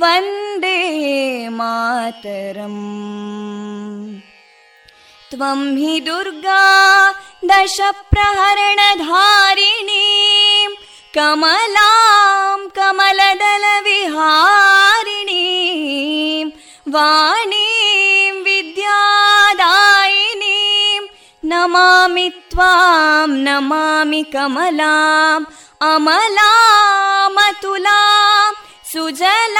वन्दे मातरम् त्वं हि दुर्गा दशप्रहरणधारिणीं कमलां कमलदलविहारिणीं वाणीं विद्यादायिनीं नमामि त्वां नमामि कमलाम् अमलामतुलां सुजलां सुफलां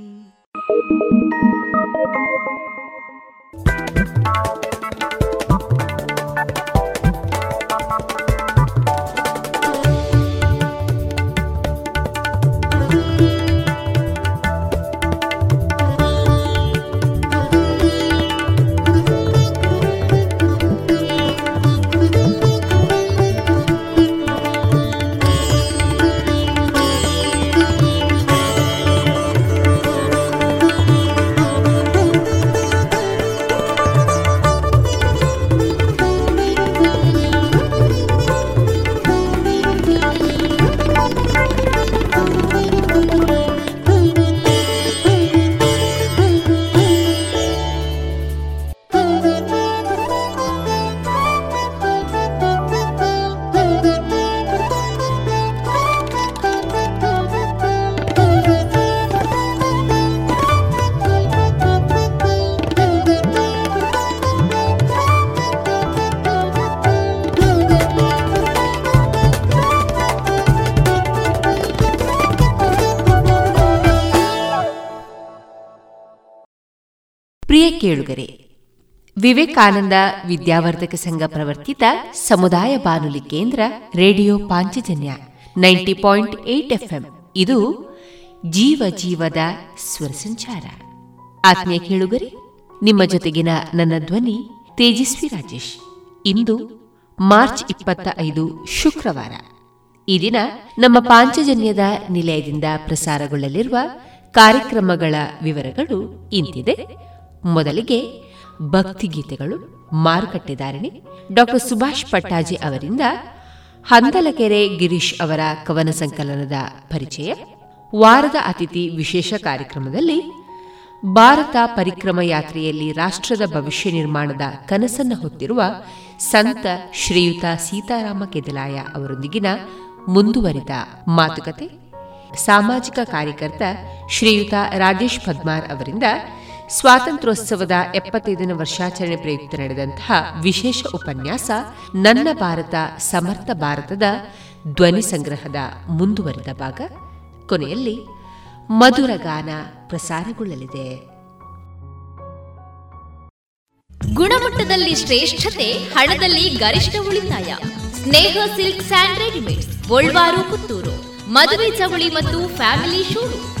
Thank you. ಕೇಳುಗರೆ, ವಿವೇಕಾನಂದ ವಿದ್ಯಾವರ್ಧಕ ಸಂಘ ಪ್ರವರ್ತಿತ ಸಮುದಾಯ ಬಾನುಲಿ ಕೇಂದ್ರ radio Panchajanya ninety point eight FM. ಇದು ಜೀವ ಜೀವದ ಸ್ವರ ಸಂಚಾರ. ಆತ್ಮೀಯ ಕೇಳುಗರೆ, ನಿಮ್ಮ ಜೊತೆಗಿನ ನನ್ನ ಧ್ವನಿ ತೇಜಸ್ವಿ ರಾಜೇಶ್. ಇಂದು ಮಾರ್ಚ್ ಇಪ್ಪತ್ತ ಐದು ಶುಕ್ರವಾರ. ಈ ದಿನ ನಮ್ಮ ಪಾಂಚಜನ್ಯದ ನಿಲಯದಿಂದ ಪ್ರಸಾರಗೊಳ್ಳಲಿರುವ ಕಾರ್ಯಕ್ರಮಗಳ ವಿವರಗಳು ಇಂತಿದೆ. ಮೊದಲಿಗೆ ಭಕ್ತಿಗೀತೆಗಳು ಮಾರುಕಟ್ಟೆದಾರಣೆ ಡಾಕ್ಟರ್ ಸುಭಾಷ್ ಪಟ್ಟಾಜಿ ಅವರಿಂದ ಹಂದಲಕೆರೆ ಗಿರೀಶ್ ಅವರ ಕವನ ಸಂಕಲನದ ಪರಿಚಯ. ವಾರದ ಅತಿಥಿ ವಿಶೇಷ ಕಾರ್ಯಕ್ರಮದಲ್ಲಿ ಭಾರತ ಪರಿಕ್ರಮ ಯಾತ್ರೆಯಲ್ಲಿ ರಾಷ್ಟ್ರದ ಭವಿಷ್ಯ ನಿರ್ಮಾಣದ ಕನಸನ್ನು ಹೊತ್ತಿರುವ ಸಂತ ಶ್ರೀಯುತ ಸೀತಾರಾಮ ಕೆದಲಾಯ ಅವರೊಂದಿಗಿನ ಮುಂದುವರಿದ ಮಾತುಕತೆ. ಸಾಮಾಜಿಕ ಕಾರ್ಯಕರ್ತ ಶ್ರೀಯುತ ರಾಜೇಶ್ ಪದ್ಮಾರ್ ಅವರಿಂದ ಸ್ವಾತಂತ್ರ್ಯೋತ್ಸವದ ಎಪ್ಪತ್ತೈದನೇ ವರ್ಷಾಚರಣೆ ಪ್ರಯುಕ್ತ ನಡೆದಂತಹ ವಿಶೇಷ ಉಪನ್ಯಾಸ ನನ್ನ ಭಾರತ, ಸಮರ್ಥ ಭಾರತದ ಧ್ವನಿ ಸಂಗ್ರಹದ ಮುಂದುವರಿದ ಭಾಗ. ಕೊನೆಯಲ್ಲಿ ಮಧುರ ಗಾನ ಪ್ರಸಾರಗೊಳ್ಳಲಿದೆ. ಗುಣಮಟ್ಟದಲ್ಲಿ ಶ್ರೇಷ್ಠತೆ, ಹಣದಲ್ಲಿ ಗರಿಷ್ಠ ಉಳಿತಾಯ. Sneha silk and readymade Puttur. ಮದುವೆ ಚವಳಿ ಮತ್ತು ಫ್ಯಾಮಿಲಿ ಶೂರು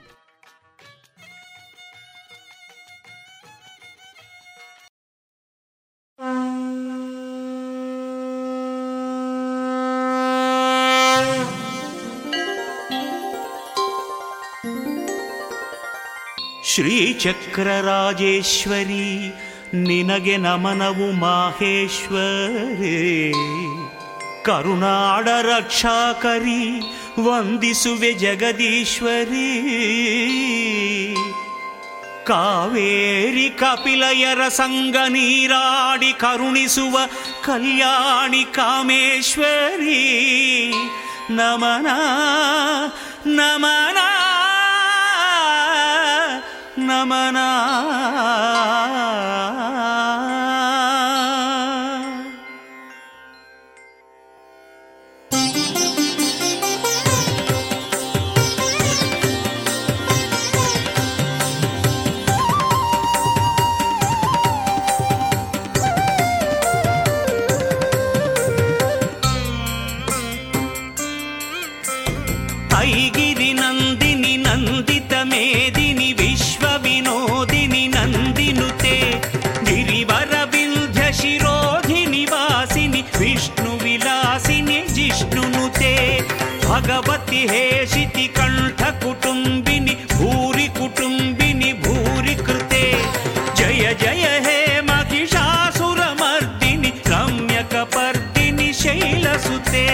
ಶ್ರೀಚಕ್ರರಾಜೇಶ್ವರಿ, ನಿನಗೆ ನಮನವು ಮಾಹೇಶ್ವರೇ. ಕರುಣಾಡ ರಕ್ಷಾಕರಿ, ವಂದಿಸುವೆ ಜಗದೀಶ್ವರಿ. ಕಾವೇರಿ ಕಪಿಲಯರ ಸಂಗ ನೀರಾಡಿ ಕರುಣಿಸುವ ಕಲ್ಯಾಣಿ ಕಾಮೇಶ್ವರಿ. ನಮನ ನಮನ. ನಮನ కోటి కంఠ కుటుంబిని భూరి కుటుంబిని భూరి కృతే. జయ జయ హే మహిషాసురమర్దిని రమ్యకపర్దిని శైలసుతే.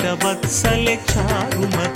भक्तवत्सले चारुमति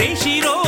शिरो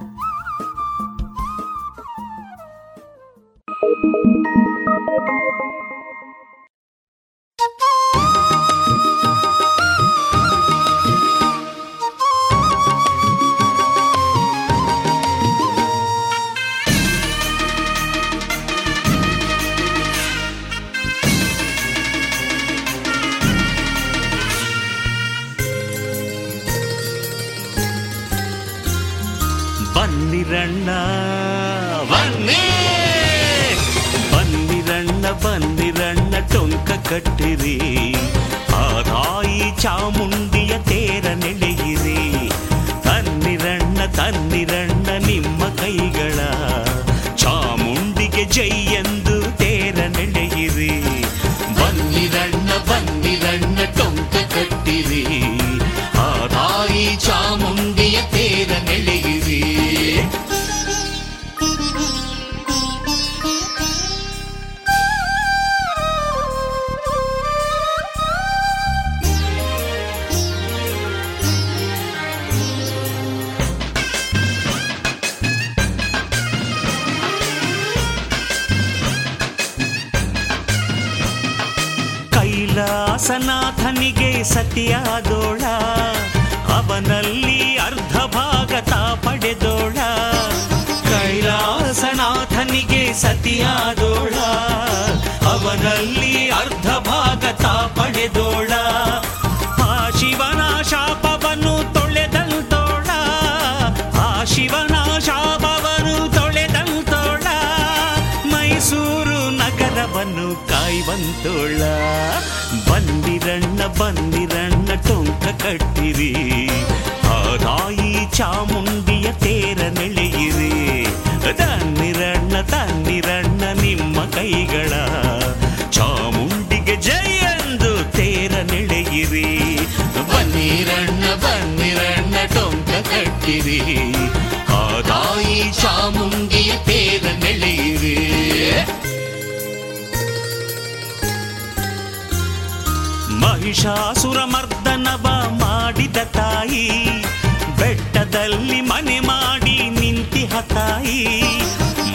ತಾಯಿ,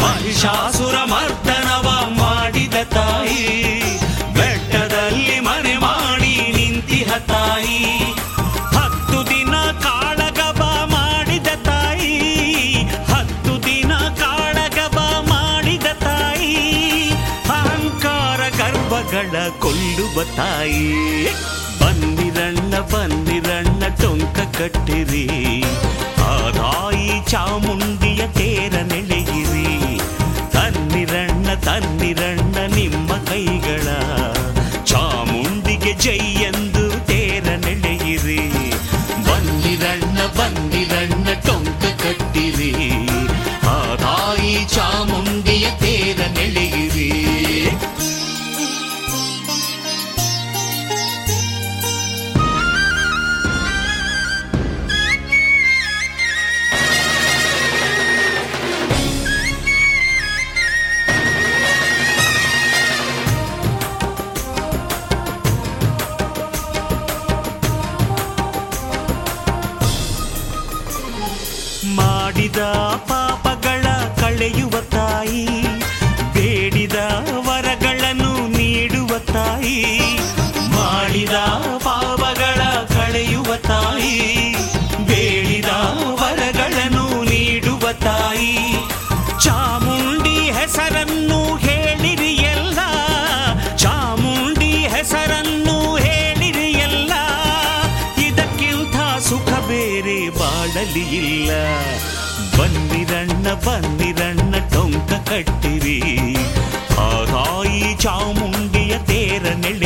ಮಹಿಷಾಸುರ ಮರ್ದನವ ಮಾಡಿದ ತಾಯಿ, ಬೆಟ್ಟದಲ್ಲಿ ಮನೆ ಮಾಡಿ ನಿಂತಿಹ ತಾಯಿ. ಹತ್ತು ದಿನ ಕಾಳಗಬ ಮಾಡಿದ ತಾಯಿ, ಹತ್ತು ದಿನ ಕಾಳಗಬ ಮಾಡಿದ ತಾಯಿ. ಅಹಂಕಾರ ಗರ್ಭಗಳ ಕೊಲ್ಲುವ ತಾಯಿ. ಬಂದಿರಣ್ಣ ಬಂದಿರಣ್ಣ ಟೊಂಕ ಕಟ್ಟಿರಿ. ತಾಯಿ ಚಾಮುಂಡಿಯ ತೇರ ನೆಳೆಯಿರಿ ತನ್ನಿರಣ್ಣ ತನ್ನಿರಣ್ಣ ನಿಮ್ಮ ಕೈಗಳ ಚಾಮುಂಡಿಗೆ ಜೈ ಎಂದು ತೇರ ನೆಳೆಯಿರಿ ಬಂದಿರಣ್ಣ ಬಂದಿರಣ್ಣ ಟೊಂಕ ಕಟ್ಟಿರಿ ಆ ತಾಯಿ ಚಾಮುಂಡಿಯ ಇಲ್ಲ. ಬಂದಿರಣ್ಣ ಬಂದಿರಣ್ಣ ಟೊಂಕ ಕಟ್ಟಿರಿ. ಆ ತಾಯಿ ಚಾಮುಂಡಿಯ ತೇರ ನೆಳೆಯಿರಿ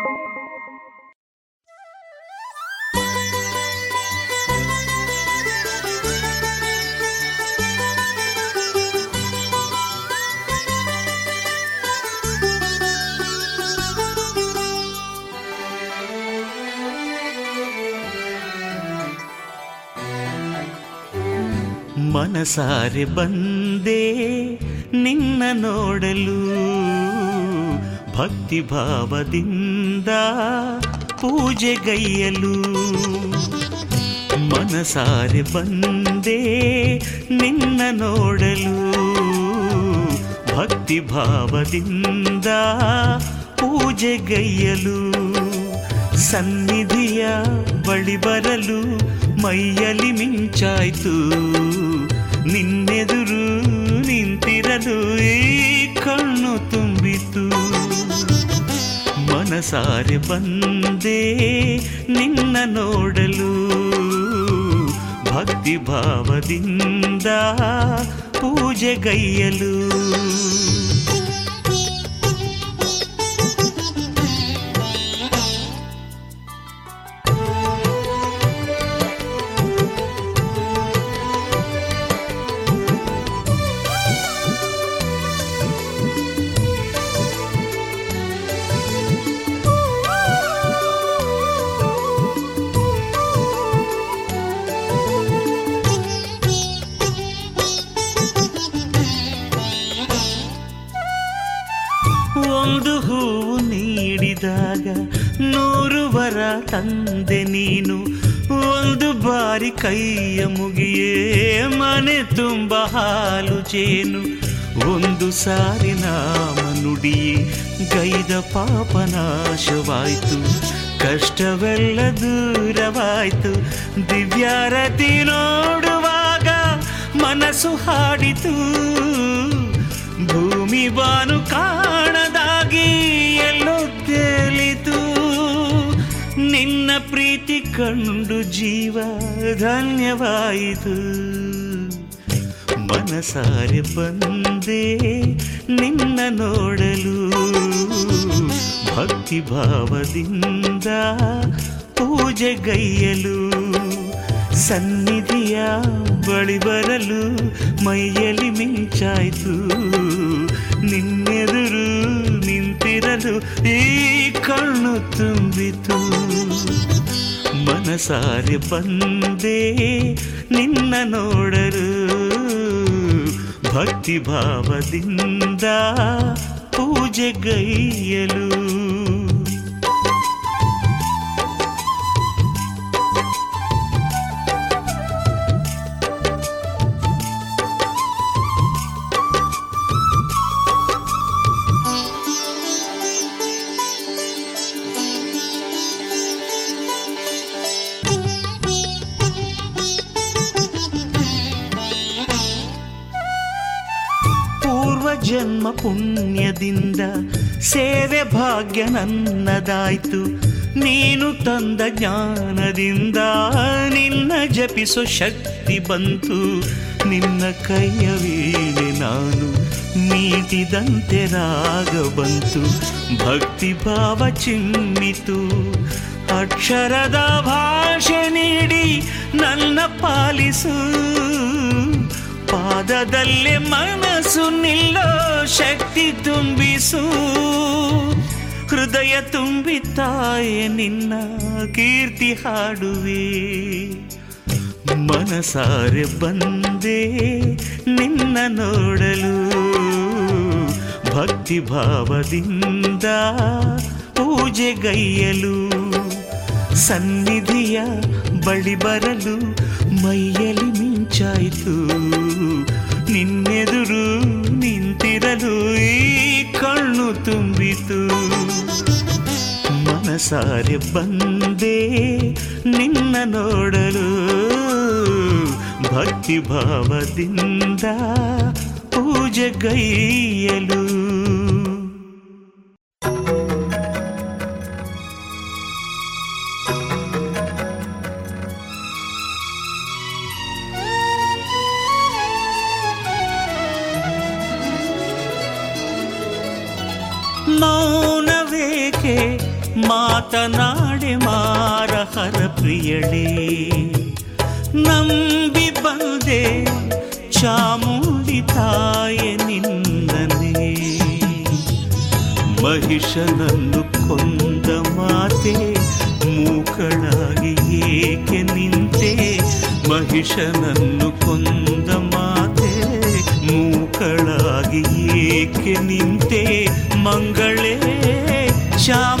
ಮನಸಾರೆ ಬಂದೆ ನಿನ್ನ ನೋಡಲು. ಭಕ್ತಿ ಭಾವದಿಂದ ಪೂಜೆಗೈಯಲು ಮನಸಾರೆ ಬಂದೆ ನಿನ್ನ ನೋಡಲು. ಭಕ್ತಿ ಭಾವದಿಂದ ಪೂಜೆಗೈಯಲು ಸನ್ನಿಧಿಯ ಬಳಿ ಬರಲು ಮೈಯಲ್ಲಿ ಮಿಂಚಾಯ್ತು. ನಿನ್ನೆದುರು ನಿಂತಿರಲು ಈ ಕಣ್ಣು ತುಂಬಿತು. ಮನಸಾರೆ ಬಂದೆ ನಿನ್ನ ನೋಡಲು ಭಕ್ತಿ ಭಾವದಿಂದ ಪೂಜೆಗೈಯಲು ಕೈಯ ಮುಗಿಯೇ ಮನೆ ತುಂಬ ಹಾಲು ಜೇನು. ಒಂದು ಸಾರಿ ನಾಮ ನುಡಿಯೇ ಗೈದ ಪಾಪ ನಾಶವಾಯ್ತು. ಕಷ್ಟವೆಲ್ಲ ದೂರವಾಯ್ತು. ದಿವ್ಯಾರತಿ ನೋಡುವಾಗ ಮನಸ್ಸು ಹಾಡಿತು. ಭೂಮಿ ಬಾನು ಕಾಣದಾಗಿ ಕಂಡು ಜೀವ, ಧನ್ಯವಾಯಿತು. ಮನಸಾರೆ ಬಂದೆ ನಿನ್ನ ನೋಡಲು. ಭಕ್ತಿ ಭಾವದಿಂದ ಪೂಜೆಗೈಯಲು ಸನ್ನಿಧಿಯ ಬಳಿ ಬರಲು ಮೈಯಲ್ಲಿ ಮಿಂಚಾಯ್ತು. ನಿನ್ನೆದುರು ನಿಂತಿರಲು ಈ ಕಣ್ಣು ತುಂಬಿತು. ಮನಸಾರೆ ಬಂದೆ ನಿನ್ನ ನೋಡಲು. ಭಕ್ತಿ ಭಾವದಿಂದ ಪೂಜೆಗೈಯಲು ಭಾಗ್ಯ ನನ್ನದಾಯ್ತು. ನೀನು ತಂದ ಜ್ಞಾನದಿಂದ ನಿನ್ನ ಜಪಿಸೋ ಶಕ್ತಿ ಬಂತು. ನಿನ್ನ ಕೈಯ ವೇಳೆ ನಾನು ನೀತಿದಂತೆ ರಾಗ ಬಂತು. ಭಕ್ತಿ ಭಾವ ಚಿಮ್ಮಿತು. ಅಕ್ಷರದ ಭಾಷೆ ನೀಡಿ ನನ್ನ ಪಾಲಿಸು. ಪಾದದಲ್ಲೇ ಮನಸ್ಸು ನಿಲ್ಲೋ ಶಕ್ತಿ ತುಂಬಿಸು. ಹೃದಯ ತುಂಬಿ ತಾಯೆ ನಿನ್ನ ಕೀರ್ತಿ ಹಾಡುವೆ. ಮನಸಾರೆ ಬಂದೆ ನಿನ್ನ ನೋಡಲು ಭಕ್ತಿ ಭಾವದಿಂದ ಪೂಜೆಗೈಯಲು ಸನ್ನಿಧಿಯ ಬಳಿ ಬರಲು ಮೈಯಲ್ಲಿ ಮಿಂಚಾಯಿತು. ನಿನ್ನೆದುರು ನಿಂತಿರಲು ಈ ಕಣ್ಣು ತುಂಬಿತು. ಮನಸಾರೆ ಬಂದೆ ನಿನ್ನ ನೋಡಲು ಭಕ್ತಿ ಭಾವದಿಂದ ಪೂಜೆಗೈಯಲು ಮೌನವೇಕೆ ಮಾರಹರ ಪ್ರಿಯಳೇ, ನಂಬಿ ಬಂದೆ ಚಾಮುಂಡಿ ತಾಯೆ ನಿಂದನೆ. ಮಹಿಷನನ್ನು ಕೊಂದ ಮಾತೆ, ಮೂಕಳಾಗಿ ಏಕೆ ನಿಂತೆ? ಮಹಿಷನನ್ನು ಕೊಂದ ಮಾತೆ, ಮೂಕಳಾಗಿ ಏಕೆ ನಿಂತೆ? ಮಂಗಳೇ ಶ್ಯಾಮಲೇ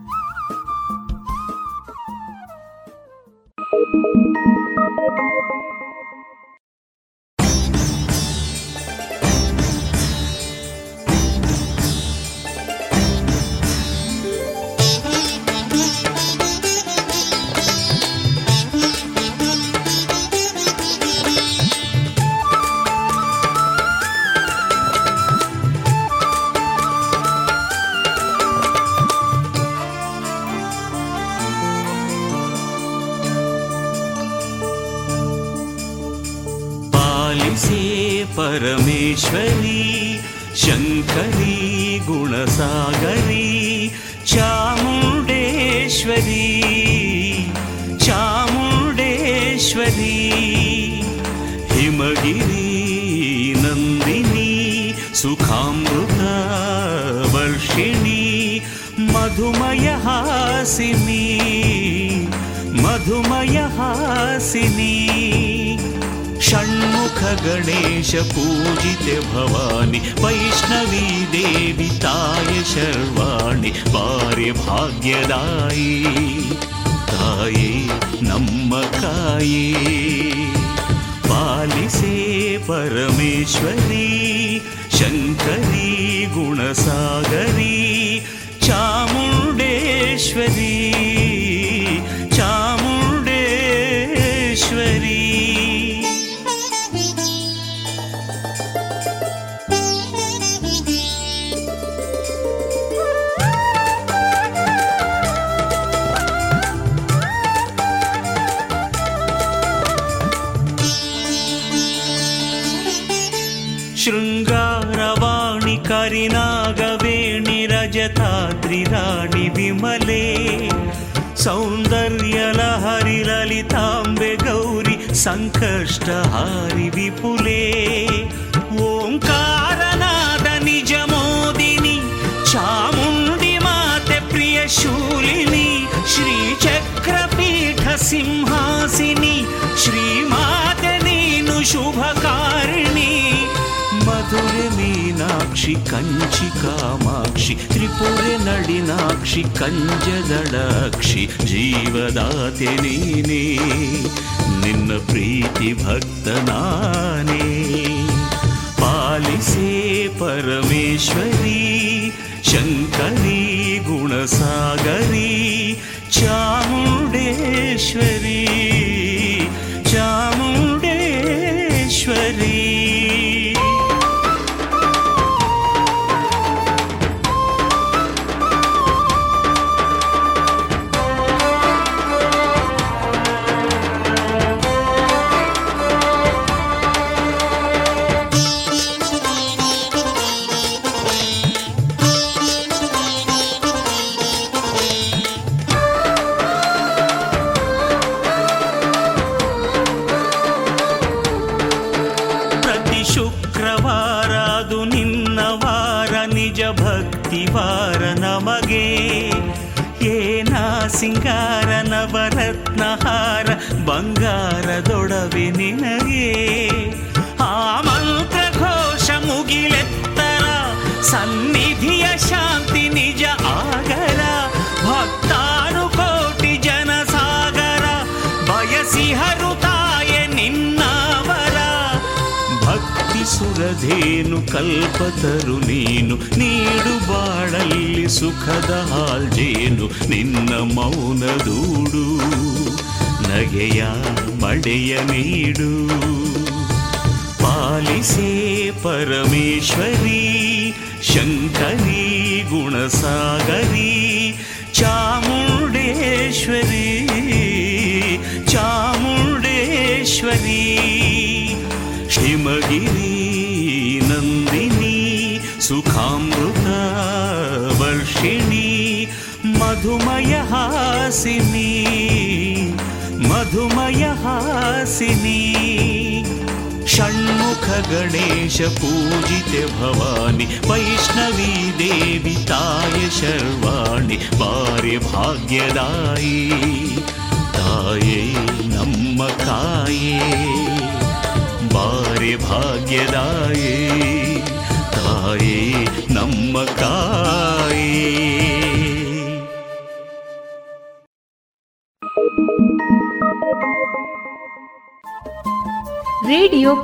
ತರು ನೀನು ನೀಡು ಬಾಳಲ್ಲಿ ಸುಖದ ಹಾಲ್ಜೇನು ನಿನ್ನ ಮೌನ ದೂಡು, ನಗೆಯ ಮಡೆಯ ನೀಡು. ಪಾಲಿಸೇ ಪರಮೇಶ್ವರಿ, ಶಂಕರಿ, ಗುಣಸಾಗರಿ षण्मुखगणेशपूजित भवानि वैष्णवी देविताय शर्वाणि भार्य भाग्यदाय तायै नम्मकायै भार्यभाग्यदाय तायै नम्मकाय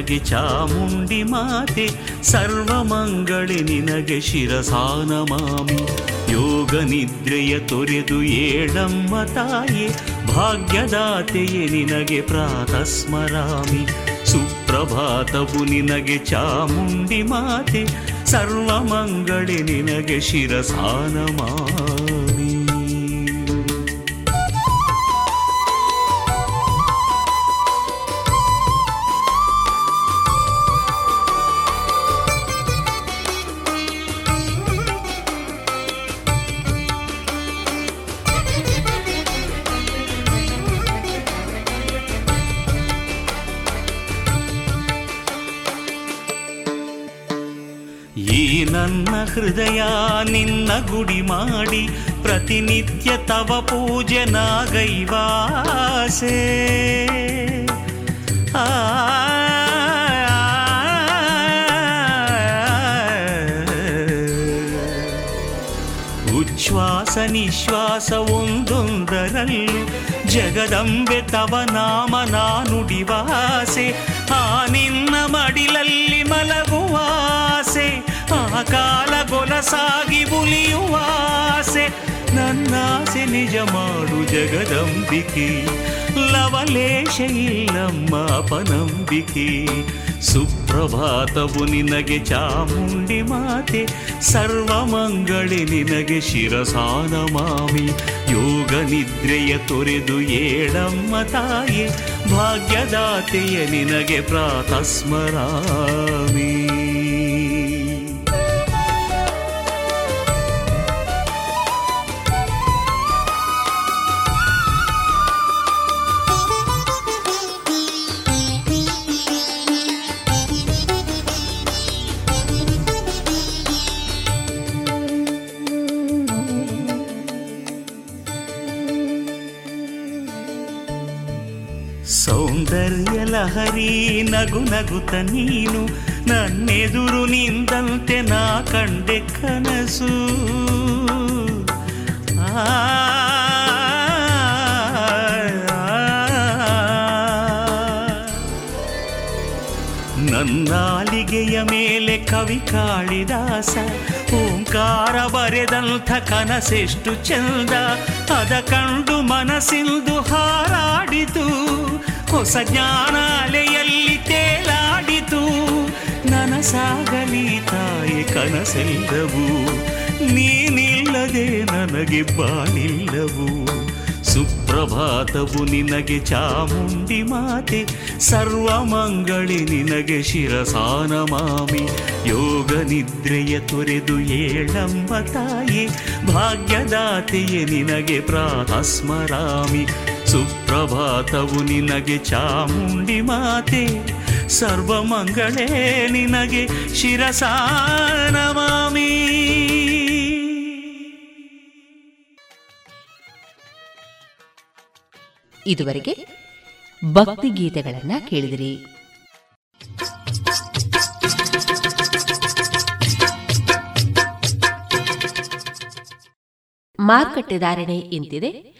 ನಿನಗೆ ಚಾಮುಂಡಿ ಮಾತೆ, ಸರ್ವಮಂಗಳಿ ನಿನಗೆ ಶಿರಸಾನ ಮಾಮಿ. ಯೋಗ ನಿದ್ರೆಯ ತೊರೆದು ಏಳಮ್ಮ ತಾಯೆ, ಭಾಗ್ಯದಾತೆಯೇ ನಿನಗೆ ಪ್ರಾತಃ ಸ್ಮರಾಮಿ ಸುಪ್ರಭಾತವು ನಿನಗೆ ಚಾಮುಂಡಿ ಮಾತೆ, ಸರ್ವಮಂಗಳಿ ನಿನಗೆ ಶಿರಸಾನ ಗುಡಿ ಮಾಡಿ ಪ್ರತಿನಿತ್ಯ ತವ ಪೂಜೆ ನಾಗೈವಾಸೆ ಆ ಉಚ್ಛ್ವಾಸ ನಿಶ್ವಾಸ ಒಂದೊಂದರಲ್ಲೂ ಜಗದಂಬೆ ತವ ನಾಮ ನಾನುಡಿವಾಸೆ ಆ ನಿನ್ನ ಮಡಿಲಲ್ಲಿ ಮಲಗುವಾಸೆ ಆ ಕಾಲ ಗೊಲಸಾಗಿ ಆಸೆ, ನನ್ನಾಸೆ ನಿಜ ಮಾಡು ಜಗದಂಬಿಕೆ. ಲವಲೇಶ ಇಲ್ಲಮ್ಮ ಅಪನಂಬಿಕೆ. ಸುಪ್ರಭಾತವು ನಿನಗೆ ಚಾಮುಂಡಿ ಮಾತೆ, ಸರ್ವಮಂಗಳಿ ನಿನಗೆ ಶಿರಸಾನ ಮಾಮಿ. ಯೋಗ ನಿದ್ರೆಯ ತೊರೆದು ಏಳಮ್ಮ ತಾಯೆ, ಭಾಗ್ಯದಾತೆಯ ನಿನಗೆ ಪ್ರಾತಃ ನಗು ನಗುತ ನೀನು, ನನ್ನೆದುರು ನಿಂದಂತೆ ನಾ ಕಂಡೆ ಕನಸು. ಆ ನನ್ನಾಲಿಗೆಯ ಮೇಲೆ ಕವಿ ಕಾಳಿದಾಸ, ಓಂಕಾರ ಬರೆದಂಥ ಕನಸೆಷ್ಟು ಚೆಂದ, ಅದ ಕಂಡು ಮನಸ್ಸಿಂದು ಹಾರಾಡಿತು. ಹೊಸ ಜ್ಞಾನಾಲೆಯಲ್ಲಿ ತೇಲಾಡಿತು. ನನಸಾಗಲಿ ತಾಯಿ ಕನಸೆಲ್ಲವು. ನೀನಿಲ್ಲದೆ ನನಗೆ ಬಾಳಿಲ್ಲವು ಸುಪ್ರಭಾತವು ನಿನಗೆ ಚಾಮುಂಡಿ ಮಾತೆ. ಸರ್ವಮಂಗಳಿ ನಿನಗೆ ಶಿರಸಾನ ಮಾಮಿ. ಯೋಗ ನಿದ್ರೆಯ ತೊರೆದು ಏಳಮ್ಮ ತಾಯಿ. ಭಾಗ್ಯದಾತೆಯೇ ನಿನಗೆ ಪ್ರಾತಃ ಸ್ಮರಾಮಿ. ಸುಪ್ರಭಾತವು ನಿನಗೆ ಚಾಮುಂಡಿ ಮಾತೆ. ಸರ್ವಮಂಗಳೇ ನಿನಗೆ ಶಿರಸಾನವಾಮಿ. ಇದುವರೆಗೆ ಭಕ್ತಿ ಗೀತೆಗಳನ್ನ ಕೇಳಿದಿರಿ. ಮಾರುಕಟ್ಟೆ ಧಾರಣೆ ಇಂತಿದೆ.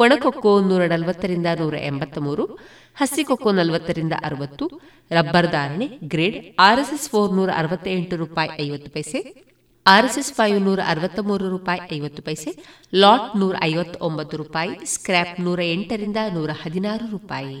ಒಣಕೊಕ್ಕೋ ನೂರ ನಲವತ್ತರಿಂದ ನೂರ ಎಂಬತ್ತ ಮೂರು ಹಸಿಕೊಕ್ಕೋ ನಲವತ್ತರಿಂದ ಅರವತ್ತು, ರಬ್ಬರ್ ಧಾರಣೆ ಗ್ರೇಡ್ ಆರ್ಎಸ್ಎಸ್ ಫೋರ್ ನೂರ ಅರವತ್ತೆಂಟು ರೂಪಾಯಿ ಐವತ್ತು ಪೈಸೆ, ಆರ್ಎಸ್ಎಸ್ ಫೈವ್ ನೂರ ಅರವತ್ತ ಮೂರು ರೂಪಾಯಿ ಐವತ್ತು ಪೈಸೆ, ಲಾಟ್ ನೂರ ಐವತ್ತೊಂಬತ್ತು ರೂಪಾಯಿ, ಸ್ಕ್ರ್ಯಾಪ್ ನೂರ ಎಂಟರಿಂದ ನೂರ ಹದಿನಾರು ರೂಪಾಯಿ.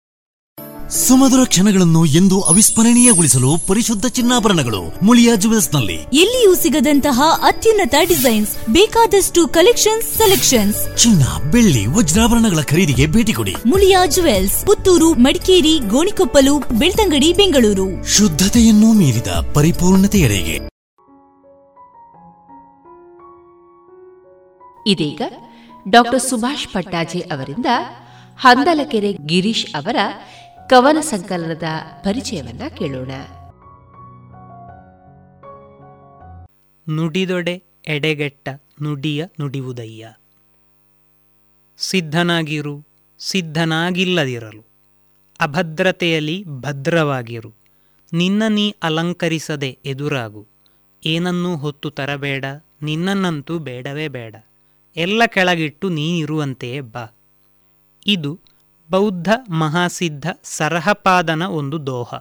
ಸುಮಧುರ ಕ್ಷಣಗಳನ್ನು ಎಂದು ಅವಿಸ್ಮರಣೀಯಗೊಳಿಸಲು ಪರಿಶುದ್ಧ ಚಿನ್ನಾಭರಣಗಳು ಮುಳಿಯಾ ಜುವೆಲ್ಸ್ನಲ್ಲಿ ಎಲ್ಲಿಯೂ ಸಿಗದಂತಹ ಅತ್ಯುನ್ನತ ಡಿಸೈನ್ಸ್ ಬೇಕಾದಷ್ಟು ಕಲೆಕ್ಷನ್ಸ್ ಸೆಲೆಕ್ಷನ್ಸ್. ಚಿನ್ನ ಬೆಳ್ಳಿ ವಜ್ರಾಭರಣಗಳ ಖರೀದಿಗೆ ಭೇಟಿ ಕೊಡಿ. ಮುಳಿಯಾ ಜುವೆಲ್ಸ್ ಪುತ್ತೂರು ಮಡಿಕೇರಿ ಗೋಣಿಕೊಪ್ಪಲು ಬೆಳ್ತಂಗಡಿ ಬೆಂಗಳೂರು. ಶುದ್ಧತೆಯನ್ನು ಮೀರಿದ ಪರಿಪೂರ್ಣತೆಯಡೆಗೆ. ಇದೀಗ ಡಾಕ್ಟರ್ ಸುಭಾಷ್ ಪಟ್ಟಾಜೆ ಅವರಿಂದ ಹಂದಲಕೆರೆ ಗಿರೀಶ್ ಅವರ ಕವನ ಸಂಕಲನದ ಪರಿಚಯವನ್ನ ಕೇಳೋಣ. ನುಡಿದೊಡೆ ಎಡೆಗೆಟ್ಟ ನುಡಿಯ ನುಡಿಯುವುದಯ್ಯ ಸಿದ್ಧನಾಗಿರು, ಸಿದ್ಧನಾಗಿಲ್ಲದಿರಲು. ಅಭದ್ರತೆಯಲ್ಲಿ ಭದ್ರವಾಗಿರು. ನಿನ್ನ ನೀ ಅಲಂಕರಿಸದೆ ಎದುರಾಗು. ಏನನ್ನೂ ಹೊತ್ತು ತರಬೇಡ, ನಿನ್ನನ್ನಂತೂ ಬೇಡವೇ ಬೇಡ. ಎಲ್ಲ ಕೆಳಗಿಟ್ಟು ನೀನಿರುವಂತೆಯೇ ಬಾ. ಇದು ಬೌದ್ಧ ಮಹಾಸಿದ್ಧ ಸರಹಪಾದನ ಒಂದು ದೋಹ.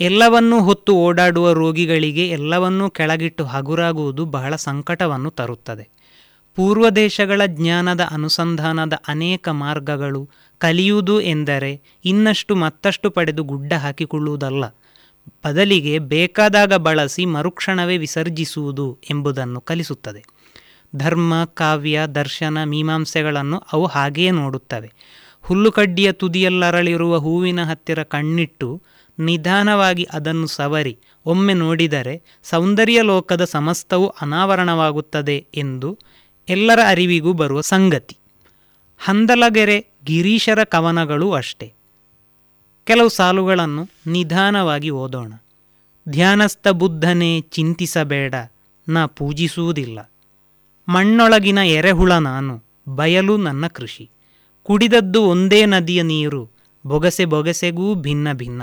ಎಲ್ಲವನ್ನೂ ಹೊತ್ತು ಓಡಾಡುವ ರೋಗಿಗಳಿಗೆ ಎಲ್ಲವನ್ನೂ ಕೆಳಗಿಟ್ಟು ಹಗುರಾಗುವುದು ಬಹಳ ಸಂಕಟವನ್ನು ತರುತ್ತದೆ. ಪೂರ್ವ ದೇಶಗಳ ಜ್ಞಾನದ ಅನುಸಂಧಾನದ ಅನೇಕ ಮಾರ್ಗಗಳು ಕಲಿಯುವುದು ಎಂದರೆ ಇನ್ನಷ್ಟು ಮತ್ತಷ್ಟು ಪಡೆದು ಗುಡ್ಡ ಹಾಕಿಕೊಳ್ಳುವುದಲ್ಲ. ಬದಲಿಗೆ ಬೇಕಾದಾಗ ಬಳಸಿ ಮರುಕ್ಷಣವೇ ವಿಸರ್ಜಿಸುವುದು ಎಂಬುದನ್ನು ಕಲಿಸುತ್ತದೆ. ಧರ್ಮ, ಕಾವ್ಯ, ದರ್ಶನ, ಮೀಮಾಂಸೆಗಳನ್ನು ಅವು ಹಾಗೆಯೇ ನೋಡುತ್ತವೆ. ಹುಲ್ಲುಕಡ್ಡಿಯ ತುದಿಯಲ್ಲರಳಿರುವ ಹೂವಿನ ಹತ್ತಿರ ಕಣ್ಣಿಟ್ಟು ನಿಧಾನವಾಗಿ ಅದನ್ನು ಸವರಿ, ಒಮ್ಮೆ ನೋಡಿದರೆ ಸೌಂದರ್ಯ ಲೋಕದ ಸಮಸ್ತವು ಅನಾವರಣವಾಗುತ್ತದೆ ಎಂದು ಎಲ್ಲರ ಅರಿವಿಗೂ ಬರುವ ಸಂಗತಿ. ಹಂದಲಗೆರೆ ಗಿರೀಶರ ಕವನಗಳು ಅಷ್ಟೆ. ಕೆಲವು ಸಾಲುಗಳನ್ನು ನಿಧಾನವಾಗಿ ಓದೋಣ. ಧ್ಯಾನಸ್ಥ ಬುದ್ಧನೇ ಚಿಂತಿಸಬೇಡ, ನಾ ಪೂಜಿಸುವುದಿಲ್ಲ. ಮಣ್ಣೊಳಗಿನ ಎರೆಹುಳ ನಾನು, ಬಯಲು ನನ್ನ ಕೃಷಿ. ಕುಡಿದದ್ದು ಒಂದೇ ನದಿಯ ನೀರು, ಬೊಗಸೆ ಬೊಗಸೆಗೂ ಭಿನ್ನ ಭಿನ್ನ.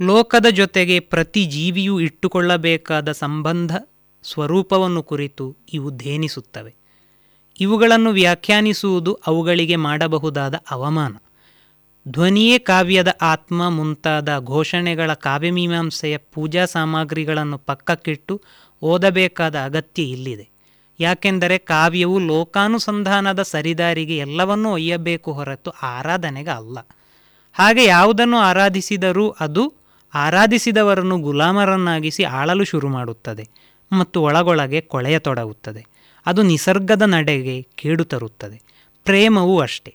ಲೋಕದ ಜೊತೆಗೆ ಪ್ರತಿ ಜೀವಿಯೂ ಇಟ್ಟುಕೊಳ್ಳಬೇಕಾದ ಸಂಬಂಧ, ಸ್ವರೂಪವನ್ನು ಕುರಿತು ಇವು ಧೇನಿಸುತ್ತವೆ ಇವುಗಳನ್ನು ವ್ಯಾಖ್ಯಾನಿಸುವುದು ಅವುಗಳಿಗೆ ಮಾಡಬಹುದಾದ ಅವಮಾನ. ಧ್ವನಿಯೇ ಕಾವ್ಯದ ಆತ್ಮ ಮುಂತಾದ ಘೋಷಣೆಗಳ ಕಾವ್ಯಮೀಮಾಂಸೆಯ ಪೂಜಾ ಸಾಮಗ್ರಿಗಳನ್ನು ಪಕ್ಕಕ್ಕಿಟ್ಟು ಓದಬೇಕಾದ ಅಗತ್ಯ ಇಲ್ಲಿದೆ. ಯಾಕೆಂದರೆ ಕಾವ್ಯವು ಲೋಕಾನುಸಂಧಾನದ ಸರಿದಾರಿಗೆ ಎಲ್ಲವನ್ನೂ ಒಯ್ಯಬೇಕು ಹೊರತು ಆರಾಧನೆಗೆ ಅಲ್ಲ. ಹಾಗೆ ಯಾವುದನ್ನು ಆರಾಧಿಸಿದರೂ ಅದು ಆರಾಧಿಸಿದವರನ್ನು ಗುಲಾಮರನ್ನಾಗಿಸಿ ಆಳಲು ಶುರು ಮಾಡುತ್ತದೆ ಮತ್ತು ಒಳಗೊಳಗೆ ಕೊಳೆಯತೊಡಗುತ್ತದೆ ಅದು ನಿಸರ್ಗದ ನಡೆಗೆ ಕೇಡು ತರುತ್ತದೆ. ಪ್ರೇಮವೂ ಅಷ್ಟೆ.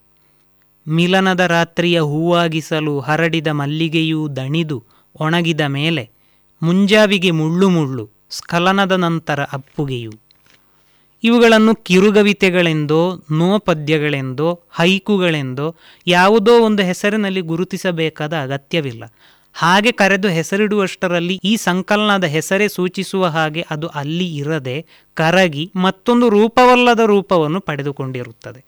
ಮಿಲನದ ರಾತ್ರಿಯ ಹೂವಾಗಿಸಲು ಹರಡಿದ ಮಲ್ಲಿಗೆಯೂ ದಣಿದು ಒಣಗಿದ ಮೇಲೆ ಮುಂಜಾವಿಗೆ ಮುಳ್ಳು ಮುಳ್ಳು ಸ್ಖಲನದ ನಂತರ ಅಪ್ಪುಗೆಯು ಇವುಗಳನ್ನು ಕಿರುಗವಿತೆಗಳೆಂದೋ, ನೋಪದ್ಯಗಳೆಂದೋ, ಹೈಕುಗಳೆಂದೋ ಯಾವುದೋ ಒಂದು ಹೆಸರಿನಲ್ಲಿ ಗುರುತಿಸಬೇಕಾದ ಅಗತ್ಯವಿಲ್ಲ. ಹಾಗೆ ಕರೆದು ಹೆಸರಿಡುವಷ್ಟರಲ್ಲಿ ಈ ಸಂಕಲನದ ಹೆಸರೇ ಸೂಚಿಸುವ ಹಾಗೆ ಅದು ಅಲ್ಲಿ ಇರದೆ ಕರಗಿ ಮತ್ತೊಂದು ರೂಪವಲ್ಲದ ರೂಪವನ್ನು ಪಡೆದುಕೊಂಡಿರುತ್ತದೆ.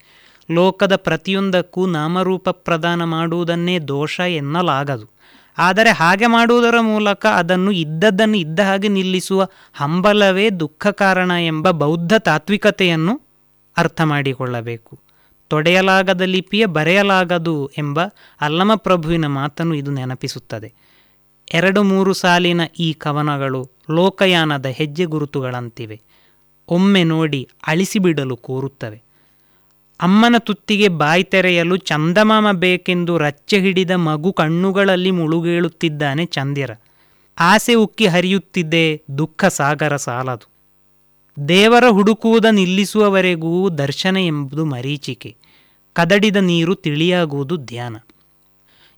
ಲೋಕದ ಪ್ರತಿಯೊಂದಕ್ಕೂ ನಾಮರೂಪ ಪ್ರದಾನ ಮಾಡುವುದನ್ನೇ ದೋಷ ಎನ್ನಲಾಗದು. ಆದರೆ ಹಾಗೆ ಮಾಡುವುದರ ಮೂಲಕ ಅದನ್ನು ಇದ್ದದ್ದನ್ನು ಇದ್ದ ಹಾಗೆ ನಿಲ್ಲಿಸುವ ಹಂಬಲವೇ ದುಃಖ ಕಾರಣ ಎಂಬ ಬೌದ್ಧ ತಾತ್ವಿಕತೆಯನ್ನು ಅರ್ಥ ಮಾಡಿಕೊಳ್ಳಬೇಕು. ತೊಡೆಯಲಾಗದ ಲಿಪಿಯ ಬರೆಯಲಾಗದು ಎಂಬ ಅಲ್ಲಮ ಪ್ರಭುವಿನ ಮಾತನ್ನು ಇದು ನೆನಪಿಸುತ್ತದೆ. ಎರಡು ಮೂರು ಸಾಲಿನ ಈ ಕವನಗಳು ಲೋಕಯಾನದ ಹೆಜ್ಜೆ ಗುರುತುಗಳಂತಿವೆ. ಒಮ್ಮೆ ನೋಡಿ ಅಳಿಸಿಬಿಡಲು ಕೋರುತ್ತವೆ. ಅಮ್ಮನ ತುತ್ತಿಗೆ ಬಾಯಿ ತೆರೆಯಲು ಚಂದಮಾಮ ಬೇಕೆಂದು ರಚ್ಚೆ ಹಿಡಿದ ಮಗು ಕಣ್ಣುಗಳಲ್ಲಿ ಮುಳುಗೇಳುತ್ತಿದ್ದಾನೆ ಚಂದಿರ ಆಸೆ ಉಕ್ಕಿ ಹರಿಯುತ್ತಿದ್ದೆ ದುಃಖ ಸಾಗರ ಸಾಲದು. ದೇವರ ಹುಡುಕುವುದ ನಿಲ್ಲಿಸುವವರೆಗೂ ದರ್ಶನ ಎಂಬುದು ಮರೀಚಿಕೆ. ಕದಡಿದ ನೀರು ತಿಳಿಯಾಗುವುದು ಧ್ಯಾನ.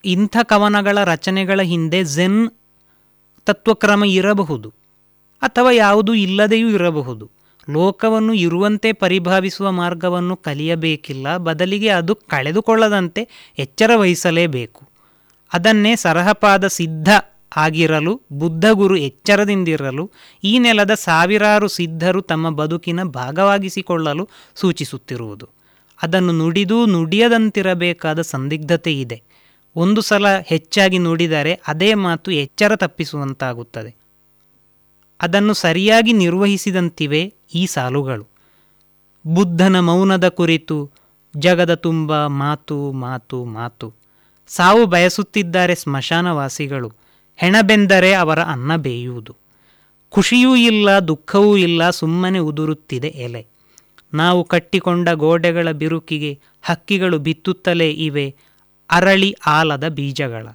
ಇಂಥ ಕವನಗಳ ರಚನೆಗಳ ಹಿಂದೆ ಝೆನ್ ತತ್ವಕ್ರಮ ಇರಬಹುದು. ಅಥವಾ ಯಾವುದೂ ಇಲ್ಲದೆಯೂ ಇರಬಹುದು. ಲೋಕವನ್ನು ಇರುವಂತೆ ಪರಿಭಾವಿಸುವ ಮಾರ್ಗವನ್ನು ಕಲಿಯಬೇಕಿಲ್ಲ, ಬದಲಿಗೆ ಅದು ಕಳೆದುಕೊಳ್ಳದಂತೆ ಎಚ್ಚರ ವಹಿಸಲೇಬೇಕು. ಅದನ್ನೇ ಸರಹಪಾದ ಸಿದ್ಧ ಆಗಿರಲು ಬುದ್ಧಗುರು ಎಚ್ಚರದಿಂದಿರಲು, ಈ ನೆಲದ ಸಾವಿರಾರು ಸಿದ್ಧರು ತಮ್ಮ ಬದುಕಿನ ಭಾಗವಾಗಿಸಿಕೊಳ್ಳಲು ಸೂಚಿಸುತ್ತಿರುವುದು. ಅದನ್ನು ನುಡಿದೂ ನುಡಿಯದಂತಿರಬೇಕಾದ ಸಂದಿಗ್ಧತೆ ಇದೆ. ಒಂದು ಸಲ ಹೆಚ್ಚಾಗಿ ನುಡಿದರೆ ಅದೇ ಮಾತು ಎಚ್ಚರ ತಪ್ಪಿಸುವಂತಾಗುತ್ತದೆ. ಅದನ್ನು ಸರಿಯಾಗಿ ನಿರ್ವಹಿಸಿದಂತಿವೆ ಈ ಸಾಲುಗಳು. ಬುದ್ಧನ ಮೌನದ ಕುರಿತು, ಜಗದ ತುಂಬ ಮಾತು ಮಾತು ಮಾತು. ಸಾವು ಬಯಸುತ್ತಿದ್ದಾರೆ ಸ್ಮಶಾನವಾಸಿಗಳು. ಹೆಣಬೆಂದರೆ ಅವರ ಅನ್ನ ಬೇಯುವುದು. ಖುಷಿಯೂ ಇಲ್ಲ, ದುಃಖವೂ ಇಲ್ಲ, ಸುಮ್ಮನೆ ಉದುರುತ್ತಿದೆ ಎಲೆ. ನಾವು ಕಟ್ಟಿಕೊಂಡ ಗೋಡೆಗಳ ಬಿರುಕಿಗೆ ಹಕ್ಕಿಗಳು ಬಿತ್ತುತ್ತಲೇ ಇವೆ, ಅರಳಿ ಆಲದ ಬೀಜಗಳ.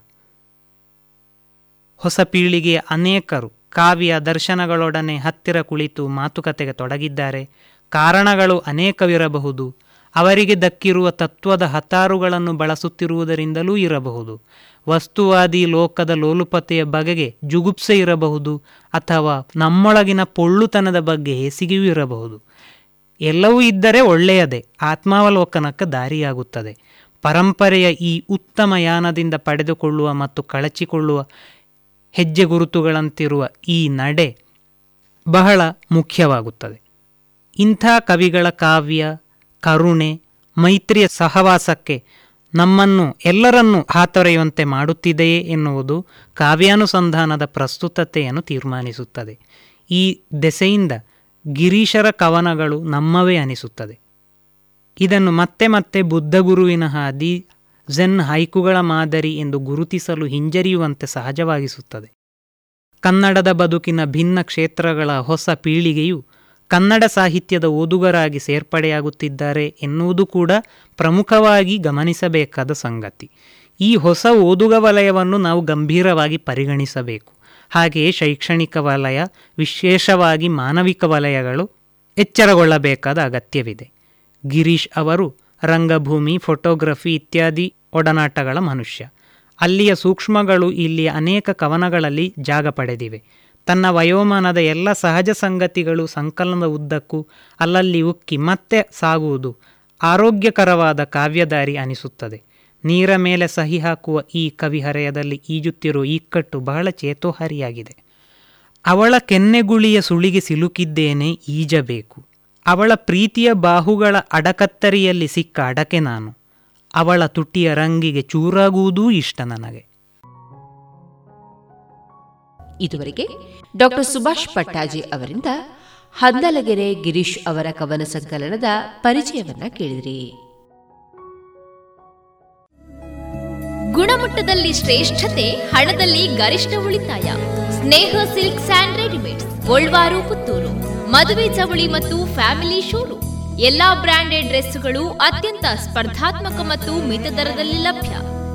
ಹೊಸ ಪೀಳಿಗೆಯ ಅನೇಕರು ಕಾವ್ಯ ದರ್ಶನಗಳೊಡನೆ ಹತ್ತಿರ ಕುಳಿತು ಮಾತುಕತೆಗೆ ತೊಡಗಿದ್ದಾರೆ. ಕಾರಣಗಳು ಅನೇಕವಿರಬಹುದು. ಅವರಿಗೆ ದಕ್ಕಿರುವ ತತ್ವದ ಹತಾರುಗಳನ್ನು ಬಳಸುತ್ತಿರುವುದರಿಂದಲೂ ಇರಬಹುದು. ವಸ್ತುವಾದಿ ಲೋಕದ ಲೋಲುಪತೆಯ ಬಗೆಗೆ ಜುಗುಪ್ಸೆ ಇರಬಹುದು ಅಥವಾ ನಮ್ಮೊಳಗಿನ ಪೊಳ್ಳುತನದ ಬಗ್ಗೆ ಹೇಸಿಗೆಯೂ ಇರಬಹುದು. ಎಲ್ಲವೂ ಇದ್ದರೆ ಒಳ್ಳೆಯದೇ, ಆತ್ಮಾವಲೋಕನಕ್ಕೆ ದಾರಿಯಾಗುತ್ತದೆ. ಪರಂಪರೆಯ ಈ ಉತ್ತಮ ಯಾನದಿಂದ ಪಡೆದುಕೊಳ್ಳುವ ಮತ್ತು ಕಳಚಿಕೊಳ್ಳುವ ಹೆಜ್ಜೆ ಗುರುತುಗಳಂತಿರುವ ಈ ನಡೆ ಬಹಳ ಮುಖ್ಯವಾಗುತ್ತದೆ. ಇಂಥ ಕವಿಗಳ ಕಾವ್ಯ, ಕರುಣೆ, ಮೈತ್ರಿಯ ಸಹವಾಸಕ್ಕೆ ನಮ್ಮನ್ನು ಎಲ್ಲರನ್ನೂ ಹಾತೊರೆಯುವಂತೆ ಮಾಡುತ್ತಿದೆಯೇ ಎನ್ನುವುದು ಕಾವ್ಯಾನುಸಂಧಾನದ ಪ್ರಸ್ತುತತೆಯನ್ನು ತೀರ್ಮಾನಿಸುತ್ತದೆ. ಈ ದೆಸೆಯಿಂದ ಗಿರೀಶರ ಕವನಗಳು ನಮ್ಮವೇ ಅನಿಸುತ್ತದೆ. ಇದನ್ನು ಮತ್ತೆ ಮತ್ತೆ ಬುದ್ಧಗುರುವಿನ ಹಾದಿ ಝೆನ್ ಹೈಕುಗಳ ಮಾದರಿ ಎಂದು ಗುರುತಿಸಲು ಹಿಂಜರಿಯುವಂತೆ ಸಹಜವಾಗಿಸುತ್ತದೆ. ಕನ್ನಡದ ಬದುಕಿನ ಭಿನ್ನ ಕ್ಷೇತ್ರಗಳ ಹೊಸ ಪೀಳಿಗೆಯು ಕನ್ನಡ ಸಾಹಿತ್ಯದ ಓದುಗರಾಗಿ ಸೇರ್ಪಡೆಯಾಗುತ್ತಿದ್ದಾರೆ ಎನ್ನುವುದು ಕೂಡ ಪ್ರಮುಖವಾಗಿ ಗಮನಿಸಬೇಕಾದ ಸಂಗತಿ. ಈ ಹೊಸ ಓದುಗ ವಲಯವನ್ನು ನಾವು ಗಂಭೀರವಾಗಿ ಪರಿಗಣಿಸಬೇಕು. ಹಾಗೆಯೇ ಶೈಕ್ಷಣಿಕ ವಲಯ, ವಿಶೇಷವಾಗಿ ಮಾನವಿಕ ವಲಯಗಳು ಎಚ್ಚರಗೊಳ್ಳಬೇಕಾದ ಅಗತ್ಯವಿದೆ. ಗಿರೀಶ್ ಅವರು ರಂಗಭೂಮಿ, ಫೋಟೋಗ್ರಫಿ ಇತ್ಯಾದಿ ಒಡನಾಟಗಳ ಮನುಷ್ಯ. ಅಲ್ಲಿಯ ಸೂಕ್ಷ್ಮಗಳು ಇಲ್ಲಿ ಅನೇಕ ಕವನಗಳಲ್ಲಿ ಜಾಗ ಪಡೆದಿವೆ. ತನ್ನ ವಯೋಮಾನದ ಎಲ್ಲ ಸಹಜ ಸಂಗತಿಗಳು ಸಂಕಲನದ ಉದ್ದಕ್ಕೂ ಅಲ್ಲಲ್ಲಿ ಉಕ್ಕಿ ಮತ್ತೆ ಸಾಗುವುದು ಆರೋಗ್ಯಕರವಾದ ಕಾವ್ಯದಾರಿ ಅನಿಸುತ್ತದೆ. ನೀರ ಮೇಲೆ ಸಹಿ ಹಾಕುವ ಈ ಕವಿಹರೆಯದಲ್ಲಿ ಈಜುತ್ತಿರುವ ಇಕ್ಕಟ್ಟು ಬಹಳ ಚೇತೋಹಾರಿಯಾಗಿದೆ. ಅವಳ ಕೆನ್ನೆಗುಳಿಯ ಸುಳಿಗೆ ಸಿಲುಕಿದ್ದೇನೆ ಈಜಬೇಕು. ಅವಳ ಪ್ರೀತಿಯ ಬಾಹುಗಳ ಅಡಕತ್ತರಿಯಲ್ಲಿ ಸಿಕ್ಕ ಅಡಕೆ ನಾನು. ಅವಳ ತುಟಿಯ ರಂಗಿಗೆ ಚೂರಾಗುವುದೂ ಇಷ್ಟ ನನಗೆ. ಇದುವರೆಗೆ ಡಾಕ್ಟರ್ ಸುಭಾಷ್ ಪಟ್ಟಾಜಿ ಅವರಿಂದ ಹಂದಲಗೆರೆ ಗಿರೀಶ್ ಅವರ ಕವನ ಸಂಕಲನದ ಪರಿಚಯವನ್ನ ಕೇಳಿದ್ರಿ. ಗುಣಮಟ್ಟದಲ್ಲಿ ಶ್ರೇಷ್ಠತೆ, ಹಣದಲ್ಲಿ ಗರಿಷ್ಠ ಉಳಿತಾಯ. Sneha silk and readymades Puttur. ಮದುವೆ ಚವಳಿ ಮತ್ತು ಫ್ಯಾಮಿಲಿ ಶೋರೂಮ್. ಎಲ್ಲಾ ಬ್ರಾಂಡೆಡ್ ಡ್ರೆಸ್ಗಳು ಅತ್ಯಂತ ಸ್ಪರ್ಧಾತ್ಮಕ ಮತ್ತು ಮಿತ ದರದಲ್ಲಿ ಲಭ್ಯ.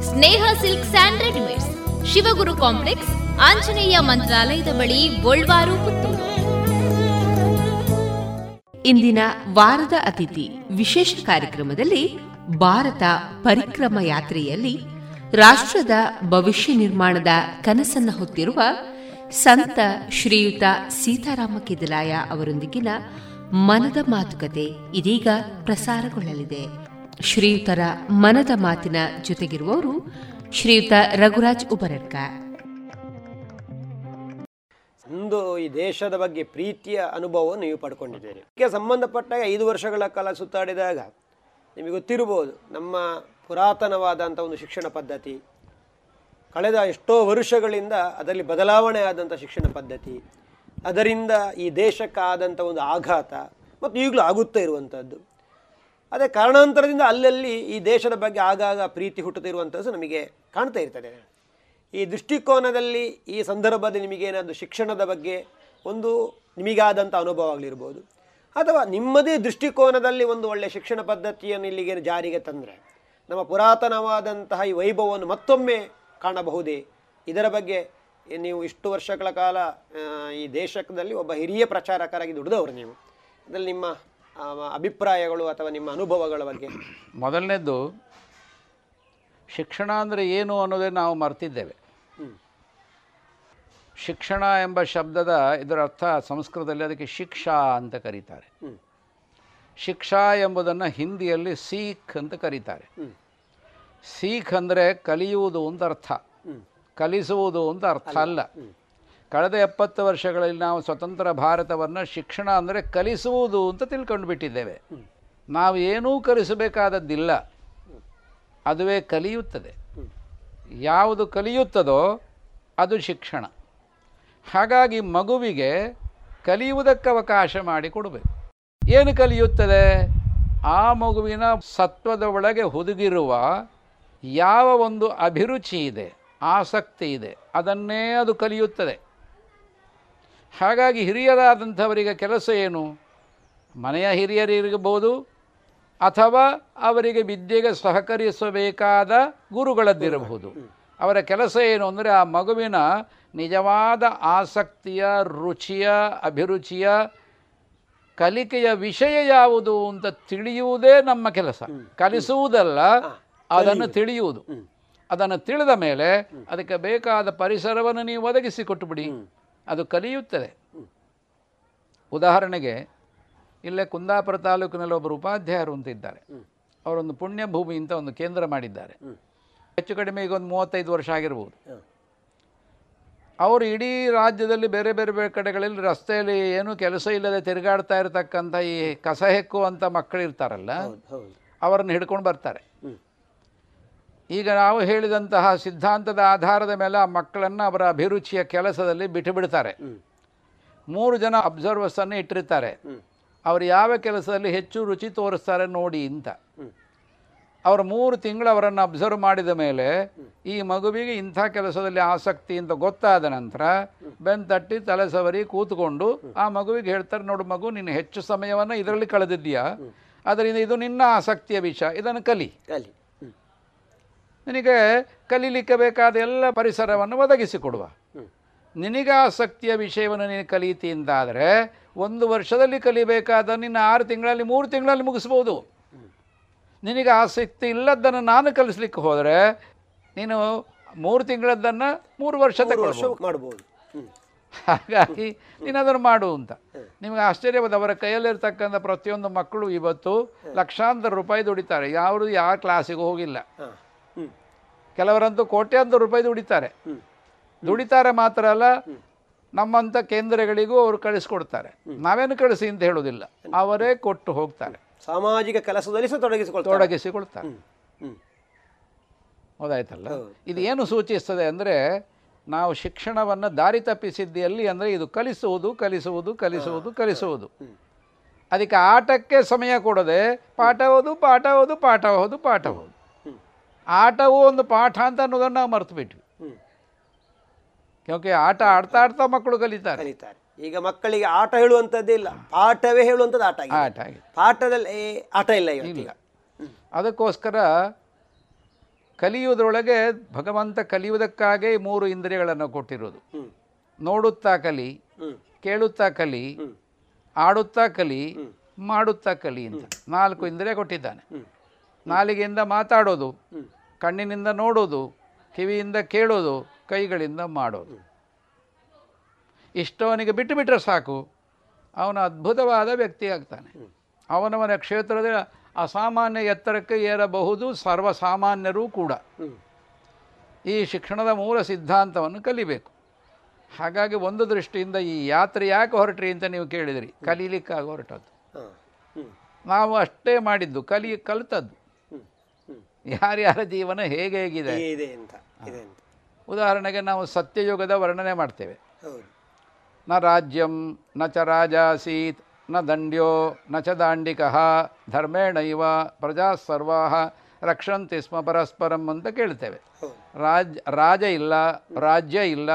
Sneha silk and readymades. Shivaguru complex, Anjaneya ಮಂತ್ರಾಲಯದ ಬಳಿ ಗೋಲ್ವಾರು ಪುತ್ತೂರು. ಇಂದಿನ ವಾರದ ಅತಿಥಿ ವಿಶೇಷ ಕಾರ್ಯಕ್ರಮದಲ್ಲಿ ಭಾರತ ಪರಿಕ್ರಮ ಯಾತ್ರೆಯಲ್ಲಿ ರಾಷ್ಟ್ರದ ಭವಿಷ್ಯ ನಿರ್ಮಾಣದ ಕನಸನ್ನ ಹೊತ್ತಿರುವ ಸಂತ ಶ್ರೀಯುತ ಸೀತಾರಾಮ ಕಿದಲಾಯ ಅವರೊಂದಿಗಿನ ಮನದ ಮಾತುಕತೆ ಇದೀಗ ಪ್ರಸಾರಗೊಳ್ಳಲಿದೆ. ಶ್ರೀಯುತರ ಮನದ ಮಾತಿನ ಜೊತೆಗಿರುವವರು ಶ್ರೀಯುತ ರಘುರಾಜ್ ಉಬರಡ್ಕ. ಒಂದು ಈ ದೇಶದ ಬಗ್ಗೆ ಪ್ರೀತಿಯ ಅನುಭವವನ್ನು ನೀವು ಪಡ್ಕೊಂಡಿದ್ದೀರಿ. ಇದಕ್ಕೆ ಸಂಬಂಧಪಟ್ಟಾಗ ಐದು ವರ್ಷಗಳ ಕಾಲ ಸುತ್ತಾಡಿದಾಗ ನಿಮಗೆ ಗೊತ್ತಿರಬಹುದು ನಮ್ಮ ಪುರಾತನವಾದಂಥ ಒಂದು ಶಿಕ್ಷಣ ಪದ್ಧತಿ ಕಳೆದ ಎಷ್ಟೋ ವರ್ಷಗಳಿಂದ ಅದರಲ್ಲಿ ಬದಲಾವಣೆ ಆದಂಥ ಶಿಕ್ಷಣ ಪದ್ಧತಿ, ಅದರಿಂದ ಈ ದೇಶಕ್ಕಾದಂಥ ಒಂದು ಆಘಾತ ಮತ್ತು ಈಗಲೂ ಆಗುತ್ತಾ ಇರುವಂಥದ್ದು ಅದೇ ಕಾರಣಾಂತರದಿಂದ ಅಲ್ಲಲ್ಲಿ ಈ ದೇಶದ ಬಗ್ಗೆ ಆಗಾಗ ಪ್ರೀತಿ ಹುಟ್ಟುತ್ತಿರುವಂಥದ್ದು ನಮಗೆ ಕಾಣ್ತಾ ಇರ್ತದೆ. ಈ ದೃಷ್ಟಿಕೋನದಲ್ಲಿ ಈ ಸಂದರ್ಭದಲ್ಲಿ ನಿಮಗೇನಾದರೂ ಶಿಕ್ಷಣದ ಬಗ್ಗೆ ಒಂದು ನಿಮಗಾದಂಥ ಅನುಭವ ಆಗಲಿರ್ಬೋದು. ಅಥವಾ ನಿಮ್ಮದೇ ದೃಷ್ಟಿಕೋನದಲ್ಲಿ ಒಂದು ಒಳ್ಳೆಯ ಶಿಕ್ಷಣ ಪದ್ಧತಿಯನ್ನು ಇಲ್ಲಿಗೆ ಜಾರಿಗೆ ತಂದರೆ, ನಮ್ಮ ಪುರಾತನವಾದಂತಹ ಈ ವೈಭವವನ್ನು ಮತ್ತೊಮ್ಮೆ ಕಾಣಬಹುದೇ? ಇದರ ಬಗ್ಗೆ ನೀವು ಇಷ್ಟು ವರ್ಷಗಳ ಕಾಲ ಈ ದೇಶದಲ್ಲಿ ಒಬ್ಬ ಹಿರಿಯ ಪ್ರಚಾರಕರಾಗಿ ದುಡಿದವರು ನೀವು. ಅದರಲ್ಲಿ ನಿಮ್ಮ ಅಭಿಪ್ರಾಯಗಳು ಅಥವಾ ನಿಮ್ಮ ಅನುಭವಗಳ ಬಗ್ಗೆ? ಮೊದಲನೇದ್ದು ಶಿಕ್ಷಣ ಅಂದರೆ ಏನು ಅನ್ನೋದೇ ನಾವು ಮರ್ತಿದ್ದೇವೆ. ಶಿಕ್ಷಣ ಎಂಬ ಶಬ್ದದ ಇದರ ಅರ್ಥ ಸಂಸ್ಕೃತದಲ್ಲಿ ಅದಕ್ಕೆ ಶಿಕ್ಷಾ ಅಂತ ಕರೀತಾರೆ. ಶಿಕ್ಷಾ ಎಂಬುದನ್ನು ಹಿಂದಿಯಲ್ಲಿ ಸೀಖ್ ಅಂತ ಕರೀತಾರೆ. ಸೀಖ್ ಅಂದರೆ ಕಲಿಯುವುದು ಅಂತ ಅರ್ಥ ಕಲಿಸುವುದು ಅಂತ ಅರ್ಥ ಅಲ್ಲ. ಕಳೆದ ಎಪ್ಪತ್ತು ವರ್ಷಗಳಲ್ಲಿ ನಾವು ಸ್ವತಂತ್ರ ಭಾರತವನ್ನು ಶಿಕ್ಷಣ ಅಂದರೆ ಕಲಿಸುವುದು ಅಂತ ತಿಳ್ಕೊಂಡು ಬಿಟ್ಟಿದ್ದೇವೆ. ನಾವು ಏನೂ ಕಲಿಸಬೇಕಾದದ್ದಿಲ್ಲ. ಅದುವೇ ಕಲಿಯುತ್ತದೆ. ಯಾವುದು ಕಲಿಯುತ್ತದೋ ಅದು ಶಿಕ್ಷಣ. ಹಾಗಾಗಿ ಮಗುವಿಗೆ ಕಲಿಯುವುದಕ್ಕೆ ಅವಕಾಶ ಮಾಡಿಕೊಡಬೇಕು ಏನು ಕಲಿಯುತ್ತದೆ? ಆ ಮಗುವಿನ ಸತ್ವದ ಒಳಗೆ ಹುದುಗಿರುವ ಯಾವ ಒಂದು ಅಭಿರುಚಿ ಇದೆ ಆಸಕ್ತಿ ಇದೆ ಅದನ್ನೇ ಅದು ಕಲಿಯುತ್ತದೆ. ಹಾಗಾಗಿ ಹಿರಿಯರಾದಂಥವರಿಗೆ ಕೆಲಸ ಏನು? ಮನೆಯ ಹಿರಿಯರಿರಬಹುದು ಅಥವಾ ಅವರಿಗೆ ವಿದ್ಯೆಗೆ ಸಹಕರಿಸಬೇಕಾದ ಗುರುಗಳದ್ದಿರಬಹುದು. ಅವರ ಕೆಲಸ ಏನು ಅಂದರೆ ಆ ಮಗುವಿನ ನಿಜವಾದ ಆಸಕ್ತಿಯ ರುಚಿಯ ಅಭಿರುಚಿಯ ಕಲಿಕೆಯ ವಿಷಯ ಯಾವುದು ಅಂತ ತಿಳಿಯುವುದೇ ನಮ್ಮ ಕೆಲಸ. ಕಲಿಸುವುದಲ್ಲ ಅದನ್ನು ತಿಳಿಯುವುದು. ಅದನ್ನು ತಿಳಿದ ಮೇಲೆ ಅದಕ್ಕೆ ಬೇಕಾದ ಪರಿಸರವನ್ನು ನೀವು ಒದಗಿಸಿ ಕೊಟ್ಟುಬಿಡಿ. ಅದು ಕಲಿಯುತ್ತದೆ. ಉದಾಹರಣೆಗೆ ಇಲ್ಲೇ ಕುಂದಾಪುರ ತಾಲೂಕಿನಲ್ಲಿ ಒಬ್ಬರು ಉಪಾಧ್ಯಾಯರು ಅಂತ ಇದ್ದಾರೆ. ಅವರೊಂದು ಪುಣ್ಯಭೂಮಿ ಅಂತ ಒಂದು ಕೇಂದ್ರ ಮಾಡಿದ್ದಾರೆ. ಹೆಚ್ಚು ಕಡಿಮೆ ಈಗ ಒಂದು ಮೂವತ್ತೈದು ವರ್ಷ ಆಗಿರ್ಬೋದು. ಅವರು ಇಡೀ ರಾಜ್ಯದಲ್ಲಿ ಬೇರೆ ಬೇರೆ ಬೇರೆ ಕಡೆಗಳಲ್ಲಿ ರಸ್ತೆಯಲ್ಲಿ ಏನೂ ಕೆಲಸ ಇಲ್ಲದೆ ತಿರುಗಾಡ್ತಾ ಇರತಕ್ಕಂಥ ಈ ಕಸ ಹೆಕ್ಕುವಂಥ ಮಕ್ಕಳು ಇರ್ತಾರಲ್ಲ ಅವರನ್ನು ಹಿಡ್ಕೊಂಡು ಬರ್ತಾರೆ. ಈಗ ನಾವು ಹೇಳಿದಂತಹ ಸಿದ್ಧಾಂತದ ಆಧಾರದ ಮೇಲೆ ಆ ಮಕ್ಕಳನ್ನು ಅವರ ಅಭಿರುಚಿಯ ಕೆಲಸದಲ್ಲಿ ಬಿಟ್ಟು ಬಿಡ್ತಾರೆ. ಮೂರು ಜನ ಅಬ್ಸರ್ವರ್ಸನ್ನು ಇಟ್ಟಿರ್ತಾರೆ. ಅವರು ಯಾವ ಕೆಲಸದಲ್ಲಿ ಹೆಚ್ಚು ರುಚಿ ತೋರಿಸ್ತಾರೆ ನೋಡಿ ಅಂತ. ಅವರು ಮೂರು ತಿಂಗಳು ಅವರನ್ನು ಅಬ್ಸರ್ವ್ ಮಾಡಿದ ಮೇಲೆ ಈ ಮಗುವಿಗೆ ಇಂಥ ಕೆಲಸದಲ್ಲಿ ಆಸಕ್ತಿ ಅಂತ ಗೊತ್ತಾದ ನಂತರ ಬೆನ್ ತಟ್ಟಿ ತಲೆ ಸವರಿ ಕೂತ್ಕೊಂಡು ಆ ಮಗುವಿಗೆ ಹೇಳ್ತಾರೆ ನೋಡು ಮಗು ನೀನು ಹೆಚ್ಚು ಸಮಯವನ್ನು ಇದರಲ್ಲಿ ಕಳೆದಿದ್ದೀಯಾ? ಅದರಿಂದ ಇದು ನಿನ್ನ ಆಸಕ್ತಿಯ ವಿಷಯ ಇದನ್ನು ಕಲಿ. ಕಲಿ. ನಿನಗೆ ಕಲೀಲಿಕ್ಕೆ ಬೇಕಾದ ಎಲ್ಲ ಪರಿಸರವನ್ನು ಒದಗಿಸಿಕೊಡುವ. ನಿನಗೆ ಆಸಕ್ತಿಯ ವಿಷಯವನ್ನು ನೀನು ಕಲೀತಿ ಅಂತಾದರೆ ಒಂದು ವರ್ಷದಲ್ಲಿ ಕಲಿಬೇಕಾದ ನಿನ್ನ ಆರು ತಿಂಗಳಲ್ಲಿ ಮೂರು ತಿಂಗಳಲ್ಲಿ ಮುಗಿಸ್ಬೋದು. ನಿನಗೆ ಆಸಕ್ತಿ ಇಲ್ಲದನ್ನು ನಾನು ಕಲಿಸ್ಲಿಕ್ಕೆ ಹೋದರೆ ನೀನು ಮೂರು ತಿಂಗಳದ್ದನ್ನು ಮೂರು ವರ್ಷ ಮಾಡ್ಬೋದು. ಹಾಗಾಗಿ ನೀನು ಅದನ್ನು ಮಾಡು ಅಂತ. ನಿಮಗೆ ಆಶ್ಚರ್ಯವಾದ ಅವರ ಕೈಯಲ್ಲಿರ್ತಕ್ಕಂಥ ಪ್ರತಿಯೊಂದು ಮಕ್ಕಳು ಇವತ್ತು ಲಕ್ಷಾಂತರ ರೂಪಾಯಿ ದುಡಿತಾರೆ. ಯಾರು ಯಾವ ಕ್ಲಾಸಿಗೂ ಹೋಗಿಲ್ಲ. ಕೆಲವರಂತೂ ಕೋಟ್ಯಾಂತರ ರೂಪಾಯಿ ದುಡಿತಾರೆ. ದುಡಿತಾರೆ ಮಾತ್ರ ಅಲ್ಲ ನಮ್ಮಂಥ ಕೇಂದ್ರಗಳಿಗೂ ಅವರು ಕಳಿಸ್ಕೊಡ್ತಾರೆ. ನಾವೇನು ಕಳಿಸಿ ಅಂತ ಹೇಳೋದಿಲ್ಲ. ಅವರೇ ಕೊಟ್ಟು ಹೋಗ್ತಾರೆ. ಸಾಮಾಜಿಕ ಕೆಲಸದಲ್ಲಿ ಸಹ ತೊಡಗಿಸಿಕೊಳ್ತಾರೆ. ತೊಡಗಿಸಿಕೊಳ್ತಾರೆ. ಹೌದಾಯ್ತಲ್ಲ? ಇದು ಏನು ಸೂಚಿಸ್ತದೆ ಅಂದರೆ ನಾವು ಶಿಕ್ಷಣವನ್ನು ದಾರಿ ತಪ್ಪಿಸಿದ್ದಲ್ಲಿ ಅಂದರೆ ಇದು ಕಲಿಸುವುದು ಕಲಿಸುವುದು ಕಲಿಸುವುದು ಕಲಿಸುವುದು. ಅದಕ್ಕೆ ಆಟಕ್ಕೆ ಸಮಯ ಕೊಡದೆ ಪಾಠ ಓದು ಪಾಠ ಓದು ಪಾಠ ಓದು ಪಾಠ ಓದು. ಆಟವು ಒಂದು ಪಾಠ ಅಂತ ಅನ್ನೋದನ್ನು ನಾವು ಮರೆತು ಬಿಟ್ವಿ ಯಾಕೆ ಆಟ ಆಡ್ತಾ ಆಡ್ತಾ ಮಕ್ಕಳು ಕಲಿತಾರೆ. ಕಲಿತಾರೆ. ಈಗ ಮಕ್ಕಳಿಗೆ ಆಟ ಹೇಳುವಂಥದ್ದೇ ಇಲ್ಲ. ಪಾಠವೇ ಹೇಳುವಂಥದ್ದು ಆಟ ಆಟ ಪಾಠದಲ್ಲಿ ಆಟ ಇಲ್ಲ ಈಗ ಅದಕ್ಕೋಸ್ಕರ ಕಲಿಯುವುದರೊಳಗೆ ಭಗವಂತ ಕಲಿಯುವುದಕ್ಕಾಗೇ ಮೂರು ಇಂದ್ರಿಯಗಳನ್ನು ಕೊಟ್ಟಿರೋದು. ನೋಡುತ್ತಾ ಕಲಿ ಕೇಳುತ್ತಾ ಕಲಿ ಆಡುತ್ತಾ ಕಲಿ ಮಾಡುತ್ತಾ ಕಲಿ ಅಂತ ನಾಲ್ಕು ಇಂದ್ರಿಯ ಕೊಟ್ಟಿದ್ದಾನೆ. ನಾಲಿಗೆಯಿಂದ ಮಾತಾಡೋದು ಕಣ್ಣಿನಿಂದ ನೋಡೋದು ಕಿವಿಯಿಂದ ಕೇಳೋದು ಕೈಗಳಿಂದ ಮಾಡೋದು. ಇಷ್ಟವನಿಗೆ ಬಿಟ್ಟು ಬಿಟ್ಟರೆ ಸಾಕು ಅವನು ಅದ್ಭುತವಾದ ವ್ಯಕ್ತಿ ಆಗ್ತಾನೆ. ಅವನವನ ಕ್ಷೇತ್ರದ ಅಸಾಮಾನ್ಯ ಎತ್ತರಕ್ಕೆ ಏರಬಹುದು ಸರ್ವಸಾಮಾನ್ಯರೂ ಕೂಡ. ಈ ಶಿಕ್ಷಣದ ಮೂಲ ಸಿದ್ಧಾಂತವನ್ನು ಕಲಿಬೇಕು. ಹಾಗಾಗಿ ಒಂದು ದೃಷ್ಟಿಯಿಂದ ಈ ಯಾತ್ರೆ ಯಾಕೆ ಹೊರಟ್ರಿ ಅಂತ ನೀವು ಕೇಳಿದಿರಿ. ಕಲೀಲಿಕ್ಕಾಗಿ ಹೊರಟದ್ದು. ನಾವು ಅಷ್ಟೇ ಮಾಡಿದ್ದು ಕಲಿ ಕಲಿತದ್ದು. ಯಾರ್ಯಾರ ಜೀವನ ಹೇಗೆ ಹೇಗಿದೆ? ಇದೆ ಅಂತ ಇದೆ ಅಂತ. ಉದಾಹರಣೆಗೆ ನಾವು ಸತ್ಯಯುಗದ ವರ್ಣನೆ ಮಾಡ್ತೇವೆ. ಹೌದು. ನ ರಾಜ್ಯಂ ನ ಚ ರಾಜಾಸೀತ್ನ ದಂಡ್ಯೋ ನ ಚ ದಾಂಡಿಕಃ ಧರ್ಮೇಣೈವ ಪ್ರಜಾ ಸರ್ವಾಹ ರಕ್ಷಂತಿ ಸ್ಮ ಪರಸ್ಪರಂ ಅಂತ ಕೇಳ್ತೇವೆ. ರಾಜ್ ರಾಜ ಇಲ್ಲ ರಾಜ್ಯ ಇಲ್ಲ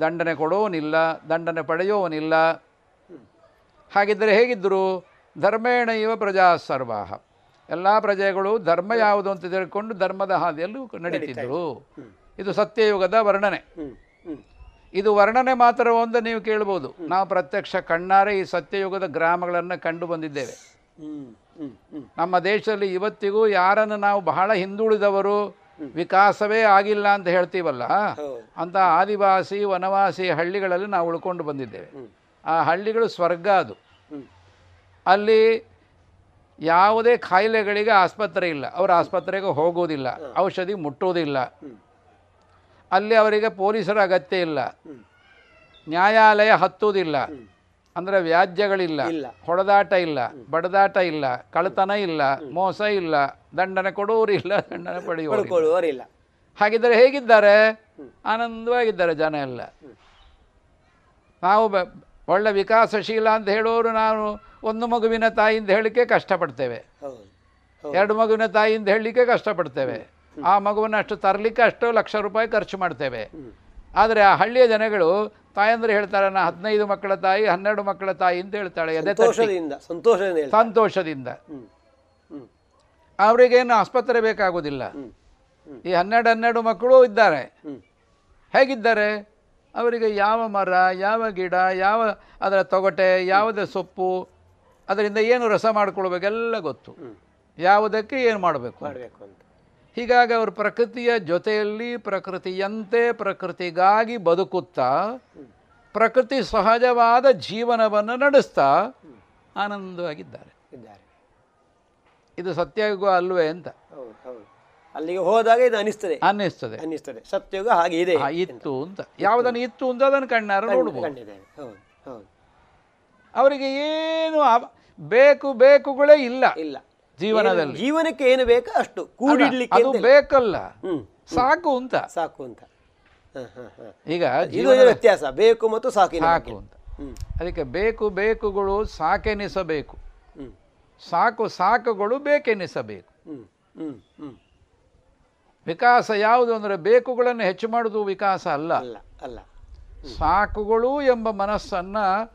ದಂಡನೆ ಕೊಡೋನಿಲ್ಲ ದಂಡನೆ ಪಡೆಯೋನಿಲ್ಲ. ಹಾಗಿದ್ದರೆ ಹೇಗಿದ್ದರು ಧರ್ಮೇಣೈವ ಪ್ರಜಾ ಸರ್ವಾಹ ಎಲ್ಲ ಪ್ರಜೆಗಳು ಧರ್ಮ ಯಾವುದು ಅಂತ ತಿಳ್ಕೊಂಡು ಧರ್ಮದ ಹಾದಿಯಲ್ಲಿ ನಡೀತಿದ್ರು. ಇದು ಸತ್ಯಯುಗದ ವರ್ಣನೆ. ಇದು. ವರ್ಣನೆ ಮಾತ್ರ ಒಂದು ನೀವು ಕೇಳ್ಬೋದು. ನಾವು ಪ್ರತ್ಯಕ್ಷ ಕಣ್ಣಾರೆ ಈ ಸತ್ಯಯುಗದ ಗ್ರಾಮಗಳನ್ನು ಕಂಡು ಬಂದಿದ್ದೇವೆ. ನಮ್ಮ ದೇಶದಲ್ಲಿ ಇವತ್ತಿಗೂ ಯಾರನ್ನು ನಾವು ಬಹಳ ಹಿಂದುಳಿದವರು ವಿಕಾಸವೇ ಆಗಿಲ್ಲ ಅಂತ ಹೇಳ್ತೀವಲ್ಲ? ಅಂತ ಆದಿವಾಸಿ ವನವಾಸಿ ಹಳ್ಳಿಗಳಲ್ಲಿ ನಾವು ಉಳ್ಕೊಂಡು ಬಂದಿದ್ದೇವೆ. ಆ ಹಳ್ಳಿಗಳು ಸ್ವರ್ಗ ಅದು. ಅಲ್ಲಿ ಯಾವುದೇ ಕಾಯಿಲೆಗಳಿಗೆ ಆಸ್ಪತ್ರೆ ಇಲ್ಲ. ಅವರು ಆಸ್ಪತ್ರೆಗೆ ಹೋಗೋದಿಲ್ಲ. ಔಷಧಿ ಮುಟ್ಟೋದಿಲ್ಲ. ಅಲ್ಲಿ ಅವರಿಗೆ ಪೊಲೀಸರ ಅಗತ್ಯ ಇಲ್ಲ. ನ್ಯಾಯಾಲಯ ಹತ್ತುವುದಿಲ್ಲ. ಅಂದರೆ ವ್ಯಾಜ್ಯಗಳಿಲ್ಲ. ಹೊಡೆದಾಟ ಇಲ್ಲ. ಬಡದಾಟ ಇಲ್ಲ. ಕಳ್ಳತನ ಇಲ್ಲ. ಮೋಸ ಇಲ್ಲ. ದಂಡನೆ ಕೊಡುವರಿಲ್ಲ ದಂಡನೆ ಪಡೆಯುವವರಿಲ್ಲ ಹಾಗಿದ್ದರೆ? ಹೇಗಿದ್ದಾರೆ ಆನಂದವಾಗಿದ್ದಾರೆ ಜನ ಎಲ್ಲ. ನಾವು ಒಳ್ಳೆ ವಿಕಾಸಶೀಲ ಅಂತ ಹೇಳೋರು ನಾನು ಒಂದು ಮಗುವಿನ ತಾಯಿ ಅಂತ ಹೇಳಲಿಕ್ಕೆ ಕಷ್ಟಪಡ್ತೇವೆ. ಎರಡು ಮಗುವಿನ ತಾಯಿ ಅಂತ ಹೇಳಲಿಕ್ಕೆ ಕಷ್ಟಪಡ್ತೇವೆ. ಆ ಮಗುವನ್ನು ಅಷ್ಟು ತರಲಿಕ್ಕೆ ಅಷ್ಟು ಲಕ್ಷ ರೂಪಾಯಿ ಖರ್ಚು ಮಾಡ್ತೇವೆ. ಆದರೆ ಆ ಹಳ್ಳಿಯ ಜನಗಳು ತಾಯಂದ್ರೆ ಹೇಳ್ತಾರೆ ನಾ ಹದಿನೈದು ಮಕ್ಕಳ ತಾಯಿ ಹನ್ನೆರಡು ಮಕ್ಕಳ ತಾಯಿ ಅಂತ ಹೇಳ್ತಾಳೆ ತಟ್ಟಿ. ಸಂತೋಷದಿಂದ. ಸಂತೋಷದಿಂದ ಅವರಿಗೇನು ಆಸ್ಪತ್ರೆ ಬೇಕಾಗೋದಿಲ್ಲ. ಈ ಹನ್ನೆರಡು ಹನ್ನೆರಡು ಮಕ್ಕಳು ಇದ್ದಾರೆ. ಹೇಗಿದ್ದಾರೆ? ಅವರಿಗೆ ಯಾವ ಮರ ಯಾವ ಗಿಡ ಯಾವ ಅದರ ತೊಗಟೆ ಯಾವುದೇ ಸೊಪ್ಪು ಅದರಿಂದ ಏನು ರಸ ಮಾಡ್ಕೊಳ್ಬೇಕೆಲ್ಲ ಗೊತ್ತು. ಯಾವುದಕ್ಕೆ ಏನು ಮಾಡಬೇಕು ಮಾಡಬೇಕು ಅಂತ. ಹೀಗಾಗಿ ಅವರು ಪ್ರಕೃತಿಯ ಜೊತೆಯಲ್ಲಿ ಪ್ರಕೃತಿಯಂತೆ ಪ್ರಕೃತಿಗಾಗಿ ಬದುಕುತ್ತಾ ಪ್ರಕೃತಿ ಸಹಜವಾದ ಜೀವನವನ್ನು ನಡೆಸ್ತಾ ಆನಂದವಾಗಿದ್ದಾರೆ. ಇದ್ದಾರೆ. ಇದು ಸತ್ಯಯುಗ ಅಲ್ವೇ ಅಂತ. ಅಲ್ಲಿಗೆ ಹೋದಾಗ ಇದು ಅನಿಸ್ತದೆ ಅನ್ನಿಸ್ತದೆ. ಅನ್ನಿಸ್ತದೆ. ಸತ್ಯಯುಗ ಹಾಗೆ ಇದೆ ಇತ್ತು ಅಂತ. ಯಾವುದನ್ನು ಇತ್ತು ಅಂತ ಅದನ್ನು ಕಣ್ಣಾರ ನೋಡಬಹುದು ಹೌದು ಹೌದು. ಅವರಿಗೆ ಏನು ಬೇಕು ಬೇಕುಗಳೇ ಇಲ್ಲ ಇಲ್ಲ. ಜೀವನದಲ್ಲಿ. ಜೀವನಕ್ಕೆ ಏನು ಬೇಕು ಅಷ್ಟು. ಕೂಡಿಡ್ಲಿಕ್ಕೆ ಅದು ಬೇಕಲ್ಲ. ಸಾಕು ಅಂತ. ಸಾಕು ಅಂತ. ಈಗ ಇದು ವ್ಯತ್ಯಾಸ. ಬೇಕು ಮತ್ತು ಸಾಕು ಸಾಕು ಅಂತ. ಅದಕ್ಕೆ ಬೇಕು ಬೇಕುಗಳು ಸಾಕೆನಿಸಬೇಕು. ಸಾಕು ಸಾಕುಗಳು ಬೇಕೆನಿಸಬೇಕು. ವಿಕಾಸ ಯಾವುದು ಅಂದರೆ ಬೇಕುಗಳನ್ನು ಹೆಚ್ಚು ಮಾಡೋದು ವಿಕಾಸ ಅಲ್ಲ. ಅಲ್ಲ ಅಲ್ಲ. ಸಾಕುಗಳು ಎಂಬ ಮನಸ್ಸನ್ನು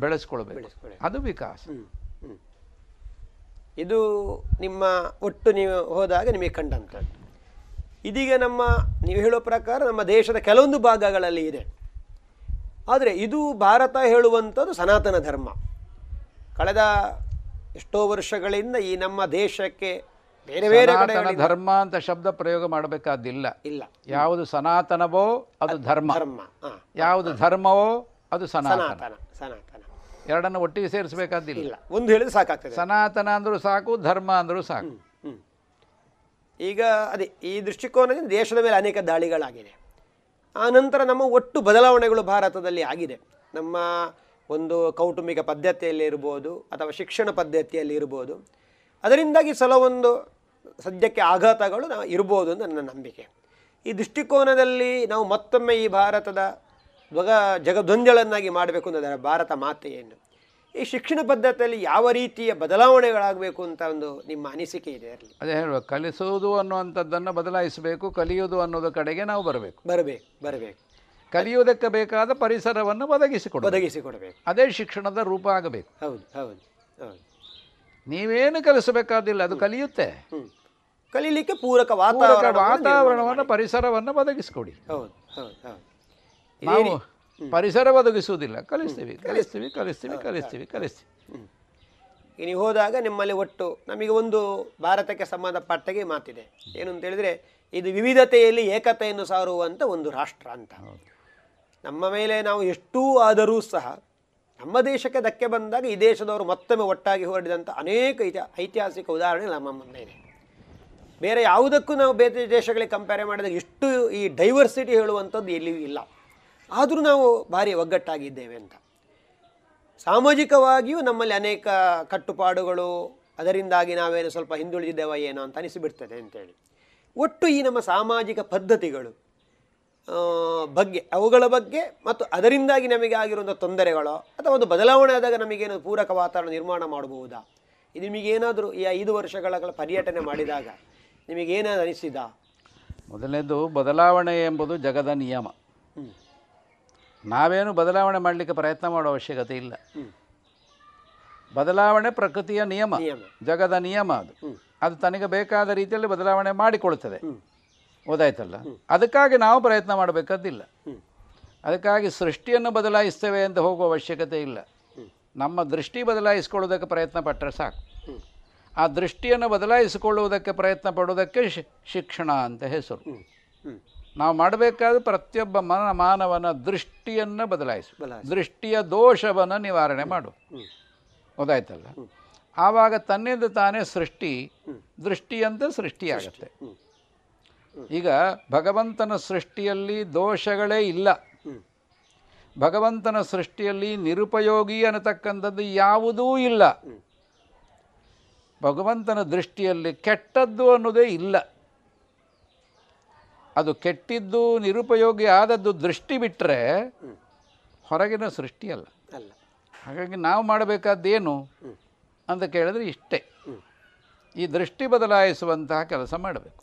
ಬೆಳೆಸ್ಕೊಳ್ಬೇಕು. ಅದು ವಿಕಾಸ. ಇದು ನಿಮ್ಮ ಒಟ್ಟು ನೀವು ಹೋದಾಗ ನಿಮಗೆ ಕಂಡಂಥದ್ದು ಇದೀಗ ನಮ್ಮ ನೀವು ಹೇಳೋ ಪ್ರಕಾರ ನಮ್ಮ ದೇಶದ ಕೆಲವೊಂದು ಭಾಗಗಳಲ್ಲಿ ಇದೆ. ಆದರೆ ಇದು ಭಾರತ ಹೇಳುವಂಥದ್ದು ಸನಾತನ ಧರ್ಮ. ಕಳೆದ ಎಷ್ಟೋ ವರ್ಷಗಳಿಂದ ಈ ನಮ್ಮ ದೇಶಕ್ಕೆ ಬೇರೆ ಬೇರೆ ಸನಾತನ ಧರ್ಮ ಅಂತ ಶಬ್ದ ಪ್ರಯೋಗ ಮಾಡಬೇಕಾದಿಲ್ಲ. ಇಲ್ಲ. ಯಾವುದು ಸನಾತನವೋ ಅದು ಧರ್ಮ. ಧರ್ಮ. ಯಾವುದು ಧರ್ಮವೋ ಅದು ಸನಾತನ. ಸನಾತನ ಎರಡನ್ನು ಒಟ್ಟಿಗೆ ಸೇರಿಸಬೇಕಾದಿಲ್ಲ. ಇಲ್ಲ. ಒಂದು ಹೇಳಿದ್ರೆ ಸಾಕಾಗ್ತದೆ. ಸನಾತನ ಅಂದರೂ ಸಾಕು ಧರ್ಮ ಅಂದರೂ ಸಾಕು. ಈಗ ಅದೇ ಈ ದೃಷ್ಟಿಕೋನದಿಂದ ದೇಶದ ಮೇಲೆ ಅನೇಕ ದಾಳಿಗಳಾಗಿದೆ ಆ ನಂತರ ನಮ್ಮ ಒಟ್ಟು ಬದಲಾವಣೆಗಳು ಭಾರತದಲ್ಲಿ ಆಗಿದೆ. ನಮ್ಮ ಒಂದು ಕೌಟುಂಬಿಕ ಪದ್ಧತಿಯಲ್ಲಿ ಇರ್ಬೋದು ಅಥವಾ ಶಿಕ್ಷಣ ಪದ್ಧತಿಯಲ್ಲಿ ಇರ್ಬೋದು. ಅದರಿಂದಾಗಿ ಕೆಲವೊಂದು ಸದ್ಯಕ್ಕೆ ಆಘಾತಗಳು ನಾವು ಇರ್ಬೋದು ಅಂತ ನನ್ನ ನಂಬಿಕೆ. ಈ ದೃಷ್ಟಿಕೋನದಲ್ಲಿ ನಾವು ಮತ್ತೊಮ್ಮೆ ಈ ಭಾರತದ ಧ್ವಗ ಜಗದ್ವಂಜಳನ್ನಾಗಿ ಮಾಡಬೇಕು ಅನ್ನೋದರ ಭಾರತ ಮಾತೆಯನ್ನು ಈ ಶಿಕ್ಷಣ ಪದ್ಧತಿಯಲ್ಲಿ ಯಾವ ರೀತಿಯ ಬದಲಾವಣೆಗಳಾಗಬೇಕು ಅಂತ ಒಂದು ನಿಮ್ಮ ಅನಿಸಿಕೆ ಇದೆ ಅಲ್ಲಿ? ಅದೇ ಹೇಳುವ ಕಲಿಸುವುದು ಅನ್ನುವಂಥದ್ದನ್ನು ಬದಲಾಯಿಸಬೇಕು ಕಲಿಯುವುದು ಅನ್ನೋದ ಕಡೆಗೆ ನಾವು ಬರಬೇಕು. ಬರಬೇಕು ಬರಬೇಕು. ಕಲಿಯುವುದಕ್ಕೆ ಬೇಕಾದ ಪರಿಸರವನ್ನು ಒದಗಿಸಿಕೊಡ ಒದಗಿಸಿಕೊಡಬೇಕು. ಅದೇ ಶಿಕ್ಷಣದ ರೂಪ ಆಗಬೇಕು. ಹೌದು ಹೌದು ಹೌದು. ನೀವೇನು ಕಲಿಸಬೇಕಾದಿಲ್ಲ ಅದು ಕಲಿಯುತ್ತೆ. ಕಲೀಲಿಕ್ಕೆ ಪೂರಕ ವಾತಾವರಣ ವಾತಾವರಣವನ್ನು ಪರಿಸರವನ್ನು ಒದಗಿಸಿಕೊಡಿ. ಹೌದು ಹೌದು ನಾವು ಪರಿಸರ ಒದಗಿಸುವುದಿಲ್ಲ. ಕಲಿಸ್ತೀವಿ ಕಲಿಸ್ತೀವಿ ಕಲಿಸ್ತೀವಿ ಕಲಿಸ್ತೀವಿ ಕಲಿಸ್ತೀವಿ. ನೀವು ಹೋದಾಗ ನಿಮ್ಮಲ್ಲಿ ಒಟ್ಟು ನಮಗೆ ಒಂದು ಭಾರತಕ್ಕೆ ಸಂಬಂಧಪಟ್ಟಾಗೆ ಮಾತಿದೆ. ಏನು ಅಂತ ಹೇಳಿದ್ರೆ ಇದು ವಿವಿಧತೆಯಲ್ಲಿ ಏಕತೆಯನ್ನು ಸಾರುವಂಥ ಒಂದು ರಾಷ್ಟ್ರ ಅಂತ. ನಮ್ಮ ಮೇಲೆ ನಾವು ಎಷ್ಟೂ ಆದರೂ ಸಹ ನಮ್ಮ ದೇಶಕ್ಕೆ ಧಕ್ಕೆ ಬಂದಾಗ ಈ ದೇಶದವರು ಮತ್ತೊಮ್ಮೆ ಒಟ್ಟಾಗಿ ಹೊರಡಿದಂಥ ಅನೇಕ ಇತಿ ಐತಿಹಾಸಿಕ ಉದಾಹರಣೆ ನಮ್ಮ ಮುಂದೆ ಇದೆ. ಬೇರೆ ಯಾವುದಕ್ಕೂ ನಾವು ಬೇರೆ ದೇಶಗಳಿಗೆ ಕಂಪೇರ್ ಮಾಡಿದಾಗ ಇಷ್ಟು ಈ ಡೈವರ್ಸಿಟಿ ಹೇಳುವಂಥದ್ದು ಎಲ್ಲಿಯೂ ಇಲ್ಲ. ಆದರೂ ನಾವು ಭಾರಿ ಒಗ್ಗಟ್ಟಾಗಿದ್ದೇವೆ ಅಂತ. ಸಾಮಾಜಿಕವಾಗಿಯೂ ನಮ್ಮಲ್ಲಿ ಅನೇಕ ಕಟ್ಟುಪಾಡುಗಳು, ಅದರಿಂದಾಗಿ ನಾವೇನು ಸ್ವಲ್ಪ ಹಿಂದುಳಿದಿದ್ದೇವ ಏನೋ ಅಂತ ಅನಿಸಿಬಿಡ್ತದೆ ಅಂತೇಳಿ. ಒಟ್ಟು ಈ ನಮ್ಮ ಸಾಮಾಜಿಕ ಪದ್ಧತಿಗಳು ಬಗ್ಗೆ ಅವುಗಳ ಬಗ್ಗೆ ಮತ್ತು ಅದರಿಂದಾಗಿ ನಮಗೆ ಆಗಿರುವಂಥ ತೊಂದರೆಗಳು ಅಥವಾ ಒಂದು ಬದಲಾವಣೆ ಆದಾಗ ನಮಗೇನು ಪೂರಕ ವಾತಾವರಣ ನಿರ್ಮಾಣ ಮಾಡಬಹುದಾ? ಇದು ನಿಮಗೇನಾದರೂ ಈ ಐದು ವರ್ಷಗಳ ಪರ್ಯಟನೆ ಮಾಡಿದಾಗ ನಿಮಗೇನಾದ್ರು ಅನಿಸಿದ? ಮೊದಲನೇದು ಬದಲಾವಣೆ ಎಂಬುದು ಜಗದ ನಿಯಮ. ನಾವೇನು ಬದಲಾವಣೆ ಮಾಡಲಿಕ್ಕೆ ಪ್ರಯತ್ನ ಮಾಡೋ ಅವಶ್ಯಕತೆ ಇಲ್ಲ. ಬದಲಾವಣೆ ಪ್ರಕೃತಿಯ ನಿಯಮ. ಜಗದ ನಿಯಮ ಅದು. ಅದು ತನಗೆ ಬೇಕಾದ ರೀತಿಯಲ್ಲಿ ಬದಲಾವಣೆ ಮಾಡಿಕೊಳ್ತದೆ. ಓದಾಯ್ತಲ್ಲ? ಅದಕ್ಕಾಗಿ ನಾವು ಪ್ರಯತ್ನ ಮಾಡಬೇಕಾದಿಲ್ಲ. ಅದಕ್ಕಾಗಿ ಸೃಷ್ಟಿಯನ್ನು ಬದಲಾಯಿಸ್ತೇವೆ ಅಂತ ಹೋಗುವ ಅವಶ್ಯಕತೆ ಇಲ್ಲ. ನಮ್ಮ ದೃಷ್ಟಿ ಬದಲಾಯಿಸಿಕೊಳ್ಳೋದಕ್ಕೆ ಪ್ರಯತ್ನ ಪಟ್ಟರೆ ಸಾಕು. ಆ ದೃಷ್ಟಿಯನ್ನು ಬದಲಾಯಿಸಿಕೊಳ್ಳುವುದಕ್ಕೆ ಪ್ರಯತ್ನ ಪಡುವುದಕ್ಕೆ ಶಿ- ಶಿಕ್ಷಣ ಅಂತ ಹೆಸರು. ನಾವು ಮಾಡಬೇಕಾದ ಪ್ರತಿಯೊಬ್ಬ ಮನ ಮಾನವನ ದೃಷ್ಟಿಯನ್ನು ಬದಲಾಯಿಸು. ದೃಷ್ಟಿಯ ದೋಷವನ್ನು ನಿವಾರಣೆ ಮಾಡು. ಗೊತ್ತಾಯ್ತಲ್ಲ ಆವಾಗ ತನ್ನಿಂದ ತಾನೇ ಸೃಷ್ಟಿ ದೃಷ್ಟಿಯಂತೆ ಸೃಷ್ಟಿಯಾಗತ್ತೆ. ಈಗ ಭಗವಂತನ ಸೃಷ್ಟಿಯಲ್ಲಿ ದೋಷಗಳೇ ಇಲ್ಲ. ಭಗವಂತನ ಸೃಷ್ಟಿಯಲ್ಲಿ ನಿರುಪಯೋಗಿ ಅನ್ನತಕ್ಕಂಥದ್ದು ಯಾವುದೂ ಇಲ್ಲ. ಭಗವಂತನ ದೃಷ್ಟಿಯಲ್ಲಿ ಕೆಟ್ಟದ್ದು ಅನ್ನೋದೇ ಇಲ್ಲ. ಅದು ಕೆಟ್ಟಿದ್ದು ನಿರುಪಯೋಗಿ ಆದದ್ದು ದೃಷ್ಟಿ ಬಿಟ್ಟರೆ ಹೊರಗಿನ ಸೃಷ್ಟಿಯಲ್ಲ ಅಲ್ಲ. ಹಾಗಾಗಿ ನಾವು ಮಾಡಬೇಕಾದ್ದೇನು ಅಂತ ಕೇಳಿದ್ರೆ ಇಷ್ಟೇ. ಈ ದೃಷ್ಟಿ ಬದಲಾಯಿಸುವಂತಹ ಕೆಲಸ ಮಾಡಬೇಕು.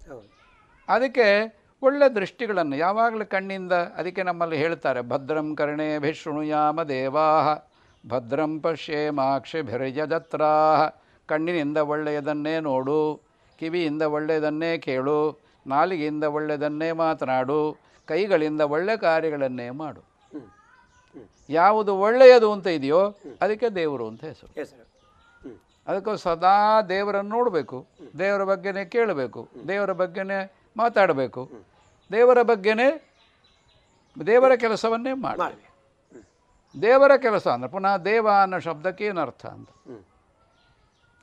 ಅದಕ್ಕೆ ಒಳ್ಳೆ ದೃಷ್ಟಿಗಳನ್ನು. ಯಾವಾಗಲೂ ಕಣ್ಣಿಂದ ಅದಕ್ಕೆ ನಮ್ಮಲ್ಲಿ ಹೇಳ್ತಾರೆ ಭದ್ರಂ ಕರ್ಣೇ ಭಿಶೃಣುಯಾಮ ದೇವಾಹ ಭದ್ರಂ ಪಶ್ಯೇಮಾಕ್ಷಿಭಿರ್ಯಜತ್ರಾಹ ಕಣ್ಣಿನಿಂದ ಒಳ್ಳೆಯದನ್ನೇ ನೋಡು ಕಿವಿಯಿಂದ ಒಳ್ಳೆಯದನ್ನೇ ಕೇಳು ನಾಲಿಗೆಯಿಂದ ಒಳ್ಳೆಯದನ್ನೇ ಮಾತನಾಡು ಕೈಗಳಿಂದ ಒಳ್ಳೆ ಕಾರ್ಯಗಳನ್ನೇ ಮಾಡು. ಯಾವುದು ಒಳ್ಳೆಯದು ಅಂತ ಇದೆಯೋ ಅದಕ್ಕೆ ದೇವರು ಅಂತ ಹೆಸರು. ಅದಕ್ಕೂ ಅದಕ್ಕೆ ಸದಾ ದೇವರನ್ನು ನೋಡಬೇಕು. ದೇವರ ಬಗ್ಗೆನೇ ಕೇಳಬೇಕು. ದೇವರ ಬಗ್ಗೆನೇ ಮಾತಾಡಬೇಕು. ದೇವರ ಬಗ್ಗೆನೇ ದೇವರ ಕೆಲಸವನ್ನೇ ಮಾಡಿ ದೇವರ ಕೆಲಸ ಅಂದರೆ ಪುನಃ ದೇವ ಅನ್ನೋ ಶಬ್ದಕ್ಕೆ ಏನು ಅರ್ಥ ಅಂತ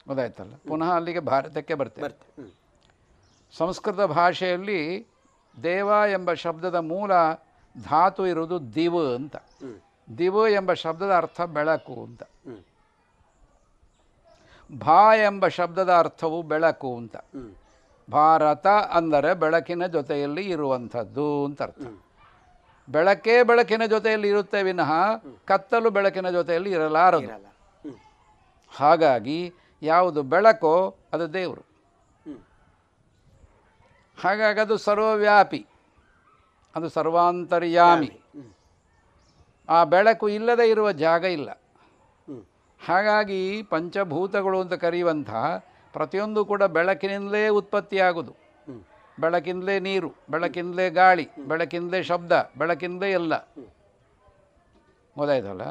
ಗೊತ್ತಾಯ್ತಲ್ಲ? ಪುನಃ ಅಲ್ಲಿಗೆ ಭಾರತಕ್ಕೆ ಬರ್ತೇವೆ. ಸಂಸ್ಕೃತ ಭಾಷೆಯಲ್ಲಿ ದೇವ ಎಂಬ ಶಬ್ದದ ಮೂಲ ಧಾತು ಇರುವುದು ದಿವ ಅಂತ. ದಿವ ಎಂಬ ಶಬ್ದದ ಅರ್ಥ ಬೆಳಕು ಅಂತ. ಭಾ ಎಂಬ ಶಬ್ದದ ಅರ್ಥವು ಬೆಳಕು ಅಂತ. ಭಾರತ ಅಂದರೆ ಬೆಳಕಿನ ಜೊತೆಯಲ್ಲಿ ಇರುವಂಥದ್ದು ಅಂತ ಅರ್ಥ. ಬೆಳಕೇ ಬೆಳಕಿನ ಜೊತೆಯಲ್ಲಿ ಇರುತ್ತೆ ವಿನಃ ಕತ್ತಲು ಬೆಳಕಿನ ಜೊತೆಯಲ್ಲಿ ಇರಲಾರದು. ಹಾಗಾಗಿ ಯಾವುದು ಬೆಳಕೋ ಅದು ದೇವರು. ಹಾಗಾಗಿ ಅದು ಸರ್ವವ್ಯಾಪಿ. ಅದು ಸರ್ವಾಂತರ್ಯಾಮಿ. ಆ ಬೆಳಕು ಇಲ್ಲದೆ ಇರುವ ಜಾಗ ಇಲ್ಲ. ಹಾಗಾಗಿ ಪಂಚಭೂತಗಳು ಅಂತ ಕರೆಯುವಂಥ ಪ್ರತಿಯೊಂದು ಕೂಡ ಬೆಳಕಿನಿಂದಲೇ ಉತ್ಪತ್ತಿಯಾಗುವುದು ಬೆಳಕಿಂದಲೇ ನೀರು ಬೆಳಕಿಂದಲೇ ಗಾಳಿ ಬೆಳಕಿಂದಲೇ ಶಬ್ದ ಬೆಳಕಿಂದಲೇ ಎಲ್ಲ. ಗೊತ್ತಾಯ್ತಲ್ಲ?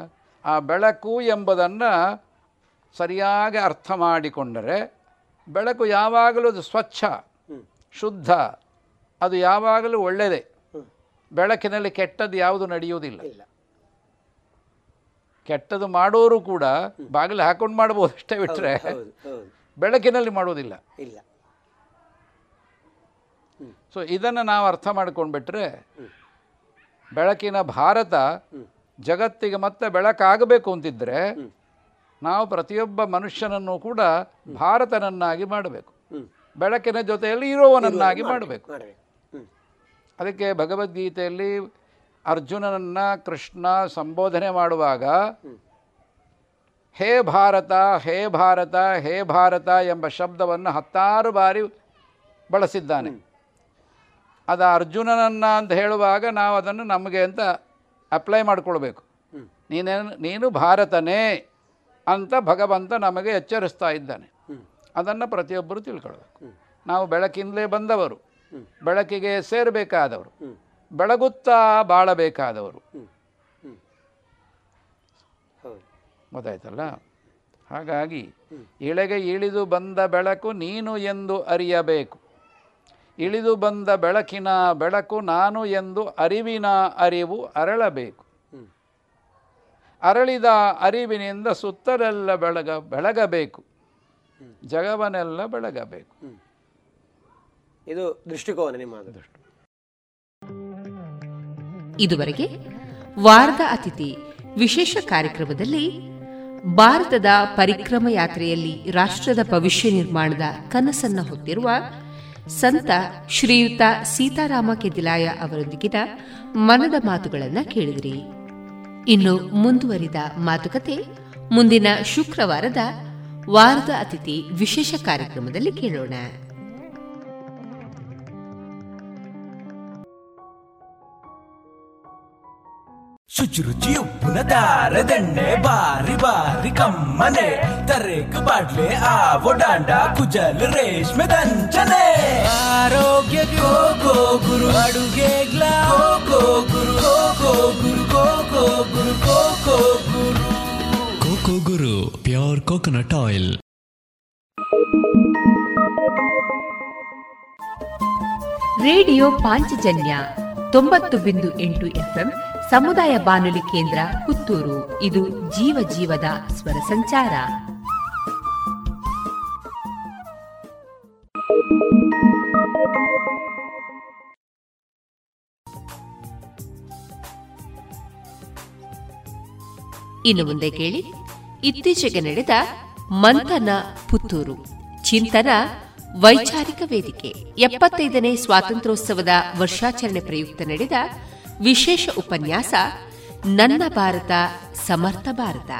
ಆ ಬೆಳಕು ಎಂಬುದನ್ನು ಸರಿಯಾಗಿ ಅರ್ಥ ಮಾಡಿಕೊಂಡರೆ ಬೆಳಕು ಯಾವಾಗಲೂ ಅದು ಸ್ವಚ್ಛ ಶುದ್ಧ ಅದು ಯಾವಾಗಲೂ ಒಳ್ಳೆಯದೇ. ಬೆಳಕಿನಲ್ಲಿ ಕೆಟ್ಟದ್ದು ಯಾವುದು ನಡೆಯುವುದಿಲ್ಲ. ಕೆಟ್ಟದ್ದು ಮಾಡೋರು ಕೂಡ ಬಾಗಿಲು ಹಾಕೊಂಡು ಮಾಡ್ಬೋದು ಅಷ್ಟೇ ಬಿಟ್ಟರೆ ಬೆಳಕಿನಲ್ಲಿ ಮಾಡೋದಿಲ್ಲ ಇಲ್ಲ. ಸೊ ಇದನ್ನು ನಾವು ಅರ್ಥ ಮಾಡ್ಕೊಂಡ್ಬಿಟ್ರೆ ಬೆಳಕಿನ ಭಾರತ ಜಗತ್ತಿಗೆ ಮತ್ತೆ ಬೆಳಕಾಗಬೇಕು ಅಂತಿದ್ರೆ ನಾವು ಪ್ರತಿಯೊಬ್ಬ ಮನುಷ್ಯನನ್ನು ಕೂಡ ಭಾರತನನ್ನಾಗಿ ಮಾಡಬೇಕು. ಬೆಳಕಿನ ಜೊತೆಯಲ್ಲಿ ಇರೋವನನ್ನಾಗಿ ಮಾಡಬೇಕು. ಮಾಡಬೇಕು. ಅದಕ್ಕೆ ಭಗವದ್ಗೀತೆಯಲ್ಲಿ ಅರ್ಜುನನನ್ನ ಕೃಷ್ಣ ಸಂಬೋಧನೆ ಮಾಡುವಾಗ ಹೇ ಭಾರತ ಹೇ ಭಾರತ ಹೇ ಭಾರತ ಎಂಬ ಶಬ್ದವನ್ನು ಹತ್ತಾರು ಬಾರಿ ಬಳಸಿದ್ದಾನೆ. ಅದು ಅರ್ಜುನನನ್ನ ಅಂತ ಹೇಳುವಾಗ ನಾವು ಅದನ್ನು ನಮಗೆ ಅಂತ ಅಪ್ಲೈ ಮಾಡಿಕೊಳ್ಬೇಕು. ನೀನೇನು ನೀನು ಭಾರತನೇ ಅಂತ ಭಗವಂತ ನಮಗೆ ಎಚ್ಚರಿಸ್ತಾ ಇದ್ದಾನೆ. ಅದನ್ನು ಪ್ರತಿಯೊಬ್ಬರು ತಿಳ್ಕೊಳ್ಬೇಕು. ನಾವು ಬೆಳಕಿಂದಲೇ ಬಂದವರು. ಬೆಳಕಿಗೆ ಸೇರಬೇಕಾದವರು. ಬೆಳಗುತ್ತಾ ಬಾಳಬೇಕಾದವರು ಹೌದು ಗೊತ್ತಾಯ್ತಲ್ಲ? ಹಾಗಾಗಿ ಇಳೆಗೆ ಇಳಿದು ಬಂದ ಬೆಳಕು ನೀನು ಎಂದು ಅರಿಯಬೇಕು. ಇಳಿದು ಬಂದ ಬೆಳಕಿನ ಬೆಳಕು ನಾನು ಎಂದು ಅರಿವಿನ ಅರಿವು ಅರಳಬೇಕು. ಅರಳಿದ ಅರಿವಿನಿಂದ ಸುತ್ತಲೆಲ್ಲ ಬೆಳಗ ಬೆಳಗಬೇಕು. ಜಗವನ್ನೆಲ್ಲ ಬೆಳಗಬೇಕು. ಇದು ದೃಷ್ಟಿಕೋನ ನಿಮ್ಮ ದೃಷ್ಟಿ ಇದುವರೆಗೆ ವಾರದ ಅತಿಥಿ ವಿಶೇಷ ಕಾರ್ಯಕ್ರಮದಲ್ಲಿ ಭಾರತದ ಪರಿಕ್ರಮ ಯಾತ್ರೆಯಲ್ಲಿ ರಾಷ್ಟ್ರದ ಭವಿಷ್ಯ ನಿರ್ಮಾಣದ ಕನಸನ್ನು ಹೊತ್ತಿರುವ ಸಂತ ಶ್ರೀಯುತ ಸೀತಾರಾಮ ಕೆದಿಲಾಯ ಅವರೊಂದಿಗಿನ ಮನದ ಮಾತುಗಳನ್ನು ಕೇಳಿದ್ರಿ. ಇನ್ನು ಮುಂದುವರಿದ ಮಾತುಕತೆ ಮುಂದಿನ ಶುಕ್ರವಾರದ ವಾರದ ಅತಿಥಿ ವಿಶೇಷ ಕಾರ್ಯಕ್ರಮದಲ್ಲಿ ಕೇಳೋಣ. ಶುಚಿರುಚಿ ಉಪ್ಪಿನ ದಾರದೆಣ್ಣೆ ಬಾರಿ ಬಾರಿ ಕಮ್ಮನೆ. ತರೇಕು ಬಾಡ್ಲೆ ಆ ಡಾಂಡ ಕುಜಲ್ ರೇಷ್ಮೆ ದಂಚನೆ. ಆರೋಗ್ಯ ಗೋ ಗೋ ಗುರು. ಅಡುಗೆ ಗ್ಲಾ ಗೋ ಗುರು. ಗೋ ಗೋ ಗುರು. ಗೋ ಗೋ ಗುರು. ಗೋ ಗೋ ಗುರು. ಕೋಕೋ ಗುರು. Pure coconut oil. Radio Panchajanya ತೊಂಬತ್ತು ಬಿಂದು ಎಂಟು ಎಫ್ಎಂ ಸಮುದಾಯ ಬಾನುಲಿ ಕೇಂದ್ರ ಪುತ್ತೂರು. ಇದು ಜೀವ ಜೀವದ ಸ್ವರ ಸಂಚಾರ. ಇನ್ನು ಮುಂದೆ ಕೇಳಿ. ಇತ್ತೀಚೆಗೆ ನಡೆದ ಮಂಥನ ಪುತ್ತೂರು. ಚಿಂತನ ವೈಚಾರಿಕ ವೇದಿಕೆ. ಎಪ್ಪತ್ತೈದನೇ ಸ್ವಾತಂತ್ರ್ಯೋತ್ಸವದ ವರ್ಷಾಚರಣೆ ಪ್ರಯುಕ್ತ ನಡೆದ ವಿಶೇಷ ಉಪನ್ಯಾಸ ನನ್ನ ಭಾರತ, ಸಮರ್ಥ ಭಾರತ.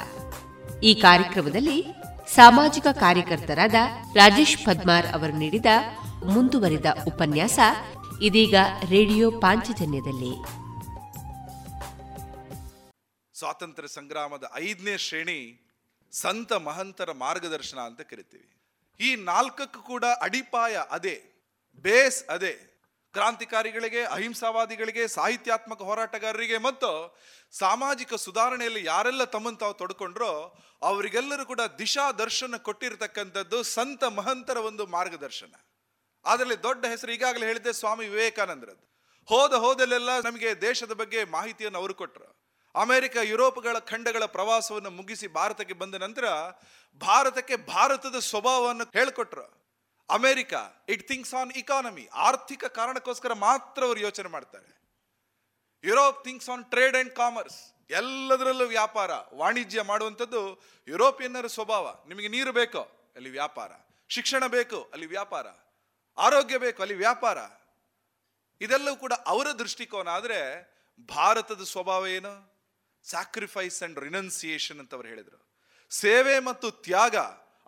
ಈ ಕಾರ್ಯಕ್ರಮದಲ್ಲಿ ಸಾಮಾಜಿಕ ಕಾರ್ಯಕರ್ತರಾದ ರಾಜೇಶ್ ಪದ್ಮಾರ್ ಅವರು ನೀಡಿದ ಮುಂದುವರಿದ ಉಪನ್ಯಾಸ ಇದೀಗ ರೇಡಿಯೋ ಪಾಂಚಜನ್ಯದಲ್ಲಿ. ಸ್ವಾತಂತ್ರ್ಯ ಸಂಗ್ರಾಮದ ಐದನೇ ಶ್ರೇಣಿ ಸಂತ ಮಹಂತರ ಮಾರ್ಗದರ್ಶನ ಅಂತ ಕರಿತೀವಿ. ಈ ನಾಲ್ಕಕ್ಕೂ ಕೂಡ ಅಡಿಪಾಯ ಅದೇ, ಬೇಸ್ ಅದೇ. ಕ್ರಾಂತಿಕಾರಿಗಳಿಗೆ, ಅಹಿಂಸಾವಾದಿಗಳಿಗೆ, ಸಾಹಿತ್ಯಾತ್ಮಕ ಹೋರಾಟಗಾರರಿಗೆ ಮತ್ತು ಸಾಮಾಜಿಕ ಸುಧಾರಣೆಯಲ್ಲಿ ಯಾರೆಲ್ಲ ತಮ್ಮನ್ನು ತಾವು ತೊಡ್ಕೊಂಡ್ರೋ ಅವರಿಗೆಲ್ಲರೂ ಕೂಡ ದಿಶಾ ದರ್ಶನ ಕೊಟ್ಟಿರತಕ್ಕಂಥದ್ದು ಸಂತ ಮಹಂತರ ಒಂದು ಮಾರ್ಗದರ್ಶನ. ಅದರಲ್ಲಿ ದೊಡ್ಡ ಹೆಸರು ಈಗಾಗಲೇ ಹೇಳಿದ್ದೆ ಸ್ವಾಮಿ ವಿವೇಕಾನಂದರದ್ದು. ಹೋದ ಹೋದಲ್ಲೆಲ್ಲ ನಮಗೆ ದೇಶದ ಬಗ್ಗೆ ಮಾಹಿತಿಯನ್ನು ಅವರು ಕೊಟ್ಟರು. ಅಮೆರಿಕ, ಯುರೋಪ್ಗಳ ಖಂಡಗಳ ಪ್ರವಾಸವನ್ನು ಮುಗಿಸಿ ಭಾರತಕ್ಕೆ ಬಂದ ನಂತರ ಭಾರತಕ್ಕೆ ಭಾರತದ ಸ್ವಭಾವವನ್ನು ಹೇಳಿಕೊಟ್ರು. America it thinks on economy ಆರ್ಥಿಕ ಕಾರಣಕ್ಕೋಸ್ಕರ ಮಾತ್ರ ಅವರು ಯೋಚನೆ ಮಾಡ್ತಾರೆ. Europe thinks on trade and commerce ಎಲ್ಲದರಲ್ಲೂ ವ್ಯಾಪಾರ, ವಾಣಿಜ್ಯ ಮಾಡುವಂಥದ್ದು ಯುರೋಪಿಯನ್ನರ ಸ್ವಭಾವ. ನಿಮಗೆ ನೀರು ಬೇಕೋ? ಅಲ್ಲಿ ವ್ಯಾಪಾರ. ಶಿಕ್ಷಣ ಬೇಕು? ಅಲ್ಲಿ ವ್ಯಾಪಾರ. ಆರೋಗ್ಯ ಬೇಕು? ಅಲ್ಲಿ ವ್ಯಾಪಾರ. ಇದೆಲ್ಲವೂ ಕೂಡ ಅವರ ದೃಷ್ಟಿಕೋನ. ಆದರೆ ಭಾರತದ ಸ್ವಭಾವ ಏನು? ಸ್ಯಾಕ್ರಿಫೈಸ್ ಅಂಡ್ ರಿನನ್ಸಿಯೇಷನ್ ಅಂತ ಅವರು ಹೇಳಿದರು. ಸೇವೆ ಮತ್ತು ತ್ಯಾಗ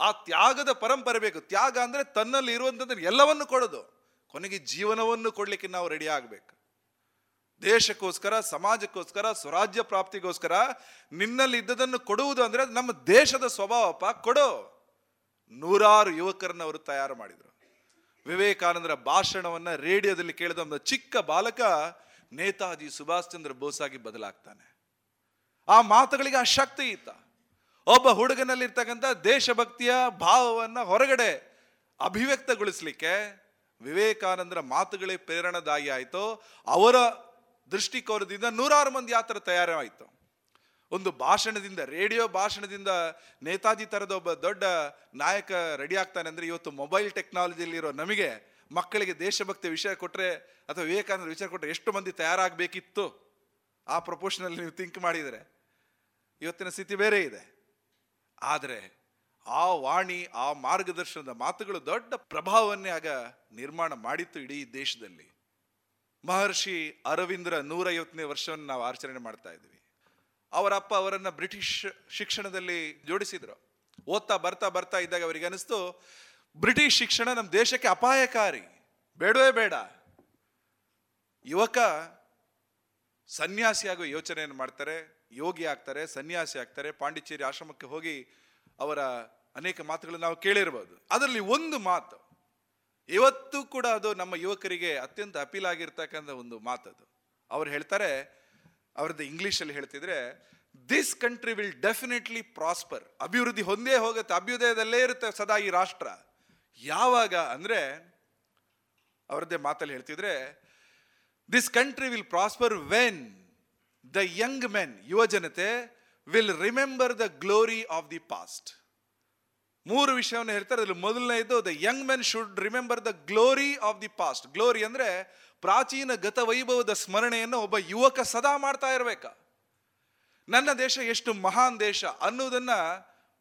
ಆ ತ್ಯಾಗದ ಪರಂಪರೆ ಬೇಕು. ತ್ಯಾಗ ಅಂದ್ರೆ ತನ್ನಲ್ಲಿ ಇರುವಂಥದ್ದು ಎಲ್ಲವನ್ನು ಕೊಡೋದು. ಕೊನೆಗೆ ಜೀವನವನ್ನು ಕೊಡ್ಲಿಕ್ಕೆ ನಾವು ರೆಡಿ ಆಗಬೇಕು. ದೇಶಕ್ಕೋಸ್ಕರ, ಸಮಾಜಕ್ಕೋಸ್ಕರ, ಸ್ವರಾಜ್ಯ ಪ್ರಾಪ್ತಿಗೋಸ್ಕರ ನಿನ್ನಲ್ಲಿ ಇದ್ದದನ್ನು ಕೊಡುವುದು ಅಂದ್ರೆ ನಮ್ಮ ದೇಶದ ಸ್ವಭಾವಪ್ಪ. ಕೊಡೋ. ನೂರಾರು ಯುವಕರನ್ನು ಅವರು ತಯಾರು ಮಾಡಿದರು. ವಿವೇಕಾನಂದರ ಭಾಷಣವನ್ನ ರೇಡಿಯೋದಲ್ಲಿ ಕೇಳಿದ ಒಂದು ಚಿಕ್ಕ ಬಾಲಕ ನೇತಾಜಿ ಸುಭಾಷ್ ಚಂದ್ರ ಬೋಸಾಗಿ ಬದಲಾಗ್ತಾನೆ. ಆ ಮಾತುಗಳಿಗೆ ಆ ಶಕ್ತಿ ಇತ್ತ. ಒಬ್ಬ ಹುಡುಗನಲ್ಲಿರ್ತಕ್ಕಂಥ ದೇಶಭಕ್ತಿಯ ಭಾವವನ್ನ ಹೊರಗಡೆ ಅಭಿವ್ಯಕ್ತಗೊಳಿಸ್ಲಿಕ್ಕೆ ವಿವೇಕಾನಂದರ ಮಾತುಗಳೇ ಪ್ರೇರಣಾದಾಯಿ ಆಯಿತು. ಅವರ ದೃಷ್ಟಿಕೋನದಿಂದ ನೂರಾರು ಮಂದಿ ಆ ಥರ ತಯಾರಾಯಿತು. ಒಂದು ಭಾಷಣದಿಂದ, ರೇಡಿಯೋ ಭಾಷಣದಿಂದ ನೇತಾಜಿ ಥರದ ಒಬ್ಬ ದೊಡ್ಡ ನಾಯಕ ರೆಡಿ ಆಗ್ತಾನೆ ಅಂದರೆ ಇವತ್ತು ಮೊಬೈಲ್ ಟೆಕ್ನಾಲಜಿಯಲ್ಲಿರೋ ನಮಗೆ ಮಕ್ಕಳಿಗೆ ದೇಶಭಕ್ತಿ ವಿಷಯ ಕೊಟ್ಟರೆ ಅಥವಾ ವಿವೇಕಾನಂದ ವಿಷಯ ಕೊಟ್ಟರೆ ಎಷ್ಟು ಮಂದಿ ತಯಾರಾಗಬೇಕಿತ್ತು? ಆ ಪ್ರಪೋರ್ಷನಲ್ಲಿ ನೀವು ಥಿಂಕ್ ಮಾಡಿದರೆ. ಇವತ್ತಿನ ಸ್ಥಿತಿ ಬೇರೆ ಇದೆ. ಆದರೆ ಆ ವಾಣಿ, ಆ ಮಾರ್ಗದರ್ಶನದ ಮಾತುಗಳು ದೊಡ್ಡ ಪ್ರಭಾವವನ್ನೇ ಆಗ ನಿರ್ಮಾಣ ಮಾಡಿತ್ತು ಇಡೀ ದೇಶದಲ್ಲಿ. ಮಹರ್ಷಿ ಅರವಿಂದ್ರ ನೂರೈವತ್ತನೇ ವರ್ಷವನ್ನು ನಾವು ಆಚರಣೆ ಮಾಡ್ತಾ ಇದ್ವಿ. ಅವರಪ್ಪ ಅವರನ್ನು ಬ್ರಿಟಿಷ್ ಶಿಕ್ಷಣದಲ್ಲಿ ಜೋಡಿಸಿದ್ರು. ಓದ್ತಾ, ಬರ್ತಾ ಬರ್ತಾ ಇದ್ದಾಗ ಅವರಿಗೆ ಅನಿಸ್ತು, ಬ್ರಿಟಿಷ್ ಶಿಕ್ಷಣ ನಮ್ಮ ದೇಶಕ್ಕೆ ಅಪಾಯಕಾರಿ, ಬೇಡವೇ ಬೇಡ. ಯುವಕ ಸನ್ಯಾಸಿಯಾಗುವ ಯೋಚನೆಯನ್ನು ಮಾಡ್ತಾರೆ. ಯೋಗಿ ಆಗ್ತಾರೆ, ಸನ್ಯಾಸಿ ಆಗ್ತಾರೆ, ಪಾಂಡಿಚೇರಿ ಆಶ್ರಮಕ್ಕೆ ಹೋಗಿ ಅವರ ಅನೇಕ ಮಾತುಗಳನ್ನು ನಾವು ಕೇಳಿರ್ಬೋದು. ಅದರಲ್ಲಿ ಒಂದು ಮಾತು, ಇವತ್ತು ಕೂಡ ಅದು ನಮ್ಮ ಯುವಕರಿಗೆ ಅತ್ಯಂತ ಅಪೀಲ್ ಆಗಿರ್ತಕ್ಕಂಥ ಒಂದು ಮಾತದು. ಅವ್ರು ಹೇಳ್ತಾರೆ, ಅವ್ರದ್ದು ಇಂಗ್ಲೀಷಲ್ಲಿ ಹೇಳ್ತಿದ್ರೆ this country will definitely prosper ಅಭಿವೃದ್ಧಿ ಹೊಂದೇ ಹೋಗುತ್ತೆ, ಅಭ್ಯುದಯದಲ್ಲೇ ಇರುತ್ತೆ ಸದಾ ಈ ರಾಷ್ಟ್ರ. ಯಾವಾಗ ಅಂದರೆ, ಅವರದ್ದೇ ಮಾತಲ್ಲಿ ಹೇಳ್ತಿದ್ರೆ this country will prosper when the young men ಯುವ ಜನತೆ will remember the glory of the past ಮೂರು ವಿಷಯವನ್ನು ಹೇಳ್ತಾರೆ, ಅದ್ರಲ್ಲಿ ಮೊದಲನೇದು the young men should remember the glory of the past glory ಅಂದ್ರೆ ಪ್ರಾಚೀನ ಗತ ವೈಭವದ ಸ್ಮರಣೆಯನ್ನು ಒಬ್ಬ ಯುವಕ ಸದಾ ಮಾಡ್ತಾ ಇರಬೇಕ. ನನ್ನ ದೇಶ ಎಷ್ಟು ಮಹಾನ್ ದೇಶ ಅನ್ನೋದನ್ನ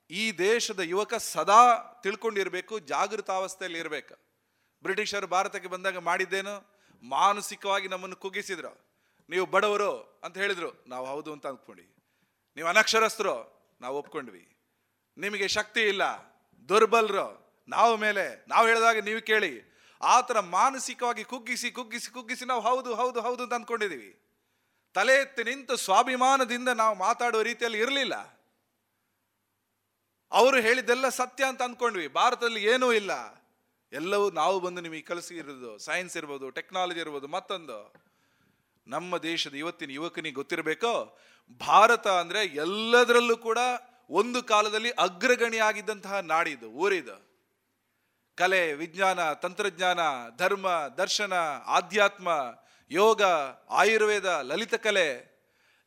ಈ ದೇಶದ ಯುವಕ ಸದಾ ತಿಳ್ಕೊಂಡಿರ್ಬೇಕು ಜಾಗೃತಾವಸ್ಥೆಯಲ್ಲಿ ಇರಬೇಕು. ಬ್ರಿಟಿಷರು ಭಾರತಕ್ಕೆ ಬಂದಾಗ ಮಾಡಿದ್ದೇನು? ಮಾನಸಿಕವಾಗಿ ನಮ್ಮನ್ನು ಕುಗ್ಗಿಸಿದ್ರು. ನೀವು ಬಡವರು ಅಂತ ಹೇಳಿದ್ರು, ನಾವು ಹೌದು ಅಂತ ಅಂದ್ಕೊಂಡ್ವಿ ನೀವು ಅನಕ್ಷರಸ್ಥರು, ನಾವು ಒಪ್ಕೊಂಡ್ವಿ. ನಿಮಗೆ ಶಕ್ತಿ ಇಲ್ಲ, ದುರ್ಬಲರು, ನಾವು ಮೇಲೆ, ನಾವು ಹೇಳಿದಾಗ ನೀವು ಕೇಳಿ. ಆ ಥರ ಮಾನಸಿಕವಾಗಿ ಕುಗ್ಗಿಸಿ ಕುಗ್ಗಿಸಿ ಕುಗ್ಗಿಸಿ ನಾವು ಹೌದು ಹೌದು ಹೌದು ಅಂತ ಅಂದ್ಕೊಂಡಿದ್ದೀವಿ ತಲೆ ಎತ್ತಿ ನಿಂತು ಸ್ವಾಭಿಮಾನದಿಂದ ನಾವು ಮಾತಾಡುವ ರೀತಿಯಲ್ಲಿ ಇರಲಿಲ್ಲ. ಅವರು ಹೇಳಿದ್ದೆಲ್ಲ ಸತ್ಯ ಅಂತ ಅಂದ್ಕೊಂಡ್ವಿ. ಭಾರತದಲ್ಲಿ ಏನೂ ಇಲ್ಲ. ಎಲ್ಲವೂ ನಾವು ಬಂದು ನಿಮಗೆ ಕಲಿಸಿ ಇರೋದು ಸೈನ್ಸ್ ಇರ್ಬೋದು ಟೆಕ್ನಾಲಜಿ ಇರ್ಬೋದು, ಮತ್ತೊಂದು. ನಮ್ಮ ದೇಶದ ಇವತ್ತಿನ ಯುವಕನಿಗೆ ಗೊತ್ತಿರಬೇಕೋ? ಭಾರತ ಅಂದ್ರೆ ಎಲ್ಲದರಲ್ಲೂ ಕೂಡ ಒಂದು ಕಾಲದಲ್ಲಿ ಅಗ್ರಗಣಿಯಾಗಿದ್ದಂತಹ ನಾಡಿದು, ಊರಿದು. ಕಲೆ, ವಿಜ್ಞಾನ, ತಂತ್ರಜ್ಞಾನ, ಧರ್ಮ, ದರ್ಶನ, ಆಧ್ಯಾತ್ಮ, ಯೋಗ, ಆಯುರ್ವೇದ, ಲಲಿತ ಕಲೆ,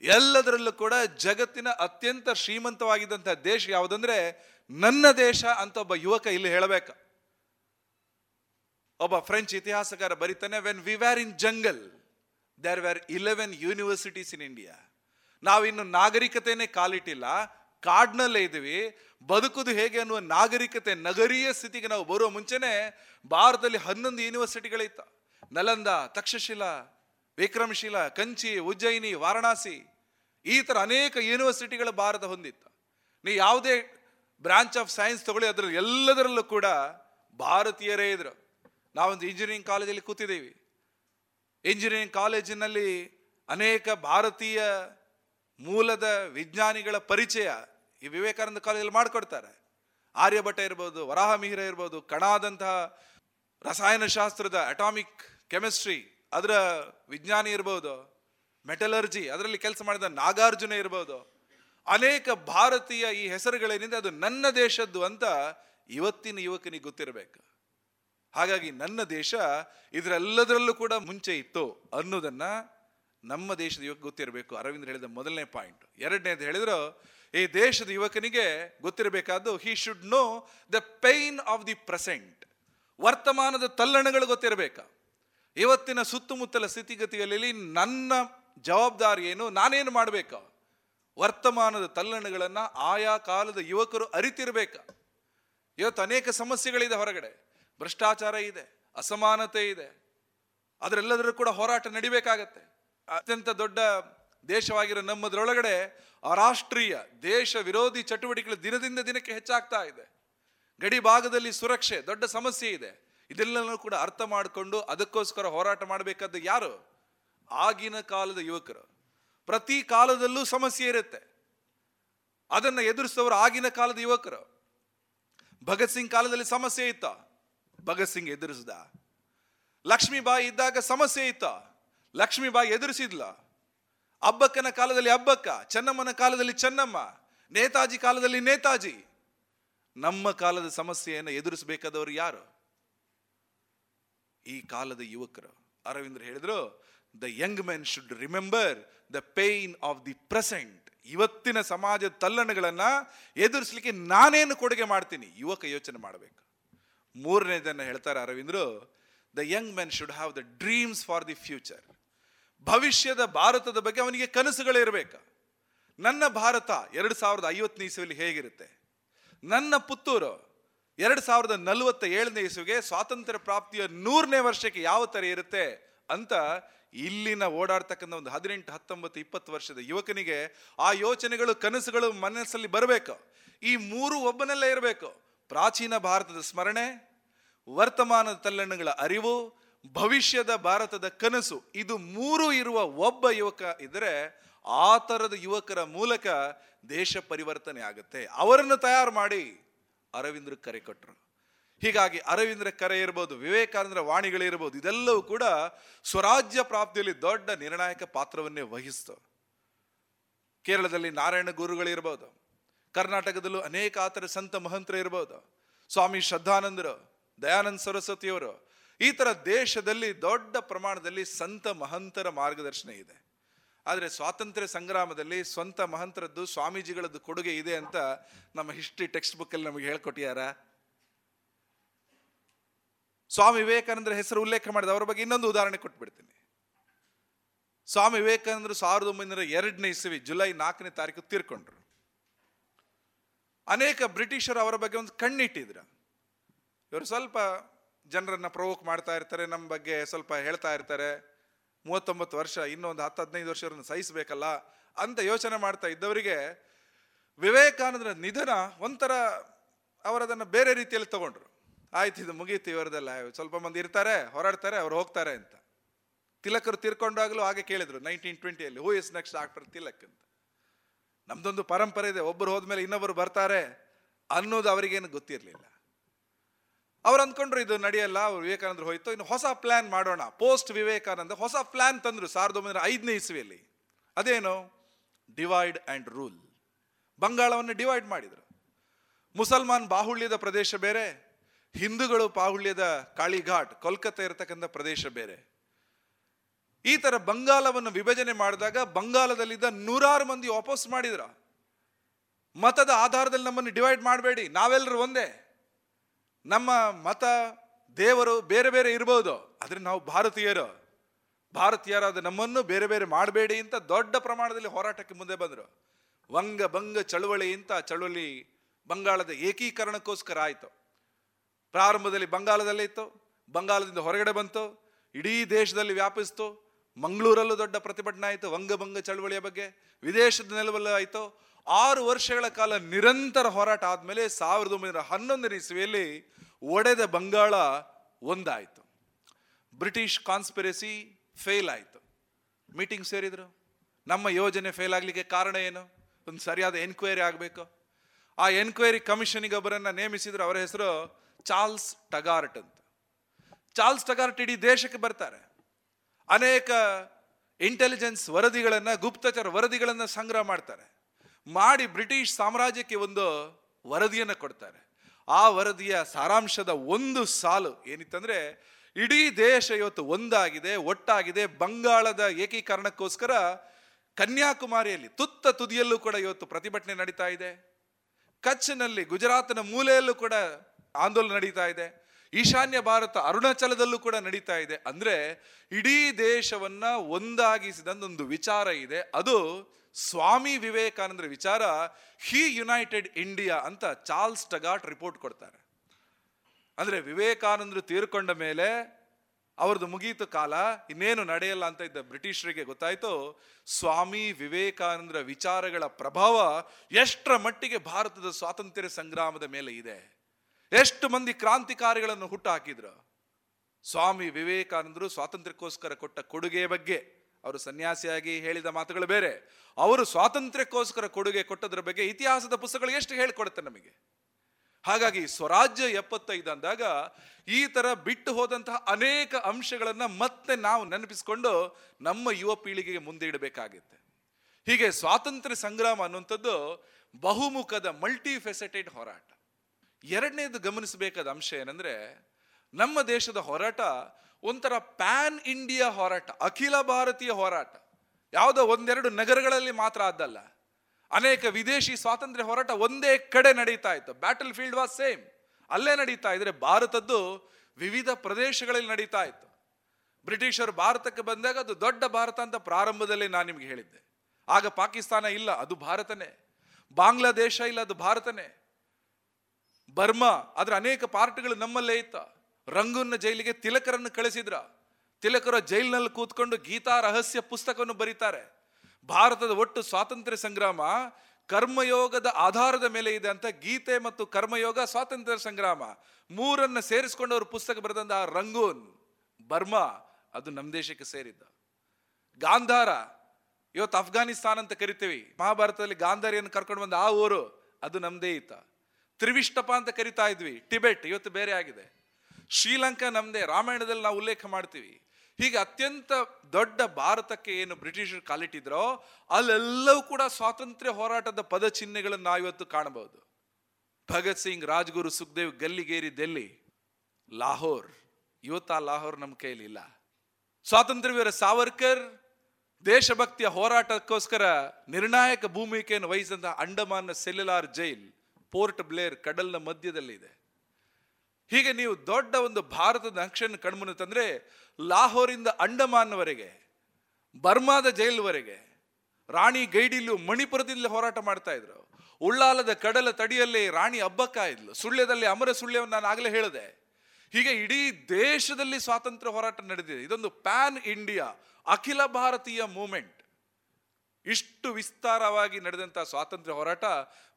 ಎಲ್ಲದರಲ್ಲೂ ಕೂಡ ಜಗತ್ತಿನ ಅತ್ಯಂತ ಶ್ರೀಮಂತವಾಗಿದ್ದಂತಹ ದೇಶ ಯಾವುದಂದ್ರೆ ನನ್ನ ದೇಶ ಅಂತ ಒಬ್ಬ ಯುವಕ ಇಲ್ಲಿ ಹೇಳಬೇಕು. ಒಬ್ಬ ಫ್ರೆಂಚ್ ಇತಿಹಾಸಕಾರ ಬರೀತಾನೆ when we were in jungle there were eleven universities in India ನಾವಿನ್ನು ನಾಗರಿಕತೆನೇ ಕಾಲಿಟ್ಟಿಲ್ಲ. ಕಾಡ್ನಲ್ಲೇ ಇದ್ದೀವಿ. ಬದುಕುದು ಹೇಗೆ ಅನ್ನುವ ನಾಗರಿಕತೆ ನಗರೀಯ ಸ್ಥಿತಿಗೆ ನಾವು ಬರುವ ಮುಂಚೆನೆ ಭಾರತದಲ್ಲಿ ಹನ್ನೊಂದು ಯೂನಿವರ್ಸಿಟಿಗಳಿತ್ತು ನಲಂದ, ತಕ್ಷಶಿಲಾ, ವಿಕ್ರಮಶಿಲ, ಕಂಚಿ, ಉಜ್ಜಯಿನಿ, ವಾರಣಾಸಿ ಈ ಥರ ಅನೇಕ ಯೂನಿವರ್ಸಿಟಿಗಳು ಭಾರತ ಹೊಂದಿತ್ತು. ನೀ ಯಾವುದೇ ಬ್ರಾಂಚ್ ಆಫ್ ಸೈನ್ಸ್ ತಗೊಳ್ಳಿ, ಅದರಲ್ಲಿ ಎಲ್ಲದರಲ್ಲೂ ಕೂಡ ಭಾರತೀಯರೇ ಇದ್ರು. ನಾವೊಂದು ಇಂಜಿನಿಯರಿಂಗ್ ಕಾಲೇಜಲ್ಲಿ ಕೂತಿದ್ದೀವಿ. ಇಂಜಿನಿಯರಿಂಗ್ ಕಾಲೇಜಿನಲ್ಲಿ ಅನೇಕ ಭಾರತೀಯ ಮೂಲದ ವಿಜ್ಞಾನಿಗಳ ಪರಿಚಯ ಈ ವಿವೇಕಾನಂದ ಕಾಲೇಜಲ್ಲಿ ಮಾಡಿಕೊಡ್ತಾರೆ. ಆರ್ಯಭಟ ಇರ್ಬೋದು ವರಾಹ ಮಿಹಿರ ಇರ್ಬೋದು, ಕಣಾದಂತಹ ರಸಾಯನಶಾಸ್ತ್ರದ ಅಟಾಮಿಕ್ ಕೆಮಿಸ್ಟ್ರಿ ಅದರ ವಿಜ್ಞಾನಿ ಇರ್ಬೋದು, ಮೆಟಲರ್ಜಿ ಅದರಲ್ಲಿ ಕೆಲಸ ಮಾಡಿದ ನಾಗಾರ್ಜುನ ಇರ್ಬೋದು. ಅನೇಕ ಭಾರತೀಯ ಈ ಹೆಸರುಗಳೇನಿದೆ ಅದು ನನ್ನ ದೇಶದ್ದು ಅಂತ ಇವತ್ತಿನ ಯುವಕನಿಗೆ ಗೊತ್ತಿರಬೇಕು. ಹಾಗಾಗಿ ನನ್ನ ದೇಶ ಇದರೆಲ್ಲದರಲ್ಲೂ ಕೂಡ ಮುಂಚೆ ಇತ್ತು ಅನ್ನೋದನ್ನ ನಮ್ಮ ದೇಶದ ಯುವಕ ಗೊತ್ತಿರಬೇಕು. ಅರವಿಂದ್ರ ಹೇಳಿದ ಮೊದಲನೇ ಪಾಯಿಂಟ್. ಎರಡನೇದು ಹೇಳಿದ್ರು, ಈ ದೇಶದ ಯುವಕನಿಗೆ ಗೊತ್ತಿರಬೇಕಾದ್ದು he should know the pain of the present ವರ್ತಮಾನದ ತಲ್ಲಣಗಳು ಗೊತ್ತಿರಬೇಕು. ಇವತ್ತಿನ ಸುತ್ತಮುತ್ತಲ ಸ್ಥಿತಿಗತಿಗಳಲ್ಲಿ ನನ್ನ ಜವಾಬ್ದಾರಿ ಏನು, ನಾನೇನು ಮಾಡಬೇಕು? ವರ್ತಮಾನದ ತಲ್ಲಣಗಳನ್ನು ಆಯಾ ಕಾಲದ ಯುವಕರು ಅರಿತಿರ್ಬೇಕು. ಇವತ್ತು ಅನೇಕ ಸಮಸ್ಯೆಗಳಿದೆ ಹೊರಗಡೆ. ಭ್ರಷ್ಟಾಚಾರ ಇದೆ, ಅಸಮಾನತೆ ಇದೆ. ಅದರೆಲ್ಲದರೂ ಕೂಡ ಹೋರಾಟ ನಡಿಬೇಕಾಗತ್ತೆ. ಅತ್ಯಂತ ದೊಡ್ಡ ದೇಶವಾಗಿರೋ ನಮ್ಮದರೊಳಗಡೆ ಅರಾಷ್ಟ್ರೀಯ ದೇಶ ವಿರೋಧಿ ಚಟುವಟಿಕೆಗಳು ದಿನದಿಂದ ದಿನಕ್ಕೆ ಹೆಚ್ಚಾಗ್ತಾ ಇದೆ. ಗಡಿ ಭಾಗದಲ್ಲಿ ಸುರಕ್ಷೆ ದೊಡ್ಡ ಸಮಸ್ಯೆ ಇದೆ. ಇದೆಲ್ಲನೂ ಕೂಡ ಅರ್ಥ ಮಾಡಿಕೊಂಡು ಅದಕ್ಕೋಸ್ಕರ ಹೋರಾಟ ಮಾಡಬೇಕಾದ ಯಾರು? ಆಗಿನ ಕಾಲದ ಯುವಕರು. ಪ್ರತಿ ಕಾಲದಲ್ಲೂ ಸಮಸ್ಯೆ ಇರುತ್ತೆ. ಅದನ್ನ ಎದುರಿಸಿದವರು ಆಗಿನ ಕಾಲದ ಯುವಕರು. ಭಗತ್ ಸಿಂಗ್ ಕಾಲದಲ್ಲಿ ಸಮಸ್ಯೆ ಇತ್ತ? ಭಗತ್ ಸಿಂಗ್ ಎದುರಿಸಿದ. ಲಕ್ಷ್ಮೀಬಾಯಿ ಇದ್ದಾಗ ಸಮಸ್ಯೆ ಇತ್ತ. ಲಕ್ಷ್ಮೀಬಾಯಿ ಎದುರಿಸಿದ್ಲ. ಅಬ್ಬಕ್ಕನ ಕಾಲದಲ್ಲಿ ಅಬ್ಬಕ್ಕ, ಚೆನ್ನಮ್ಮನ ಕಾಲದಲ್ಲಿ ಚೆನ್ನಮ್ಮ, ನೇತಾಜಿ ಕಾಲದಲ್ಲಿ ನೇತಾಜಿ. ನಮ್ಮ ಕಾಲದ ಸಮಸ್ಯೆಯನ್ನು ಎದುರಿಸಬೇಕಾದವರು ಯಾರು? ಈ ಕಾಲದ ಯುವಕರು. ಅರವಿಂದ್ರ ಹೇಳಿದ್ರು the young men should remember the pain of the present ಇವತ್ತಿನ ಸಮಾಜದ ತಲ್ಲಣಗಳನ್ನ ಎದುರಿಸಲಿಕ್ಕೆ ನಾನೇನು ಕೊಡುಗೆ ಮಾಡ್ತೀನಿ? ಯುವಕ ಯೋಚನೆ ಮಾಡಬೇಕು. ಮೂರನೇದನ್ನ ಹೇಳ್ತಾರೆ ಅರವಿಂದ್ರು the young men should have the dreams for the future ಭವಿಷ್ಯದ ಭಾರತದ ಬಗ್ಗೆ ಅವನಿಗೆ ಕನಸುಗಳಿರಬೇಕು ನನ್ನ ಭಾರತ ಎರಡು ಸಾವಿರದ ಐವತ್ತನೇ ಇಸುವಲ್ಲಿ ಹೇಗಿರುತ್ತೆ? ನನ್ನ ಪುತ್ತೂರು ಎರಡು ಸಾವಿರದ ನಲವತ್ತ ಏಳನೇ ಇಸುವಿಗೆ ಸ್ವಾತಂತ್ರ್ಯ ಪ್ರಾಪ್ತಿಯ ನೂರನೇ ವರ್ಷಕ್ಕೆ ಯಾವ ಥರ ಇರುತ್ತೆ? ಅಂತ ಇಲ್ಲಿನ ಓಡಾಡ್ತಕ್ಕಂಥ ಒಂದು ಹದಿನೆಂಟು, ಹತ್ತೊಂಬತ್ತು, ಇಪ್ಪತ್ತು ವರ್ಷದ ಯುವಕನಿಗೆ ಆ ಯೋಚನೆಗಳು, ಕನಸುಗಳು ಮನಸ್ಸಲ್ಲಿ ಬರಬೇಕು. ಈ ಮೂರು ಒಬ್ಬನಲ್ಲೇ ಇರಬೇಕು. ಪ್ರಾಚೀನ ಭಾರತದ ಸ್ಮರಣೆ, ವರ್ತಮಾನದ ತಲ್ಲಣ್ಣಗಳ ಅರಿವು, ಭವಿಷ್ಯದ ಭಾರತದ ಕನಸು, ಇದು ಮೂರು ಇರುವ ಒಬ್ಬ ಯುವಕ ಇದ್ದರೆ ಆ ಥರದ ಯುವಕರ ಮೂಲಕ ದೇಶ ಪರಿವರ್ತನೆ ಆಗುತ್ತೆ. ಅವರನ್ನು ತಯಾರು ಮಾಡಿ ಅರವಿಂದ್ರ ಕರೆ ಕೊಟ್ಟರು ಹೀಗಾಗಿ ಅರವಿಂದ್ರ ಕರೆ ಇರ್ಬೋದು, ವಿವೇಕಾನಂದರ ವಾಣಿಗಳಿರ್ಬೋದು ಇದೆಲ್ಲವೂ ಕೂಡ ಸ್ವರಾಜ್ಯ ಪ್ರಾಪ್ತಿಯಲ್ಲಿ ದೊಡ್ಡ ನಿರ್ಣಾಯಕ ಪಾತ್ರವನ್ನೇ ವಹಿಸ್ತು. ಕೇರಳದಲ್ಲಿ ನಾರಾಯಣ ಗುರುಗಳಿರ್ಬೋದು ಕರ್ನಾಟಕದಲ್ಲೂ ಅನೇಕ ಆತರ ಸಂತ ಮಹಂತರ ಇರ್ಬೋದು. ಸ್ವಾಮಿ ಶ್ರದ್ಧಾನಂದರು, ದಯಾನಂದ ಸರಸ್ವತಿಯವರು. ಈ ಥರ ದೇಶದಲ್ಲಿ ದೊಡ್ಡ ಪ್ರಮಾಣದಲ್ಲಿ ಸಂತ ಮಹಂತರ ಮಾರ್ಗದರ್ಶನ ಇದೆ. ಆದರೆ ಸ್ವಾತಂತ್ರ್ಯ ಸಂಗ್ರಾಮದಲ್ಲಿ ಸ್ವಂತ ಮಹಂತರದ್ದು ಸ್ವಾಮೀಜಿಗಳದ್ದು ಕೊಡುಗೆ ಇದೆ ಅಂತ ನಮ್ಮ ಹಿಸ್ಟ್ರಿ ಟೆಕ್ಸ್ಟ್ ಬುಕ್ಕಲ್ಲಿ ನಮಗೆ ಹೇಳ್ಕೊಟ್ಟಿಯಾರ. ಸ್ವಾಮಿ ವಿವೇಕಾನಂದರ ಹೆಸರು ಉಲ್ಲೇಖ ಮಾಡಿದ, ಅವರ ಬಗ್ಗೆ ಇನ್ನೊಂದು ಉದಾಹರಣೆ ಕೊಟ್ಬಿಡ್ತೀನಿ. ಸ್ವಾಮಿ ವಿವೇಕಾನಂದರು ಸಾವಿರದ ಒಂಬೈನೂರ ಎರಡನೇ ಇಸವಿ ಜುಲೈ ನಾಲ್ಕನೇ ತಾರೀಕು ತೀರ್ಕೊಂಡ್ರು. ಅನೇಕ ಬ್ರಿಟಿಷರು ಅವರ ಬಗ್ಗೆ ಒಂದು ಕಣ್ಣಿಟ್ಟಿದ್ರು. ಇವರು ಸ್ವಲ್ಪ ಜನರನ್ನು ಪ್ರವೋಕ್ ಮಾಡ್ತಾ ಇರ್ತಾರೆ ನಮ್ಮ ಬಗ್ಗೆ ಸ್ವಲ್ಪ ಹೇಳ್ತಾ ಇರ್ತಾರೆ. ಮೂವತ್ತೊಂಬತ್ತು ವರ್ಷ, ಇನ್ನೊಂದು ಹತ್ತು, ಹದಿನೈದು ವರ್ಷ ಸಹಿಸಬೇಕಲ್ಲ ಅಂತ ಯೋಚನೆ ಮಾಡ್ತಾ ಇದ್ದವರಿಗೆ ವಿವೇಕಾನಂದರ ನಿಧನ ಒಂಥರ ಅವರದನ್ನು ಬೇರೆ ರೀತಿಯಲ್ಲಿ ತಗೊಂಡ್ರು. ಆಯ್ತು, ಇದು ಮುಗೀತು ಇವರದೆಲ್ಲ. ಸ್ವಲ್ಪ ಮಂದಿ ಇರ್ತಾರೆ, ಹೋರಾಡ್ತಾರೆ, ಅವ್ರು ಹೋಗ್ತಾರೆ ಅಂತ. ತಿಲಕರು ತೀರ್ಕೊಂಡಾಗಲೂ ಹಾಗೆ ಕೇಳಿದ್ರು nineteen ಟ್ವೆಂಟಿಯಲ್ಲಿ who is next doctor Tilak ಅಂತ. ನಮ್ದೊಂದು ಪರಂಪರೆ ಇದೆ, ಒಬ್ಬರು ಹೋದ್ಮೇಲೆ ಇನ್ನೊಬ್ಬರು ಬರ್ತಾರೆ ಅನ್ನೋದು ಅವರಿಗೇನು ಗೊತ್ತಿರಲಿಲ್ಲ. ಅವ್ರು ಅಂದ್ಕೊಂಡ್ರು ಇದು ನಡೆಯಲ್ಲ ಅವ್ರು ವಿವೇಕಾನಂದರು ಹೋಯ್ತು, ಇನ್ನು ಹೊಸ ಪ್ಲಾನ್ ಮಾಡೋಣ. ಪೋಸ್ಟ್ ವಿವೇಕಾನಂದ ಹೊಸ ಪ್ಲಾನ್ ತಂದರು ಸಾವಿರದ ಒಂಬೈನೂರ ಐದನೇ ಇಸ್ವಿಯಲ್ಲಿ. ಅದೇನು? ಡಿವೈಡ್ ಆ್ಯಂಡ್ ರೂಲ್ ಬಂಗಾಳವನ್ನು ಡಿವೈಡ್ ಮಾಡಿದರು. ಮುಸಲ್ಮಾನ್ ಬಾಹುಳ್ಯದ ಪ್ರದೇಶ ಬೇರೆ, ಹಿಂದೂಗಳು ಬಾಹುಳ್ಯದ ಕಾಳಿಘಾಟ್, ಕೋಲ್ಕತ್ತಾ ಇರತಕ್ಕಂಥ ಪ್ರದೇಶ ಬೇರೆ. ಈ ಥರ ಬಂಗಾಲವನ್ನು ವಿಭಜನೆ ಮಾಡಿದಾಗ ಬಂಗಾಲದಲ್ಲಿದ್ದ ನೂರಾರು ಮಂದಿ ವಾಪಸ್ ಮಾಡಿದ್ರ. ಮತದ ಆಧಾರದಲ್ಲಿ ನಮ್ಮನ್ನು ಡಿವೈಡ್ ಮಾಡಬೇಡಿ, ನಾವೆಲ್ಲರೂ ಒಂದೇ. ನಮ್ಮ ಮತ ದೇವರು ಬೇರೆ ಬೇರೆ ಇರಬಹುದು ಆದರೆ ನಾವು ಭಾರತೀಯರು. ಭಾರತೀಯರಾದ ನಮ್ಮನ್ನು ಬೇರೆ ಬೇರೆ ಮಾಡಬೇಡಿ ಅಂತ ದೊಡ್ಡ ಪ್ರಮಾಣದಲ್ಲಿ ಹೋರಾಟಕ್ಕೆ ಮುಂದೆ ಬಂದರು. ವಂಗ ಭಂಗ ಚಳುವಳಿ ಅಂತ ಚಳುವಳಿ ಬಂಗಾಳದ ಏಕೀಕರಣಕ್ಕೋಸ್ಕರ ಆಯಿತು. ಪ್ರಾರಂಭದಲ್ಲಿ ಬಂಗಾಳದಲ್ಲೇ ಇತ್ತು, ಬಂಗಾಳದಿಂದ ಹೊರಗಡೆ ಬಂತು, ಇಡೀ ದೇಶದಲ್ಲಿ ವ್ಯಾಪಿಸ್ತು. ಮಂಗಳೂರಲ್ಲೂ ದೊಡ್ಡ ಪ್ರತಿಭಟನೆ ಆಯಿತು, ವಂಗಭಂಗ ಚಳವಳಿಯ ಬಗ್ಗೆ, ವಿದೇಶದ ನೆಲವಲ್ಲೂ ಆಯಿತು. ಆರು ವರ್ಷಗಳ ಕಾಲ ನಿರಂತರ ಹೋರಾಟ ಆದಮೇಲೆ ಸಾವಿರದ ಒಂಬೈನೂರ ಹನ್ನೊಂದನೇ ಇಸ್ವಿಯಲ್ಲಿ ಒಡೆದ ಬಂಗಾಳ ಒಂದಾಯಿತು. ಬ್ರಿಟಿಷ್ ಕಾನ್ಸ್ಪಿರಸಿ ಫೇಲ್ ಆಯಿತು. ಮೀಟಿಂಗ್ ಸೇರಿದ್ರು. ನಮ್ಮ ಯೋಜನೆ ಫೇಲ್ ಆಗಲಿಕ್ಕೆ ಕಾರಣ ಏನು? ಒಂದು ಸರಿಯಾದ ಎನ್ಕ್ವೈರಿ ಆಗಬೇಕು. ಆ ಎನ್ಕ್ವೈರಿ ಕಮಿಷನಿಗೆ ಒಬ್ಬರನ್ನು ನೇಮಿಸಿದ್ರು, ಅವರ ಹೆಸರು ಚಾರ್ಲ್ಸ್ ಟಗಾರ್ಟ್ ಅಂತ. ಚಾರ್ಲ್ಸ್ ಟಗಾರ್ಟ್ ಇಡೀ ದೇಶಕ್ಕೆ ಬರ್ತಾರೆ. ಅನೇಕ ಇಂಟೆಲಿಜೆನ್ಸ್ ವರದಿಗಳನ್ನು, ಗುಪ್ತಚರ ವರದಿಗಳನ್ನು ಸಂಗ್ರಹ ಮಾಡ್ತಾರೆ. ಮಾಡಿ ಬ್ರಿಟಿಷ್ ಸಾಮ್ರಾಜ್ಯಕ್ಕೆ ಒಂದು ವರದಿಯನ್ನು ಕೊಡ್ತಾರೆ. ಆ ವರದಿಯ ಸಾರಾಂಶದ ಒಂದು ಸಾಲು ಏನಿತ್ತಂದರೆ, ಇಡೀ ದೇಶ ಇವತ್ತು ಒಂದಾಗಿದೆ, ಒಟ್ಟಾಗಿದೆ. ಬಂಗಾಳದ ಏಕೀಕರಣಕ್ಕೋಸ್ಕರ ಕನ್ಯಾಕುಮಾರಿಯಲ್ಲಿ, ತುತ್ತ ತುದಿಯಲ್ಲೂ ಕೂಡ ಇವತ್ತು ಪ್ರತಿಭಟನೆ ನಡೀತಾ ಇದೆ. ಕಚ್ನಲ್ಲಿ, ಗುಜರಾತ್ನ ಮೂಲೆಯಲ್ಲೂ ಕೂಡ ಆಂದೋಲನ ನಡೀತಾ ಇದೆ. ಈಶಾನ್ಯ ಭಾರತ ಅರುಣಾಚಲದಲ್ಲೂ ಕೂಡ ನಡೀತಾ ಇದೆ. ಅಂದ್ರೆ ಇಡೀ ದೇಶವನ್ನ ಒಂದಾಗಿಸಿದಂದೊಂದು ವಿಚಾರ ಇದೆ. ಅದು ಸ್ವಾಮಿ ವಿವೇಕಾನಂದರ ವಿಚಾರ. ಹಿ ಯುನೈಟೆಡ್ ಇಂಡಿಯಾ ಅಂತ ಚಾರ್ಲ್ಸ್ ಟಗಾಟ್ ರಿಪೋರ್ಟ್ ಕೊಡ್ತಾರೆ. ಅಂದ್ರೆ ವಿವೇಕಾನಂದರು ತೀರ್ಕೊಂಡ ಮೇಲೆ ಅವ್ರದ್ದು ಮುಗೀತು ಕಾಲ, ಇನ್ನೇನು ನಡೆಯಲ್ಲ ಅಂತ ಇದ್ದ ಬ್ರಿಟಿಷರಿಗೆ ಗೊತ್ತಾಯ್ತು, ಸ್ವಾಮಿ ವಿವೇಕಾನಂದರ ವಿಚಾರಗಳ ಪ್ರಭಾವ ಎಷ್ಟರ ಮಟ್ಟಿಗೆ ಭಾರತದ ಸ್ವಾತಂತ್ರ್ಯ ಸಂಗ್ರಾಮದ ಮೇಲೆ ಇದೆ. ಎಷ್ಟು ಮಂದಿ ಕ್ರಾಂತಿಕಾರಿಗಳನ್ನು ಹುಟ್ಟು ಹಾಕಿದ್ರು ಸ್ವಾಮಿ ವಿವೇಕಾನಂದರು ಸ್ವಾತಂತ್ರ್ಯಕ್ಕೋಸ್ಕರ ಕೊಟ್ಟ ಕೊಡುಗೆಯ ಬಗ್ಗೆ. ಅವರು ಸನ್ಯಾಸಿಯಾಗಿ ಹೇಳಿದ ಮಾತುಗಳು ಬೇರೆ. ಅವರು ಸ್ವಾತಂತ್ರ್ಯಕ್ಕೋಸ್ಕರ ಕೊಡುಗೆ ಕೊಟ್ಟದ್ರ ಬಗ್ಗೆ ಇತಿಹಾಸದ ಪುಸ್ತಕಗಳು ಎಷ್ಟು ಹೇಳಿಕೊಡುತ್ತೆ ನಮಗೆ? ಹಾಗಾಗಿ ಸ್ವರಾಜ್ಯ ಎಪ್ಪತ್ತೈದು ಅಂದಾಗ ಈ ಥರ ಬಿಟ್ಟು ಹೋದಂತಹ ಅನೇಕ ಅಂಶಗಳನ್ನು ಮತ್ತೆ ನಾವು ನೆನಪಿಸಿಕೊಂಡು ನಮ್ಮ ಯುವ ಪೀಳಿಗೆಗೆ ಮುಂದೆ ಇಡಬೇಕಾಗುತ್ತೆ. ಹೀಗೆ ಸ್ವಾತಂತ್ರ್ಯ ಸಂಗ್ರಾಮ ಅನ್ನುವಂಥದ್ದು ಬಹುಮುಖದ ಮಲ್ಟಿ ಫೆಸೆಟೆಡ್ ಹೋರಾಟ. ಎರಡನೇದು ಗಮನಿಸಬೇಕಾದ ಅಂಶ ಏನಂದ್ರೆ, ನಮ್ಮ ದೇಶದ ಹೋರಾಟ ಒಂಥರ ಪ್ಯಾನ್ ಇಂಡಿಯಾ ಹೋರಾಟ, ಅಖಿಲ ಭಾರತೀಯ ಹೋರಾಟ. ಯಾವುದೋ ಒಂದೆರಡು ನಗರಗಳಲ್ಲಿ ಮಾತ್ರ ಆದ್ದಲ್ಲ. ಅನೇಕ ವಿದೇಶಿ ಸ್ವಾತಂತ್ರ್ಯ ಹೋರಾಟ ಒಂದೇ ಕಡೆ ನಡೀತಾ ಇತ್ತು. ಬ್ಯಾಟಲ್ ಫೀಲ್ಡ್ ವಾಸ್ ಸೇಮ್ ಅಲ್ಲೇ ನಡೀತಾ ಇದ್ರೆ ಭಾರತದ್ದು ವಿವಿಧ ಪ್ರದೇಶಗಳಲ್ಲಿ ನಡೀತಾ ಇತ್ತು. ಬ್ರಿಟಿಷರು ಭಾರತಕ್ಕೆ ಬಂದಾಗ ಅದು ದೊಡ್ಡ ಭಾರತ ಅಂತ ಪ್ರಾರಂಭದಲ್ಲಿ ನಾನು ನಿಮ್ಗೆ ಹೇಳಿದ್ದೆ. ಆಗ ಪಾಕಿಸ್ತಾನ ಇಲ್ಲ, ಅದು ಭಾರತನೇ. ಬಾಂಗ್ಲಾದೇಶ ಇಲ್ಲ, ಅದು ಭಾರತನೇ. ಬರ್ಮಾ ಅದರ ಅನೇಕ ಪಾರ್ಟ್ಗಳು ನಮ್ಮಲ್ಲೇ ಇತ್ತ. ರಂಗೂನ್ನ ಜೈಲಿಗೆ ತಿಲಕರನ್ನು ಕಳಿಸಿದ್ರ. ತಿಲಕರ ಜೈಲಿನಲ್ಲಿ ಕೂತ್ಕೊಂಡು ಗೀತಾ ರಹಸ್ಯ ಪುಸ್ತಕವನ್ನು ಬರೀತಾರೆ. ಭಾರತದ ಒಟ್ಟು ಸ್ವಾತಂತ್ರ್ಯ ಸಂಗ್ರಾಮ ಕರ್ಮಯೋಗದ ಆಧಾರದ ಮೇಲೆ ಇದೆ ಅಂತ ಗೀತೆ ಮತ್ತು ಕರ್ಮಯೋಗ ಸ್ವಾತಂತ್ರ್ಯ ಸಂಗ್ರಾಮ ಮೂರನ್ನ ಸೇರಿಸ್ಕೊಂಡು ಅವರು ಪುಸ್ತಕ ಬರೆದಂತ ರಂಗೂನ್, ಬರ್ಮಾ, ಅದು ನಮ್ಮ ದೇಶಕ್ಕೆ ಸೇರಿದ್ದ. ಗಾಂಧಾರ, ಇವತ್ತು ಅಫ್ಘಾನಿಸ್ತಾನ್ ಅಂತ ಕರಿತೀವಿ. ಮಹಾಭಾರತದಲ್ಲಿ ಗಾಂಧಾರಿಯನ್ನು ಕರ್ಕೊಂಡು ಬಂದ ಆ ಊರು, ಅದು ನಮ್ದೇ ಇತ್ತ. ತ್ರಿವಿಷ್ಟಪ ಅಂತ ಕರಿತಾ ಇದ್ವಿ. ಟಿಬೆಟ್, ಇವತ್ತು ಬೇರೆ ಆಗಿದೆ. ಶ್ರೀಲಂಕಾ ನಮ್ಮದೇ ರಾಮಾಯಣದಲ್ಲಿ ನಾವು ಉಲ್ಲೇಖ ಮಾಡ್ತೀವಿ. ಹೀಗೆ ಅತ್ಯಂತ ದೊಡ್ಡ ಭಾರತಕ್ಕೆ ಏನು ಬ್ರಿಟಿಷರು ಕಾಲಿಟ್ಟಿದ್ರೋ, ಅಲ್ಲೆಲ್ಲವೂ ಕೂಡ ಸ್ವಾತಂತ್ರ್ಯ ಹೋರಾಟದ ಪದ ಚಿಹ್ನೆಗಳನ್ನು ನಾವು ಇವತ್ತು ಕಾಣಬಹುದು. ಭಗತ್ ಸಿಂಗ್, ರಾಜ್ಗುರು ಸುಖದೇವ್, ಗಲ್ಲಿಗೇರಿ, ದೆಲ್ಲಿ, ಲಾಹೋರ್. ಇವತ್ತು ಆ ಲಾಹೋರ್ ನಮ್ಮ ಕೈಯಲ್ಲಿಲ್ಲ ಸ್ವಾತಂತ್ರ್ಯ ವೀರ ಸಾವರ್ಕರ್, ದೇಶಭಕ್ತಿಯ ಹೋರಾಟಕ್ಕೋಸ್ಕರ ನಿರ್ಣಾಯಕ ಭೂಮಿಕೆಯನ್ನು ವಹಿಸಿದಂತಹ ಅಂಡಮಾನ್ನ ಸೆಲ್ಯುಲಾರ್ ಜೈಲ್. ಪೋರ್ಟ್ ಬ್ಲೇರ್ ಕಡಲ್ನ ಮಧ್ಯದಲ್ಲಿದೆ. ಹೀಗೆ ನೀವು ದೊಡ್ಡ ಒಂದು ಭಾರತದ ನಕ್ಷೆಯನ್ನು ಕಣ್ಮುನ್ನ ತಂದರೆ ಲಾಹೋರಿಂದ ಅಂಡಮಾನ್ವರೆಗೆ, ಬರ್ಮಾದ ಜೈಲ್ವರೆಗೆ, ರಾಣಿ ಗೈಡಿಲು ಮಣಿಪುರದಿಂದಲೇ ಹೋರಾಟ ಮಾಡ್ತಾ ಇದ್ರು. ಉಳ್ಳಾಲದ ಕಡಲ ತಡಿಯಲ್ಲಿ ರಾಣಿ ಹಬ್ಬಕ್ಕ ಇದ್ಲು. ಸುಳ್ಯದಲ್ಲಿ ಅಮರ ಸುಳ್ಯವನ್ನು ನಾನು ಆಗಲೇ ಹೇಳಿದೆ. ಹೀಗೆ ಇಡೀ ದೇಶದಲ್ಲಿ ಸ್ವಾತಂತ್ರ್ಯ ಹೋರಾಟ ನಡೆದಿದೆ. ಇದೊಂದು ಪ್ಯಾನ್ ಇಂಡಿಯಾ, ಅಖಿಲ ಭಾರತೀಯ ಮೂಮೆಂಟ್. ಇಷ್ಟು ವಿಸ್ತಾರವಾಗಿ ನಡೆದಂಥ ಸ್ವಾತಂತ್ರ್ಯ ಹೋರಾಟ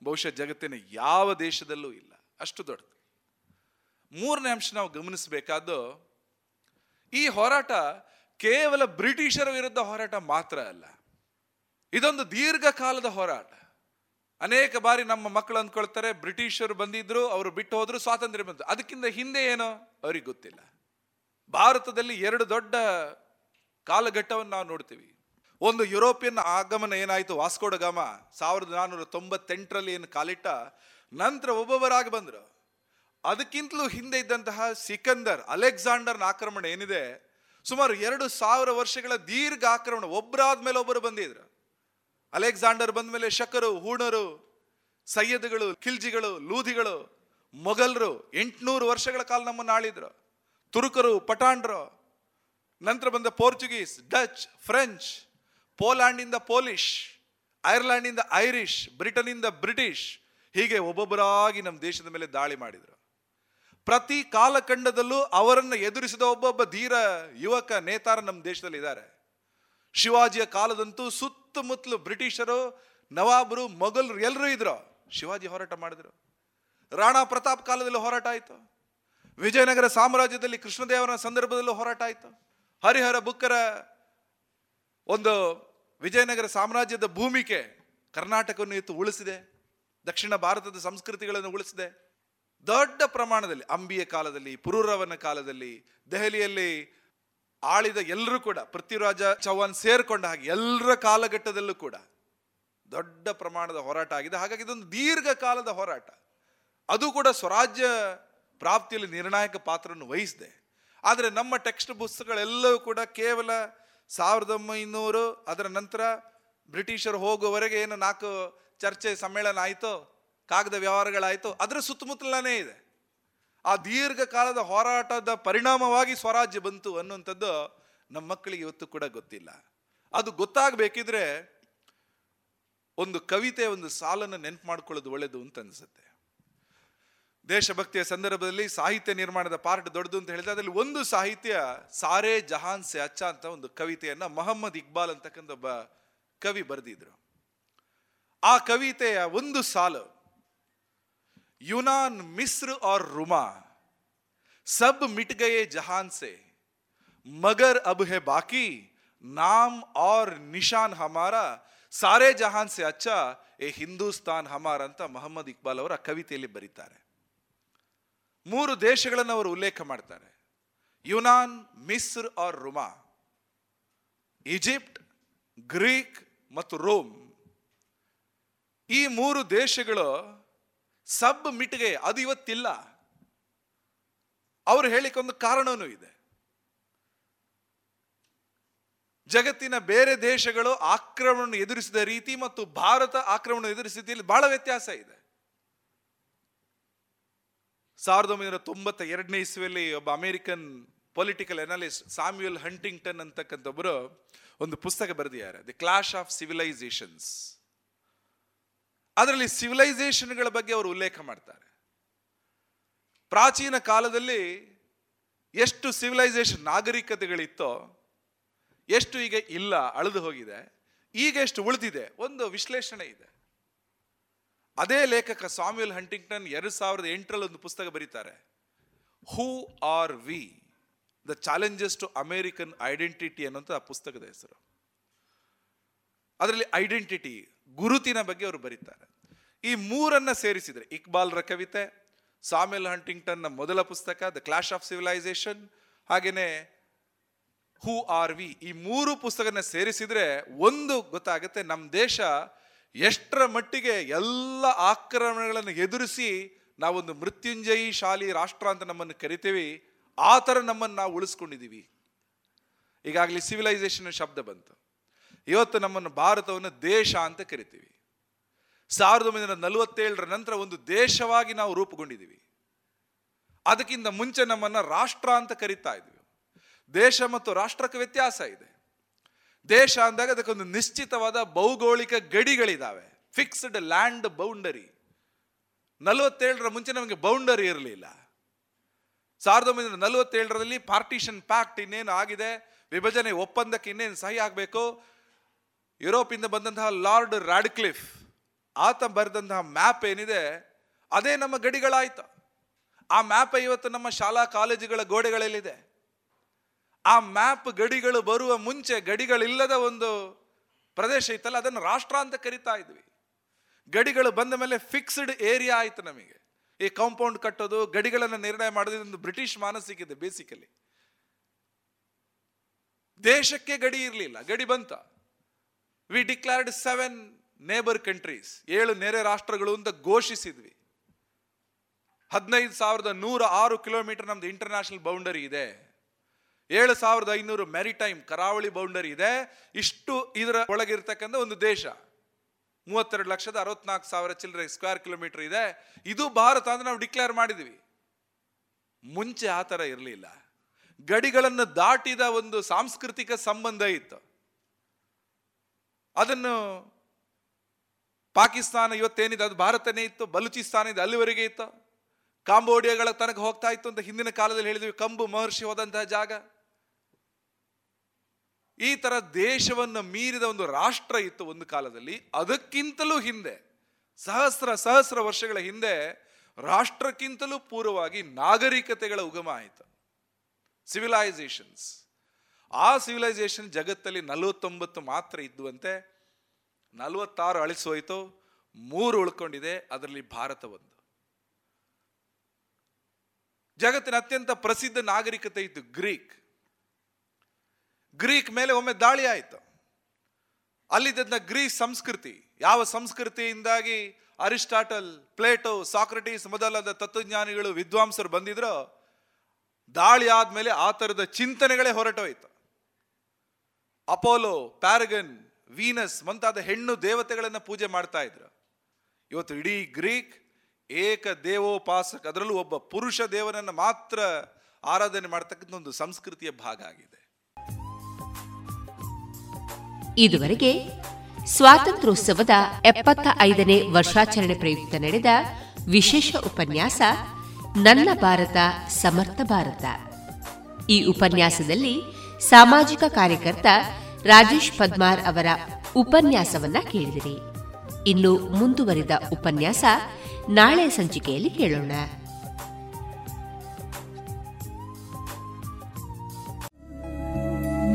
ಬಹುಶಃ ಜಗತ್ತಿನ ಯಾವ ದೇಶದಲ್ಲೂ ಇಲ್ಲ. ಅಷ್ಟು ದೊಡ್ಡದು. ಮೂರನೇ ಅಂಶ ನಾವು ಗಮನಿಸಬೇಕಾದ್ದು, ಈ ಹೋರಾಟ ಕೇವಲ ಬ್ರಿಟಿಷರ ವಿರುದ್ಧ ಹೋರಾಟ ಮಾತ್ರ ಅಲ್ಲ. ಇದೊಂದು ದೀರ್ಘಕಾಲದ ಹೋರಾಟ. ಅನೇಕ ಬಾರಿ ನಮ್ಮ ಮಕ್ಕಳು ಅಂದ್ಕೊಳ್ತಾರೆ, ಬ್ರಿಟಿಷರು ಬಂದಿದ್ರು, ಅವರು ಬಿಟ್ಟು ಹೋದ್ರು, ಸ್ವಾತಂತ್ರ್ಯ ಬಂತು. ಅದಕ್ಕಿಂತ ಹಿಂದೆ ಏನೋ? ಅವ್ರಿಗೆ ಗೊತ್ತಿಲ್ಲ. ಭಾರತದಲ್ಲಿ ಎರಡು ದೊಡ್ಡ ಕಾಲಘಟ್ಟವನ್ನು ನಾವು ನೋಡ್ತೀವಿ. ಒಂದು ಯುರೋಪಿಯನ್ ಆಗಮನ ಏನಾಯಿತು? ವಾಸ್ಕೋಡ ಗಾಮ ಸಾವಿರದ ನಾನ್ನೂರ ತೊಂಬತ್ತೆಂಟರಲ್ಲಿ ಏನು ಕಾಲಿಟ್ಟ? ನಂತರ ಒಬ್ಬೊಬ್ಬರಾಗಿ ಬಂದರು. ಅದಕ್ಕಿಂತಲೂ ಹಿಂದೆ ಇದ್ದಂತಹ ಸಿಕಂದರ್, ಅಲೆಕ್ಸಾಂಡರ್ನ ಆಕ್ರಮಣ ಏನಿದೆ? ಸುಮಾರು ಎರಡು ಸಾವಿರ ವರ್ಷಗಳ ದೀರ್ಘ ಆಕ್ರಮಣ. ಒಬ್ಬರಾದ ಮೇಲೆ ಒಬ್ಬರು ಬಂದಿದ್ರು. ಅಲೆಕ್ಸಾಂಡರ್ ಬಂದ ಮೇಲೆ ಶಕರು, ಹೂಣರು, ಸೈಯದ್ಗಳು, ಖಿಲ್ಜಿಗಳು, ಲೂಧಿಗಳು, ಮೊಘಲರು ಎಂಟುನೂರು ವರ್ಷಗಳ ಕಾಲ ನಮ್ಮನ್ನು ಆಳಿದ್ರು. ತುರುಕರು, ಪಠಾಣ್ರು. ನಂತರ ಬಂದ ಪೋರ್ಚುಗೀಸ್, ಡಚ್, ಫ್ರೆಂಚ್. ಪೋಲ್ಯಾಂಡಿಂದ ಪೋಲಿಷ್ ಐರ್ಲ್ಯಾಂಡಿಂದ ಐರಿಷ್, ಬ್ರಿಟನ್ನಿಂದ ಬ್ರಿಟಿಷ್, ಹೀಗೆ ಒಬ್ಬೊಬ್ಬರಾಗಿ ನಮ್ಮ ದೇಶದ ಮೇಲೆ ದಾಳಿ ಮಾಡಿದರು. ಪ್ರತಿ ಕಾಲಖಂಡದಲ್ಲೂ ಅವರನ್ನು ಎದುರಿಸಿದ ಒಬ್ಬೊಬ್ಬ ಧೀರ ಯುವಕ ನೇತಾರ ನಮ್ಮ ದೇಶದಲ್ಲಿ ಇದ್ದಾರೆ. ಶಿವಾಜಿಯ ಕಾಲದಂತೂ ಸುತ್ತಮುತ್ತಲು ಬ್ರಿಟಿಷರು, ನವಾಬರು, ಮೊಘಲರು ಎಲ್ಲರೂ ಇದ್ರು. ಶಿವಾಜಿ ಹೋರಾಟ ಮಾಡಿದ್ರು. ರಾಣಾ ಪ್ರತಾಪ್ ಕಾಲದಲ್ಲಿ ಹೋರಾಟ ಆಯಿತು. ವಿಜಯನಗರ ಸಾಮ್ರಾಜ್ಯದಲ್ಲಿ ಕೃಷ್ಣದೇವರ ಸಂದರ್ಭದಲ್ಲೂ ಹೋರಾಟ ಆಯಿತು. ಹರಿಹರ ಬುಕ್ಕರ ಒಂದು ವಿಜಯನಗರ ಸಾಮ್ರಾಜ್ಯದ ಭೂಮಿಕೆ ಕರ್ನಾಟಕವನ್ನು ಇತ್ತು ಉಳಿಸಿದೆ. ದಕ್ಷಿಣ ಭಾರತದ ಸಂಸ್ಕೃತಿಗಳನ್ನು ಉಳಿಸಿದೆ. ದೊಡ್ಡ ಪ್ರಮಾಣದಲ್ಲಿ ಅಂಬಿಯ ಕಾಲದಲ್ಲಿ ಪುರೂರವನ ಕಾಲದಲ್ಲಿ, ದೆಹಲಿಯಲ್ಲಿ ಆಳಿದ ಎಲ್ಲರೂ ಕೂಡ, ಪೃಥ್ವಿರಾಜ ಚೌಹಾನ್ ಸೇರ್ಕೊಂಡ ಹಾಗೆ ಎಲ್ಲರ ಕಾಲಘಟ್ಟದಲ್ಲೂ ಕೂಡ ದೊಡ್ಡ ಪ್ರಮಾಣದ ಹೋರಾಟ ಆಗಿದೆ. ಹಾಗಾಗಿ ಇದೊಂದು ದೀರ್ಘಕಾಲದ ಹೋರಾಟ. ಅದು ಕೂಡ ಸ್ವರಾಜ್ಯ ಪ್ರಾಪ್ತಿಯಲ್ಲಿ ನಿರ್ಣಾಯಕ ಪಾತ್ರವನ್ನು ವಹಿಸಿದೆ. ಆದರೆ ನಮ್ಮ ಟೆಕ್ಸ್ಟ್ ಪುಸ್ತಕಗಳೆಲ್ಲವೂ ಕೂಡ ಕೇವಲ ಸಾವಿರದ ಒಂಬೈನೂರು ಅದರ ನಂತರ ಬ್ರಿಟಿಷರು ಹೋಗುವವರೆಗೆ ಏನು ನಾಲ್ಕು ಚರ್ಚೆ ಸಮ್ಮೇಳನ ಆಯಿತು, ಕಾಗದ ವ್ಯವಹಾರಗಳಾಯಿತು, ಅದರ ಸುತ್ತಮುತ್ತಲೇ ಇದೆ. ಆ ದೀರ್ಘಕಾಲದ ಹೋರಾಟದ ಪರಿಣಾಮವಾಗಿ ಸ್ವರಾಜ್ಯ ಬಂತು ಅನ್ನುವಂಥದ್ದು ನಮ್ಮ ಮಕ್ಕಳಿಗೆ ಇವತ್ತು ಕೂಡ ಗೊತ್ತಿಲ್ಲ. ಅದು ಗೊತ್ತಾಗಬೇಕಿದ್ರೆ ಒಂದು ಕವಿತೆ, ಒಂದು ಸಾಲನ್ನು ನೆನಪು ಮಾಡ್ಕೊಳ್ಳೋದು ಒಳ್ಳೆಯದು ಅಂತ ಅನಿಸುತ್ತೆ. ದೇಶಭಕ್ತಿಯ ಸಂದರ್ಭದಲ್ಲಿ ಸಾಹಿತ್ಯ ನಿರ್ಮಾಣದ ಪಾರ್ಟ್ ದೊಡ್ಡದು ಅಂತ ಹೇಳಿದ್ರೆ ಅದರಲ್ಲಿ ಒಂದು ಸಾಹಿತ್ಯ ಸಾರೆ ಜಹಾನ್ ಸೆ ಅಚ್ಚ ಅಂತ ಒಂದು ಕವಿತೆಯನ್ನ ಮೊಹಮ್ಮದ್ ಇಕ್ಬಾಲ್ ಅಂತಕ್ಕಂಥ ಒಬ್ಬ ಕವಿ ಬರೆದಿದ್ರು. ಆ ಕವಿತೆಯ ಒಂದು ಸಾಲು, ಯುನಾನ್ ಮಿಸ್ರ್ ಆರ್ ರುಮಾ, ಸಬ್ ಮಿಟ್ಗಯೆ ಜಹಾನ್ ಸೆ, ಮಗರ್ ಅಬ್ ಹೆ ಬಾಕಿ, ನಾಮ್ ಆರ್ ನಿಶಾನ್ ಹಮಾರ, ಸಾರೆ ಜಹಾನ್ ಸೆ ಅಚ್ಚ, ಎ ಹಿಂದೂಸ್ತಾನ್ ಹಮಾರ್ ಅಂತ ಮೊಹಮ್ಮದ್ ಇಕ್ಬಾಲ್ ಅವರ ಕವಿತೆಯಲ್ಲಿ ಬರೀತಾರೆ. ಮೂರು ದೇಶಗಳನ್ನು ಅವರು ಉಲ್ಲೇಖ ಮಾಡ್ತಾರೆ. ಯುನಾನ್, ಮಿಸ್ರ್ ಆರ್ ರುಮಾ. ಈಜಿಪ್ಟ್, ಗ್ರೀಕ್ ಮತ್ತು ರೋಮ್. ಈ ಮೂರು ದೇಶಗಳು ಸಬ್ ಮಿಟ್ಗೆ ಅದು ಇವತ್ತಿಲ್ಲ. ಅವರು ಹೇಳಿಕೊಂದು ಕಾರಣವೂ ಇದೆ. ಜಗತ್ತಿನ ಬೇರೆ ದೇಶಗಳು ಆಕ್ರಮಣ ಎದುರಿಸಿದ ರೀತಿ ಮತ್ತು ಭಾರತ ಆಕ್ರಮಣ ಎದುರಿಸಿದ ಬಹಳ ವ್ಯತ್ಯಾಸ ಇದೆ. ಸಾವಿರದ ಒಂಬೈನೂರ ತೊಂಬತ್ತ ಎರಡನೇ ಇಸ್ವಿಯಲ್ಲಿ ಒಬ್ಬ American political analyst Samuel Huntington ಅಂತಕ್ಕಂಥವರು ಒಂದು ಪುಸ್ತಕ ಬರೆದಿದ್ದಾರೆ. ದಿ ಕ್ಲಾಶ್ ಆಫ್ ಸಿವಿಲೈಸೇಷನ್ಸ್ ಅದರಲ್ಲಿ ಸಿವಿಲೈಸೇಷನ್ಗಳ ಬಗ್ಗೆ ಅವರು ಉಲ್ಲೇಖ ಮಾಡ್ತಾರೆ. ಪ್ರಾಚೀನ ಕಾಲದಲ್ಲಿ ಎಷ್ಟು ಸಿವಿಲೈಸೇಷನ್ ನಾಗರಿಕತೆಗಳಿತ್ತೋ ಎಷ್ಟು ಈಗ ಇಲ್ಲ, ಅಳೆದು ಹೋಗಿದೆ. ಈಗ ಎಷ್ಟು ಉಳಿದಿದೆ, ಒಂದು ವಿಶ್ಲೇಷಣೆ ಇದೆ. ಅದೇ ಲೇಖಕ ಸಾಮ್ಯುಯಲ್ ಹಂಟಿಂಗ್ಟನ್ ಎರಡು ಸಾವಿರದ ಎಂಟರಲ್ಲಿ ಒಂದು ಪುಸ್ತಕ ಬರೀತಾರೆ. Who are we the challenges to American identity ಅನ್ನೋಂಥ ಆ ಪುಸ್ತಕದ ಹೆಸರು. ಅದರಲ್ಲಿ ಐಡೆಂಟಿಟಿ ಗುರುತಿನ ಬಗ್ಗೆ ಅವರು ಬರೀತಾರೆ. ಈ ಮೂರನ್ನು ಸೇರಿಸಿದರೆ ಇಕ್ಬಾಲ್ರ ಕವಿತೆ ಸಾಮ್ಯಲ್ ಹಂಟಿಂಗ್ಟನ್ನ ಮೊದಲ ಪುಸ್ತಕ ದ ಕ್ಲಾಶ್ ಆಫ್ ಸಿವಿಲೈಸೇಷನ್ ಹಾಗೆಯೇ ಹೂ ಆರ್ ವಿ ಈ ಮೂರು ಪುಸ್ತಕನ ಸೇರಿಸಿದರೆ ಒಂದು ಗೊತ್ತಾಗುತ್ತೆ ನಮ್ಮ ದೇಶ ಎಷ್ಟರ ಮಟ್ಟಿಗೆ ಎಲ್ಲ ಆಕ್ರಮಣಗಳನ್ನು ಎದುರಿಸಿ ನಾವೊಂದು ಮೃತ್ಯುಂಜಯಿ ಶಾಲಿ ರಾಷ್ಟ್ರ ಅಂತ ನಮ್ಮನ್ನು ಕರಿತೀವಿ, ಆ ಥರ ನಮ್ಮನ್ನು ನಾವು ಉಳಿಸ್ಕೊಂಡಿದ್ದೀವಿ. ಈಗಾಗಲೇ ಸಿವಿಲೈಸೇಷನ್ ಶಬ್ದ ಬಂತು. ಇವತ್ತು ನಮ್ಮನ್ನು ಭಾರತವನ್ನು ದೇಶ ಅಂತ ಕರಿತೀವಿ. ಸಾವಿರದ ಒಂಬೈನೂರ ನಲವತ್ತೇಳರ ನಂತರ ಒಂದು ದೇಶವಾಗಿ ನಾವು ರೂಪುಗೊಂಡಿದ್ದೀವಿ. ಅದಕ್ಕಿಂತ ಮುಂಚೆ ನಮ್ಮನ್ನು ರಾಷ್ಟ್ರ ಅಂತ ಕರಿತಾ ಇದ್ವಿ. ದೇಶ ಮತ್ತು ರಾಷ್ಟ್ರಕ್ಕೆ ವ್ಯತ್ಯಾಸ ಇದೆ. ದೇಶ ಅಂದಾಗ ಅದಕ್ಕೊಂದು ನಿಶ್ಚಿತವಾದ ಭೌಗೋಳಿಕ ಗಡಿಗಳಿದ್ದಾವೆ ಫಿಕ್ಸ್ಡ್ ಲ್ಯಾಂಡ್ ಬೌಂಡರಿ ನಲವತ್ತೇಳರ ಮುಂಚೆ ನಮಗೆ ಬೌಂಡರಿ ಇರಲಿಲ್ಲ. ಸಾವಿರದ ಒಂಬೈನೂರ ನಲವತ್ತೇಳರಲ್ಲಿ ಪಾರ್ಟಿಷನ್ ಪ್ಯಾಕ್ಟ್ ಇನ್ನೇನು ಆಗಿದೆ? ವಿಭಜನೆ ಒಪ್ಪಂದಕ್ಕೆ ಇನ್ನೇನು ಸಹಿ ಆಗಬೇಕು? ಯುರೋಪಿಂದ ಬಂದಂತಹ ಲಾರ್ಡ್ ರಾಡ್ಕ್ಲಿಫ್ ಆತ ಬರೆದಂತಹ ಮ್ಯಾಪ್ ಏನಿದೆ? ಅದೇ ನಮ್ಮ ಗಡಿಗಳಾಯಿತು. ಆ ಮ್ಯಾಪ್ ಇವತ್ತು ನಮ್ಮ ಶಾಲಾ ಕಾಲೇಜುಗಳ ಗೋಡೆಗಳಲ್ಲಿದೆ. ಆ ಮ್ಯಾಪ್ ಗಡಿಗಳು ಬರುವ ಮುಂಚೆ ಗಡಿಗಳಿಲ್ಲದ ಒಂದು ಪ್ರದೇಶ ಇತ್ತಲ್ಲ, ಅದನ್ನು ರಾಷ್ಟ್ರ ಅಂತ ಕರಿತಾ ಇದ್ವಿ. ಗಡಿಗಳು ಬಂದ ಮೇಲೆ ಫಿಕ್ಸ್ಡ್ ಏರಿಯಾ ಆಯ್ತು ನಮಗೆ. ಈ ಕಾಂಪೌಂಡ್ ಕಟ್ಟೋದು, ಗಡಿಗಳನ್ನು ನಿರ್ಣಯ ಮಾಡೋದು ಒಂದು ಬ್ರಿಟಿಷ್ ಮಾನಸಿಕಿದೆ ಬೇಸಿಕಲಿ ದೇಶಕ್ಕೆ ಗಡಿ ಇರಲಿಲ್ಲ, ಗಡಿ ಬಂತ. We declared seven neighbour countries ಏಳು ನೆರೆ ರಾಷ್ಟ್ರಗಳು ಅಂತ ಘೋಷಿಸಿದ್ವಿ. ಹದಿನೈದು ಸಾವಿರದ ನೂರ ಆರು ಕಿಲೋಮೀಟರ್ ನಮ್ದು ಇಂಟರ್ನ್ಯಾಷನಲ್ ಬೌಂಡರಿ ಇದೆ. ಏಳು ಸಾವಿರದ ಐನೂರು ಮ್ಯಾರಿಟೈಮ್ ಕರಾವಳಿ ಬೌಂಡರಿ ಇದೆ. ಇಷ್ಟು ಇದರ ಒಳಗಿರ್ತಕ್ಕಂಥ ಒಂದು ದೇಶ. ಮೂವತ್ತೆರಡು ಲಕ್ಷದ ಅರವತ್ನಾಲ್ಕು ಸಾವಿರ ಚಿಲ್ಲರೆ ಸ್ಕ್ವೇರ್ ಕಿಲೋಮೀಟರ್ ಇದೆ. ಇದು ಭಾರತ ಅಂತ ನಾವು ಡಿಕ್ಲೇರ್ ಮಾಡಿದ್ವಿ. ಮುಂಚೆ ಆ ಥರ ಇರಲಿಲ್ಲ. ಗಡಿಗಳನ್ನು ದಾಟಿದ ಒಂದು ಸಾಂಸ್ಕೃತಿಕ ಸಂಬಂಧ ಇತ್ತು. ಅದನ್ನು ಪಾಕಿಸ್ತಾನ ಇವತ್ತೇನಿದೆ, ಅದು ಭಾರತನೇ ಇತ್ತು, ಬಲೂಚಿಸ್ತಾನ ಇದೆ, ಅಲ್ಲಿವರೆಗೆ ಇತ್ತು. ಕಾಂಬೋಡಿಯಾಗಳ ತನಕ ಹೋಗ್ತಾ ಇತ್ತು ಅಂತ ಹಿಂದಿನ ಕಾಲದಲ್ಲಿ ಹೇಳಿದ್ವಿ, ಕಂಬು ಮಹರ್ಷಿ ಹೋದಂತಹ ಜಾಗ. ಈ ಥರ ದೇಶವನ್ನು ಮೀರಿದ ಒಂದು ರಾಷ್ಟ್ರ ಇತ್ತು ಒಂದು ಕಾಲದಲ್ಲಿ. ಅದಕ್ಕಿಂತಲೂ ಹಿಂದೆ, ಸಹಸ್ರ ಸಹಸ್ರ ವರ್ಷಗಳ ಹಿಂದೆ ರಾಷ್ಟ್ರಕ್ಕಿಂತಲೂ ಪೂರ್ವವಾಗಿ ನಾಗರಿಕತೆಗಳ ಉಗಮ ಆಯಿತು. ಸಿವಿಲೈಸೇಷನ್ಸ್ ಆ ಸಿವಿಲೈಸೇಷನ್ ಜಗತ್ತಲ್ಲಿ ನಲವತ್ತೊಂಬತ್ತು ಮಾತ್ರ ಇದ್ದುವಂತೆ, ನಲವತ್ತಾರು ಅಳಿಸೋಯ್ತು, ಮೂರು ಉಳ್ಕೊಂಡಿದೆ, ಅದರಲ್ಲಿ ಭಾರತ ಒಂದು. ಜಗತ್ತಿನ ಅತ್ಯಂತ ಪ್ರಸಿದ್ಧ ನಾಗರಿಕತೆ ಇತ್ತು ಗ್ರೀಕ್. ಗ್ರೀಕ್ ಮೇಲೆ ಒಮ್ಮೆ ದಾಳಿ ಆಯಿತು. ಅಲ್ಲಿದ್ದ ಗ್ರೀಕ್ ಸಂಸ್ಕೃತಿ, ಯಾವ ಸಂಸ್ಕೃತಿಯಿಂದಾಗಿ ಅರಿಸ್ಟಾಟಲ್, ಪ್ಲೇಟೋ, ಸಾಕ್ರಟೀಸ್ ಮೊದಲಾದ ತತ್ವಜ್ಞಾನಿಗಳು, ವಿದ್ವಾಂಸರು ಬಂದಿದ್ರು, ದಾಳಿ ಆದ್ಮೇಲೆ ಆ ಥರದ ಚಿಂತನೆಗಳೇ ಹೊರಟೋಯ್ತು ಅಪೋಲೋ, ಪ್ಯಾರಗನ್, ವೀನಸ್ ಮುಂತಾದ ಹೆಣ್ಣು ದೇವತೆಗಳನ್ನು ಪೂಜೆ ಮಾಡ್ತಾ ಇದ್ರು. ಇವತ್ತು ಇಡೀ ಗ್ರೀಕ್ ಏಕ ದೇವೋಪಾಸಕ, ಅದರಲ್ಲೂ ಒಬ್ಬ ಪುರುಷ ದೇವನನ್ನು ಮಾತ್ರ ಆರಾಧನೆ ಮಾಡ್ತಕ್ಕಂಥ ಒಂದು ಸಂಸ್ಕೃತಿಯ ಭಾಗ ಆಗಿದೆ. ಇದುವರೆಗೆ ಸ್ವಾತಂತ್ರ್ಯೋತ್ಸವದ ಎಪ್ಪತ್ತ ಐದನೇ ವರ್ಷಾಚರಣೆ ಪ್ರಯುಕ್ತ ನಡೆದ ವಿಶೇಷ ಉಪನ್ಯಾಸ ನನ್ನ ಭಾರತ, ಸಮರ್ಥ ಭಾರತ. ಈ ಉಪನ್ಯಾಸದಲ್ಲಿ ಸಾಮಾಜಿಕ ಕಾರ್ಯಕರ್ತ ರಾಜೇಶ್ ಪದ್ಮಾರ್ ಅವರ ಉಪನ್ಯಾಸವನ್ನ ಕೇಳಿದಿರಿ. ಇನ್ನು ಮುಂದುವರಿದ ಉಪನ್ಯಾಸ ನಾಳೆ ಸಂಚಿಕೆಯಲ್ಲಿ ಕೇಳೋಣ.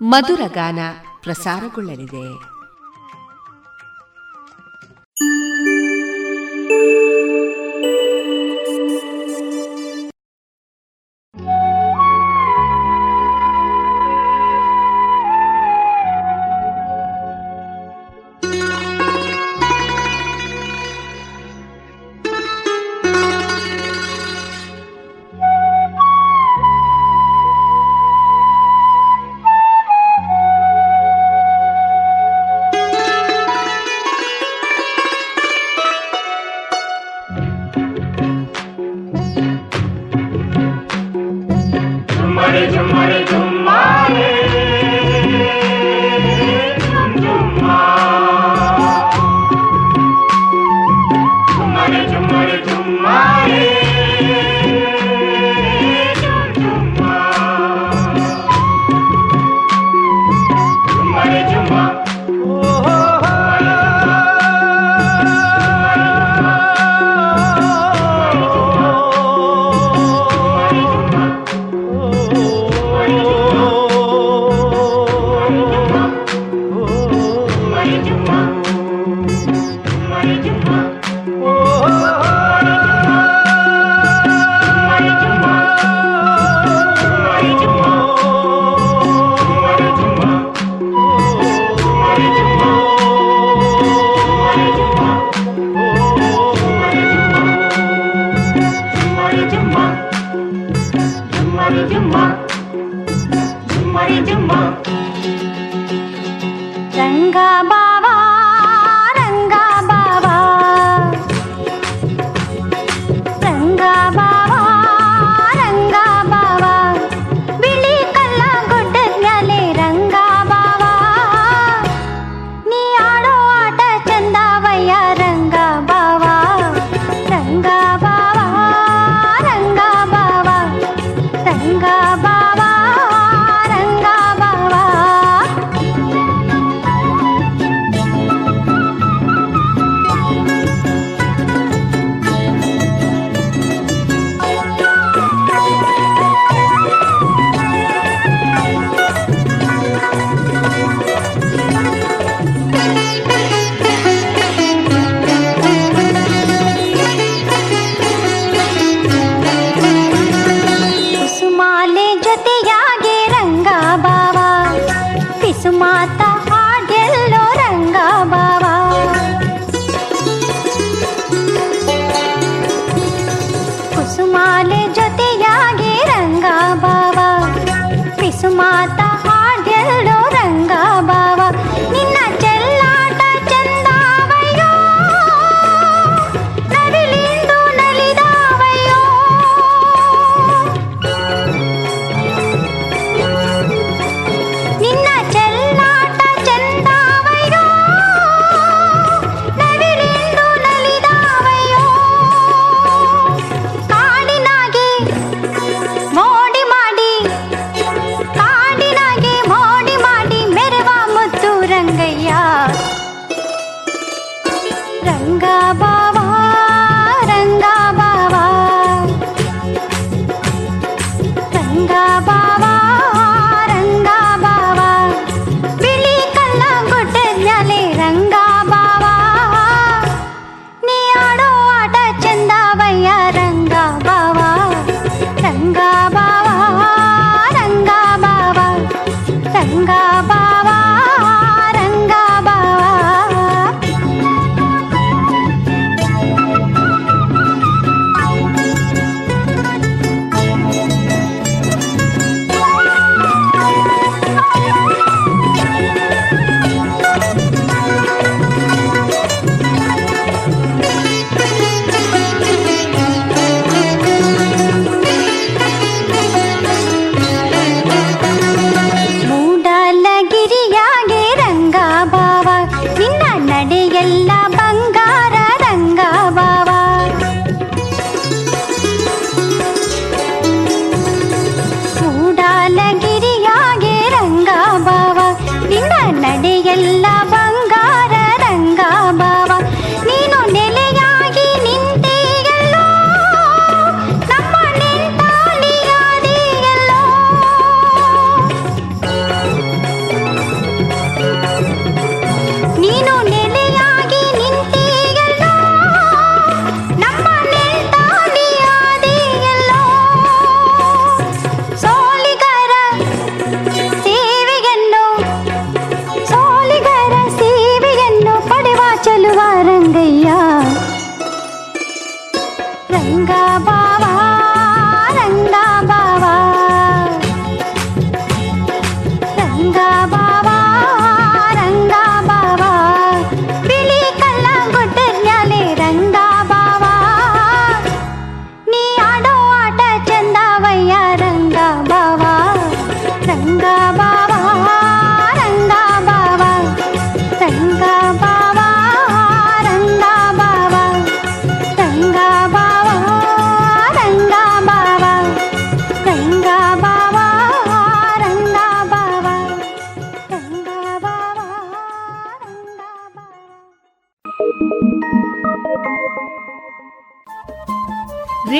ಮಧುರ ಗಾನ ಪ್ರಸಾರಗೊಳ್ಳಲಿದೆ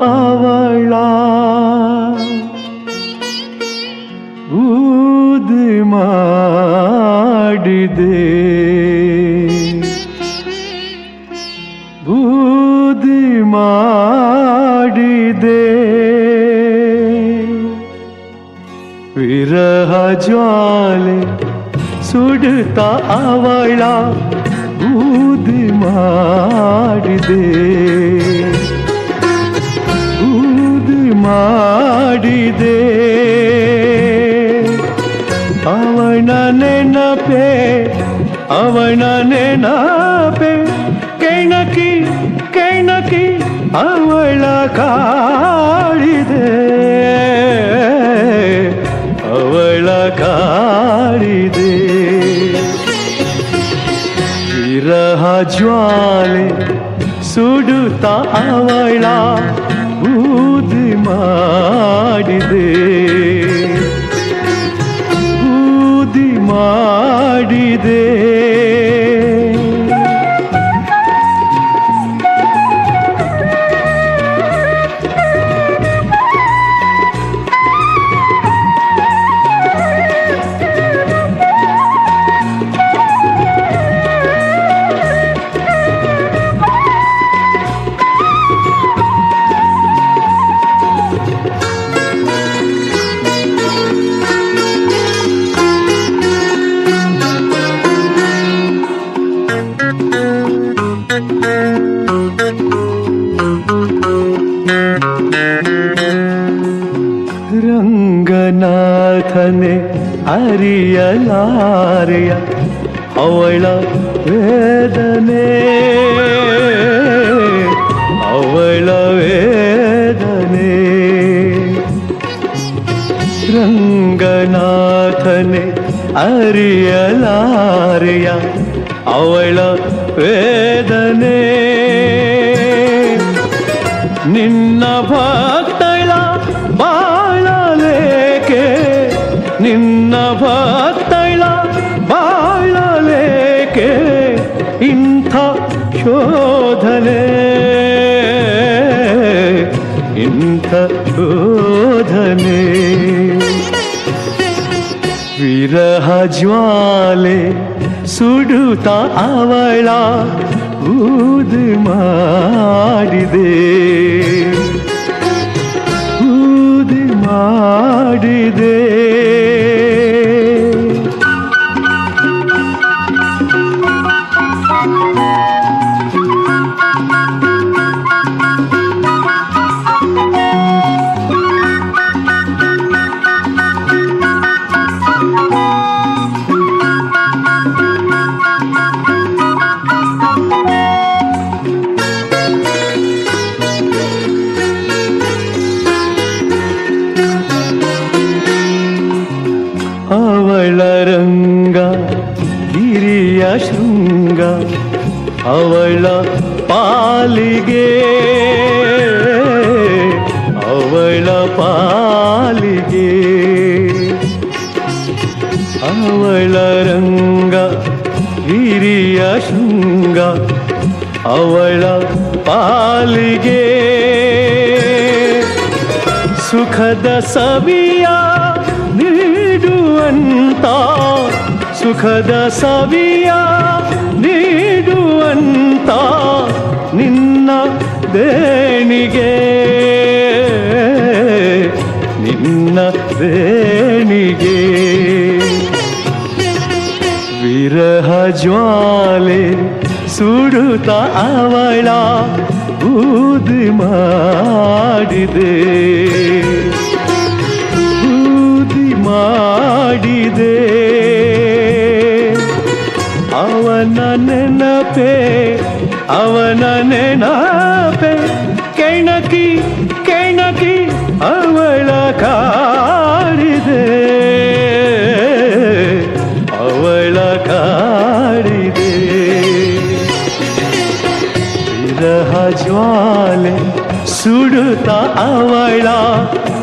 Oh. ಸುಖದ ಸವಿಯ ನೀಡುವಂತ ಸುಖದ ಸವಿಯ ನೀಡುವಂತ ನಿನ್ನ ದೇಣಿಗೆ. ನಿನ್ನ ದೇಣಿಗೆ. ವಿರಹ ಜ್ವಾಲೆ ಸುಡುತ್ತ ಅವಳ ಬೂದು ಮಾಡಿದೆ. ಮಾಡಿದೆ ಅವನ ನೆನಪೆ ಅವನ ನೆನಪೆ, ಕೆಣಕಿ ಕೆಣಕಿ ಅವಳ ಕಾಡಿದೆ. ಅವಳ ಕಾಡಿದೆ. ವಿರಹ ಜ್ವಾಲೆ ಸುಡುತ್ತ ಅವಳ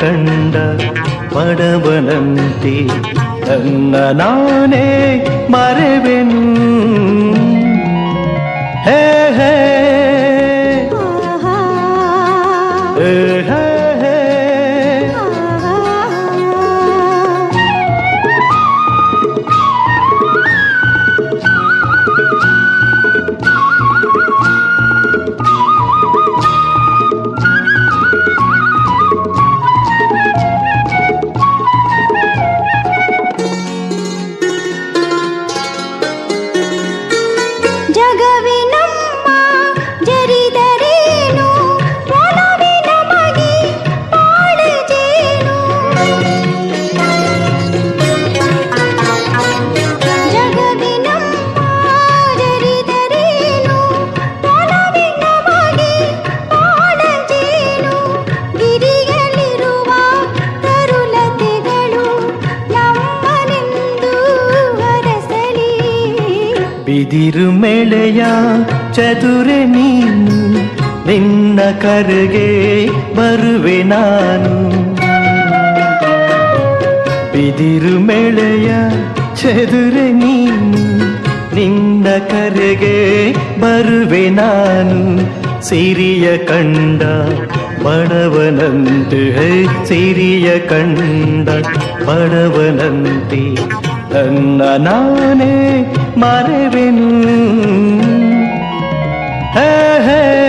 ಕಂಡ ಮಡವನಂತೆ ನನ್ನ ನಾನೇ ಮರೆವೆನು? ಬಿದಿರು ಮೆಳೆಯ ಚದುರೆ ನೀನು, ನಿನ್ನ ಕರೆಗೆ ಬರುವೆ ನಾನು. ಬಿದಿರು ಮೆಳೆಯ ಚದುರೆ ನೀನು, ನಿನ್ನ ಕರೆಗೆ ಬರುವೆ ನಾನು. ಸಿರಿಯ ಕಂಡ ಬಡವನಂತೆ ಸಿರಿಯ ಕಂಡ ಬಡವನಂತೆ, ನನ್ನ ನಾನೇ ಮರೆವೆನು ಹೇ ಹೇ ಹೇ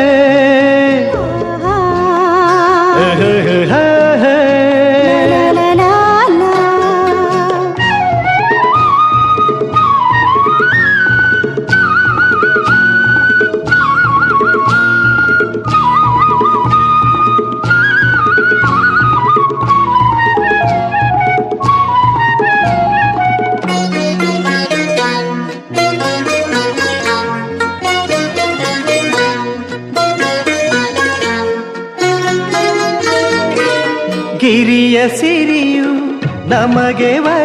ನಮಗೆ ವರವು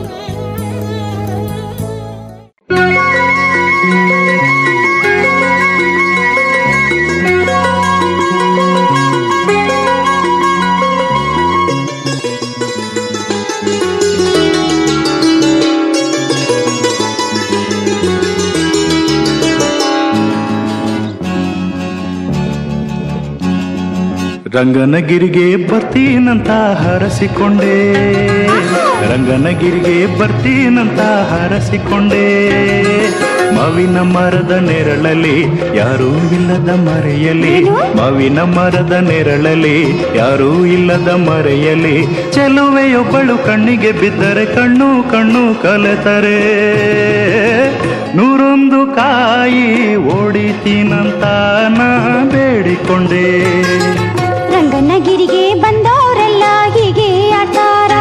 ರಂಗನಗಿರಿಗೆ ಬರ್ತೀನಂತ ಹರಸಿಕೊಂಡೆ. ರಂಗನಗಿರಿಗೆ ಬರ್ತೀನಂತ ಹರಸಿಕೊಂಡೆ. ಮಾವಿನ ಮರದ ನೆರಳಲಿ ಯಾರೂ ಇಲ್ಲದ ಮರೆಯಲಿ ಮಾವಿನ ಮರದ ನೆರಳಲಿ ಯಾರೂ ಇಲ್ಲದ ಮರೆಯಲಿ ಚೆಲುವೆಯೊಬ್ಬಳು ಕಣ್ಣಿಗೆ ಬಿದ್ದರೆ ಕಣ್ಣು ಕಣ್ಣು ಕಲೆತರೆ. ನೂರೊಂದು ಕಾಯಿ ಓಡಿತೀನಂತ ನಾ ಬೇಡಿಕೊಂಡೆ. ರಂಗನಗಿರಿಗೆ ಬಂದವರೆಲ್ಲ ಹೀಗೆ ಆಡ್ತಾರ?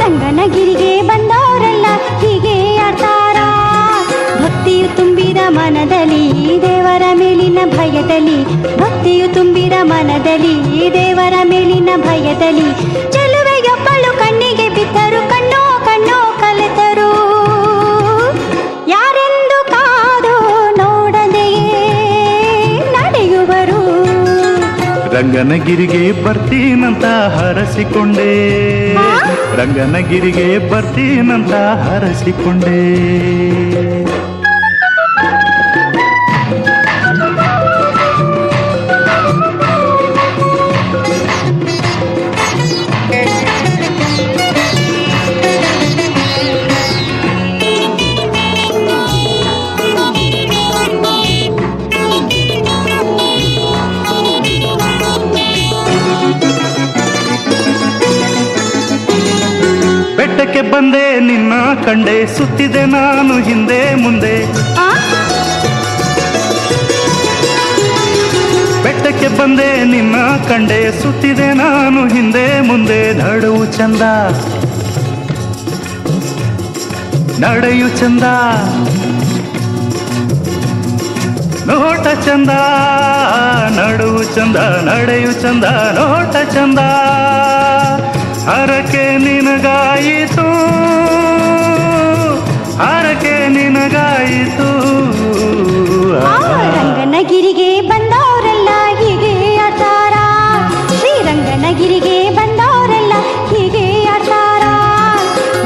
ರಂಗನಗಿರಿಗೆ ಬಂದವರೆಲ್ಲ ಹೀಗೆ ಆಡ್ತಾರ? ಭಕ್ತಿಯು ತುಂಬಿದ ಮನದಲ್ಲಿ ದೇವರ ಮೇಲಿನ ಭಯದಲ್ಲಿ ಭಕ್ತಿಯು ತುಂಬಿದ ಮನದಲ್ಲಿ ದೇವರ ಮೇಲಿನ ಭಯದಲ್ಲಿ ರಂಗನಗಿರಿಗೆ ಬರ್ತೀನಂತ ಹರಸಿಕೊಂಡೆ. ರಂಗನಗಿರಿಗೆ ಬರ್ತೀನಂತ ಹರಸಿಕೊಂಡೆ. ಸುತ್ತಿದೆ ನಾನು ಹಿಂದೆ ಮುಂದೆ. ಬೆಟ್ಟಕ್ಕೆ ಬಂದೆ ನಿನ್ನ ಕಂಡೆ ಸುತ್ತಿದೆ ನಾನು ಹಿಂದೆ ಮುಂದೆ. ನಡುವು ಚಂದ ನಡೆಯು ಚಂದ ನೋಟ ಚಂದ ನಡುವು ಚಂದ ನಡೆಯು ಚಂದ ನೋಟ ಚಂದ. ಹರಕೆ ನಿನಗಾಯಿತು. ರಂಗನಗಿರಿಗೆ ಬಂದವರೆಲ್ಲ ಹೀಗೆ ಆಡ್ತಾರ? ಶ್ರೀರಂಗನಗಿರಿಗೆ ಬಂದವರೆಲ್ಲ ಹೀಗೆ ಆಡ್ತಾರ?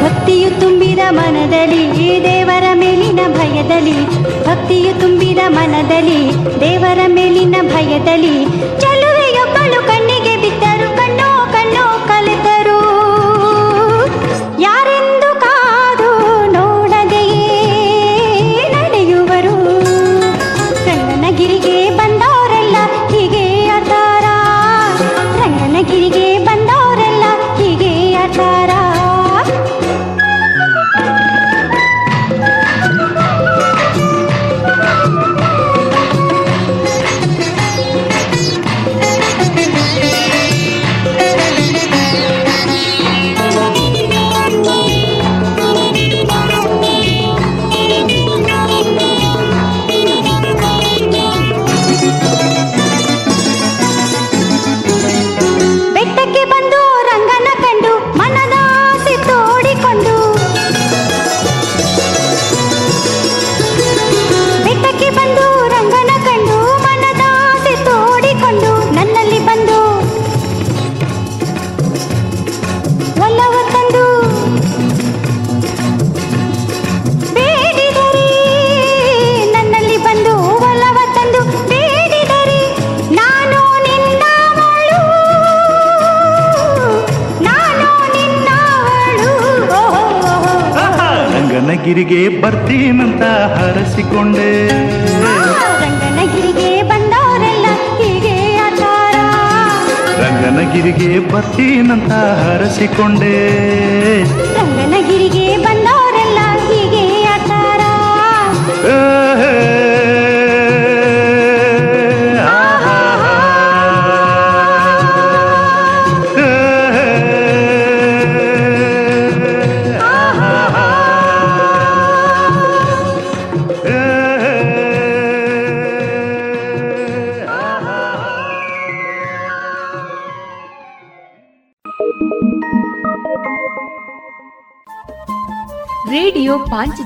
ಭಕ್ತಿಯು ತುಂಬಿದ ಮನದಲ್ಲಿ, ದೇವರ ಮೇಲಿನ ಭಯದಲ್ಲಿ. ಭಕ್ತಿಯು ತುಂಬಿದ ಮನದಲ್ಲಿ, ದೇವರ ಮೇಲಿನ ಭಯದಲ್ಲಿ. ರಂಗನಗಿರಿಗೆ ಬರ್ತೀನಂತ ಹರಸಿಕೊಂಡೆ. ರಂಗನಗಿರಿಗೆ ಬಂದವರೆಲ್ಲ ಹೀಗೆ ಆಚಾರ ರಂಗನಗಿರಿಗೆ ಬರ್ತೀನಂತ ಹರಸಿಕೊಂಡೆ.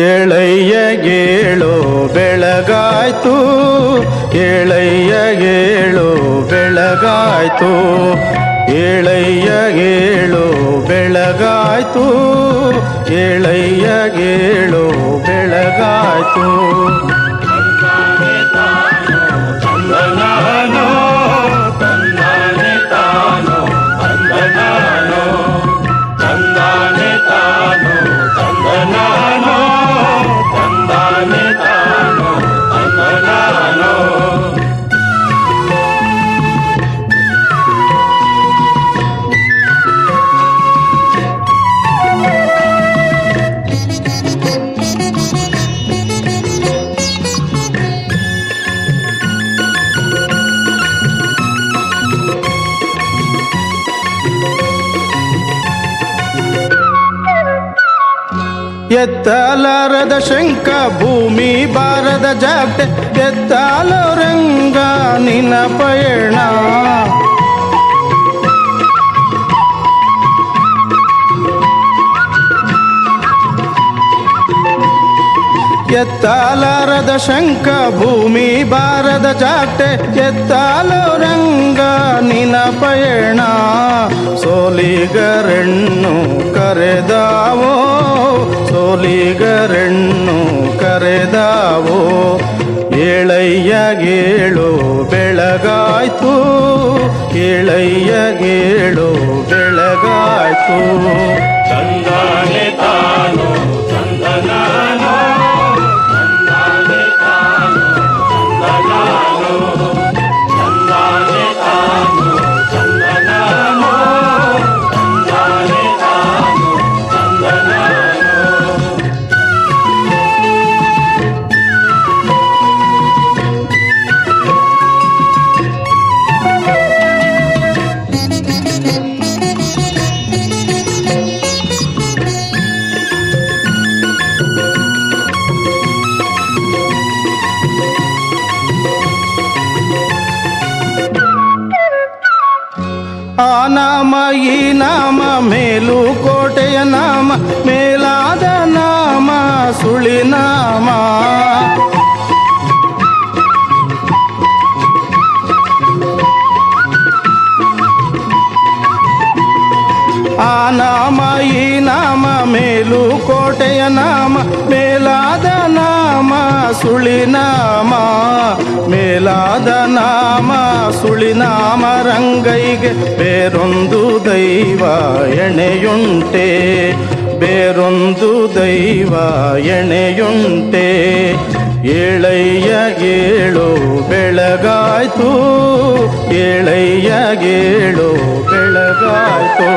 ಏಳಯ್ಯಗೇಳು ಬೆಳಗಾಯ್ತು ಏಳಯ್ಯಗೇಳು ಬೆಳಗಾಯ್ತು ಏಳಯ್ಯಗೇಳು ಬೆಳಗಾಯ್ತು ಏಳಯ್ಯಗೇಳು ಬೆಳಗಾಯ್ತು. ಎತ್ತಲಾರದ ಶಂಕ ಭೂಮಿ ಬಾರದ ಜಾಟೆ ಎತ್ತಾಲೋ ರಂಗ ನಿನ್ನ ಪಯಣ ಎತ್ತಾಲಾರದ ಶಂಕ ಭೂಮಿ ಬಾರದ ಚಾಟೆ, ಎತ್ತಾಲೋ ರಂಗ, ನಿನ ಪಯಣ, ಸೋಲಿಗರೆಣ್ಣು ಕರೆದಾವೋ ಸೋಲಿಗರೆಣ್ಣು ಕರೆದಾವೋ ಏಳಯ್ಯಗೇಳು ಬೆಳಗಾಯ್ತು ಏಳಯ್ಯಗೇಳು ಬೆಳಗಾಯ್ತು. ಚಂದಾನೆ ತಾನು ತಂದನಾನೋ ಕೋಟೆಯ ನಾಮ ಮೇಲಾದ ನಾಮ ಸುಳಿನಾಮ ಮೇಲಾದ ನಾಮ ಸುಳಿನಾಮ ರಂಗೈಗೆ ಬೇರೊಂದು ದೈವ ಎಣೆಯುಂಟೆ ಬೇರೊಂದು ದೈವ ಎಣೆಯುಂಟೆ ಏಳಯ್ಯ ಏಳು ಬೆಳಗಾಯ್ತು ಏಳಯ್ಯ ಏಳು ಬೆಳಗಾಯ್ತು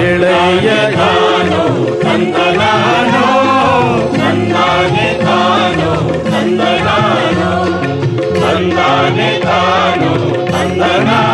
இளைய தானோ தந்தனானோ தந்தானே தானோ தந்தனானோ தந்தானே தானோ தந்தனானோ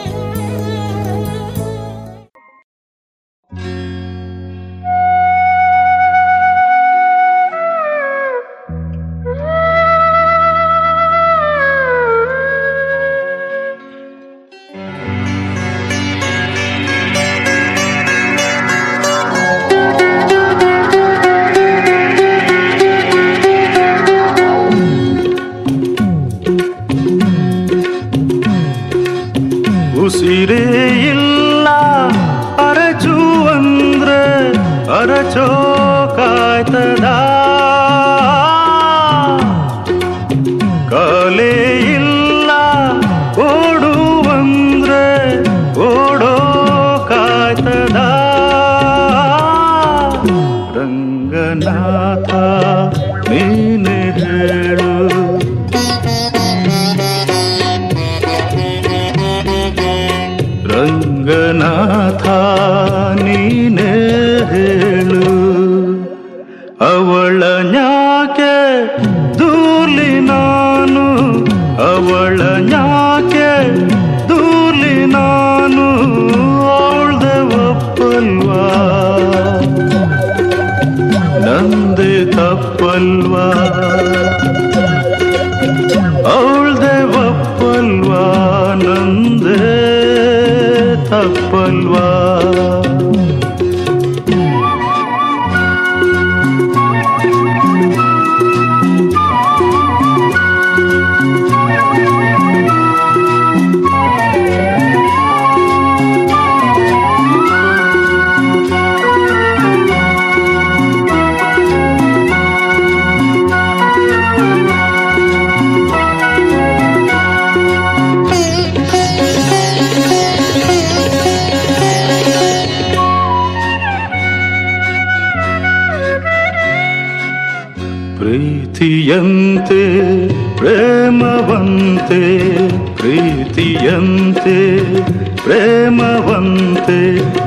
ಪ್ರೀತಿಯಂತೆ ಪ್ರೇಮವಂತೆ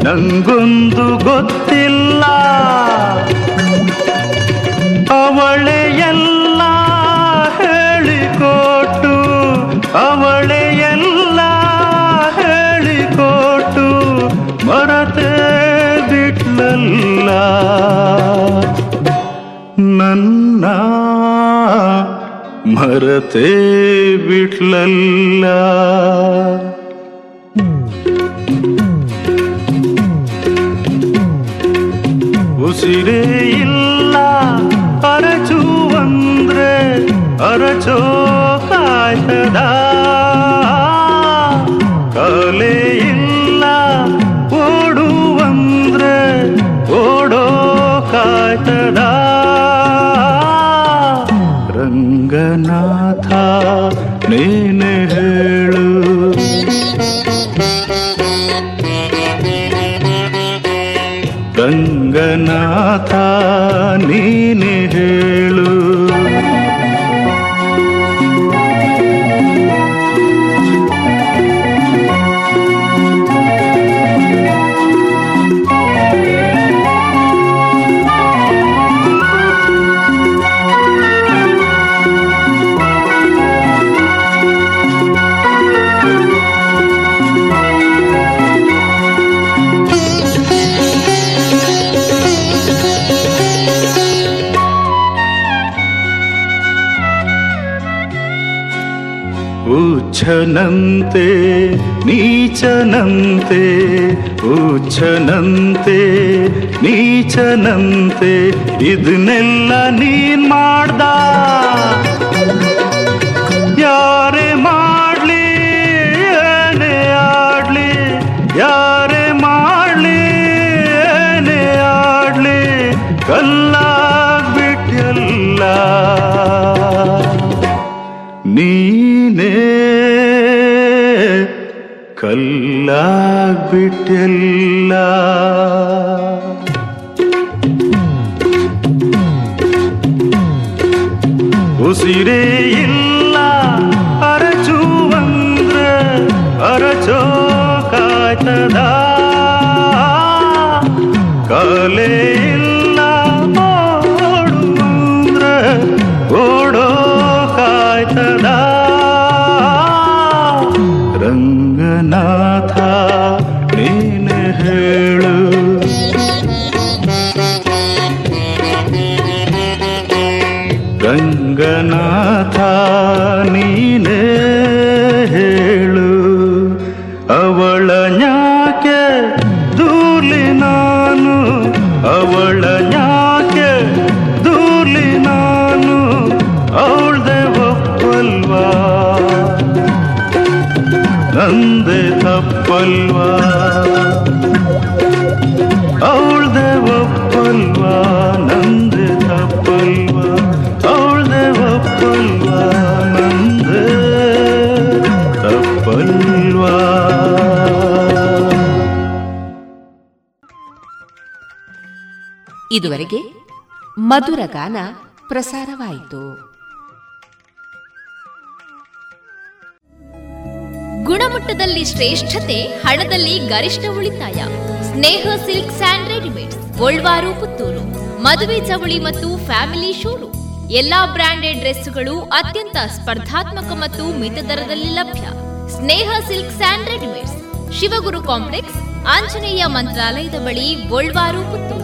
ನಂಗೊಂದು ಗೊತ್ತಿಲ್ಲ. ಅವಳೆ ಎಲ್ಲ ಹೇಳಿಕೊಟ್ಟು, ಅವಳೆ ಎಲ್ಲ ಹೇಳಿಕೊಟ್ಟು ಮರತೆ ಬಿಟ್ಲಲ್ಲ. ನನ್ನ ಮರತೆ ಬಿಟ್ಲಲ್ಲ. ಉಚ್ಛನಂತೆ ನೀಚನಂತೆ ಇದನ್ನೆಲ್ಲ ನೀನ್ ಮಾಡ್ದ. ಯಾರೇ ಮಾಡ್ಲಿ, ಏನೇ ಆಡ್ಲಿ, ಯಾರೇ ಮಾಡ್ಲಿ, ಏನೇ ಆಡ್ಲಿ, ಕಲ್ಲಾಗ್ಬಿಟ್ಯಲ್ಲ. ನೀನೇ ಕಲ್ಲಾಗ್ಬಿಟ್ಟೆಲ್ಲ ಉಸಿರೇ ಇದುವರೆಗೆ ಮಧುರ ಗಾನ ಪ್ರಸಾರವಾಯಿತು. ಗುಣಮಟ್ಟದಲ್ಲಿ ಶ್ರೇಷ್ಠತೆ, ಹಣದಲ್ಲಿ ಗರಿಷ್ಠ ಉಳಿತಾಯ. Sneha silk and readymades Bolwar Puttur. ಮದುವೆ ಚವಳಿ ಮತ್ತು ಫ್ಯಾಮಿಲಿ ಶೋರು ಎಲ್ಲಾ ಬ್ರಾಂಡೆಡ್ ಡ್ರೆಸ್ಗಳು ಅತ್ಯಂತ ಸ್ಪರ್ಧಾತ್ಮಕ ಮತ್ತು ಮಿತ ದರದಲ್ಲಿ ಲಭ್ಯ. Sneha silk and readymades. Shivaguru complex, Anjaneya ಮಂತ್ರಾಲಯದ ಬಳಿ ಗೋಲ್ವಾರು ಪುತ್ತೂರು.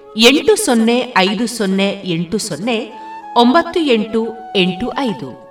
ಎಂಟು ಸೊನ್ನೆ ಐದು ಸೊನ್ನೆ ಎಂಟು ಸೊನ್ನೆ ಒಂಬತ್ತು ಎಂಟು ಎಂಟು ಐದು.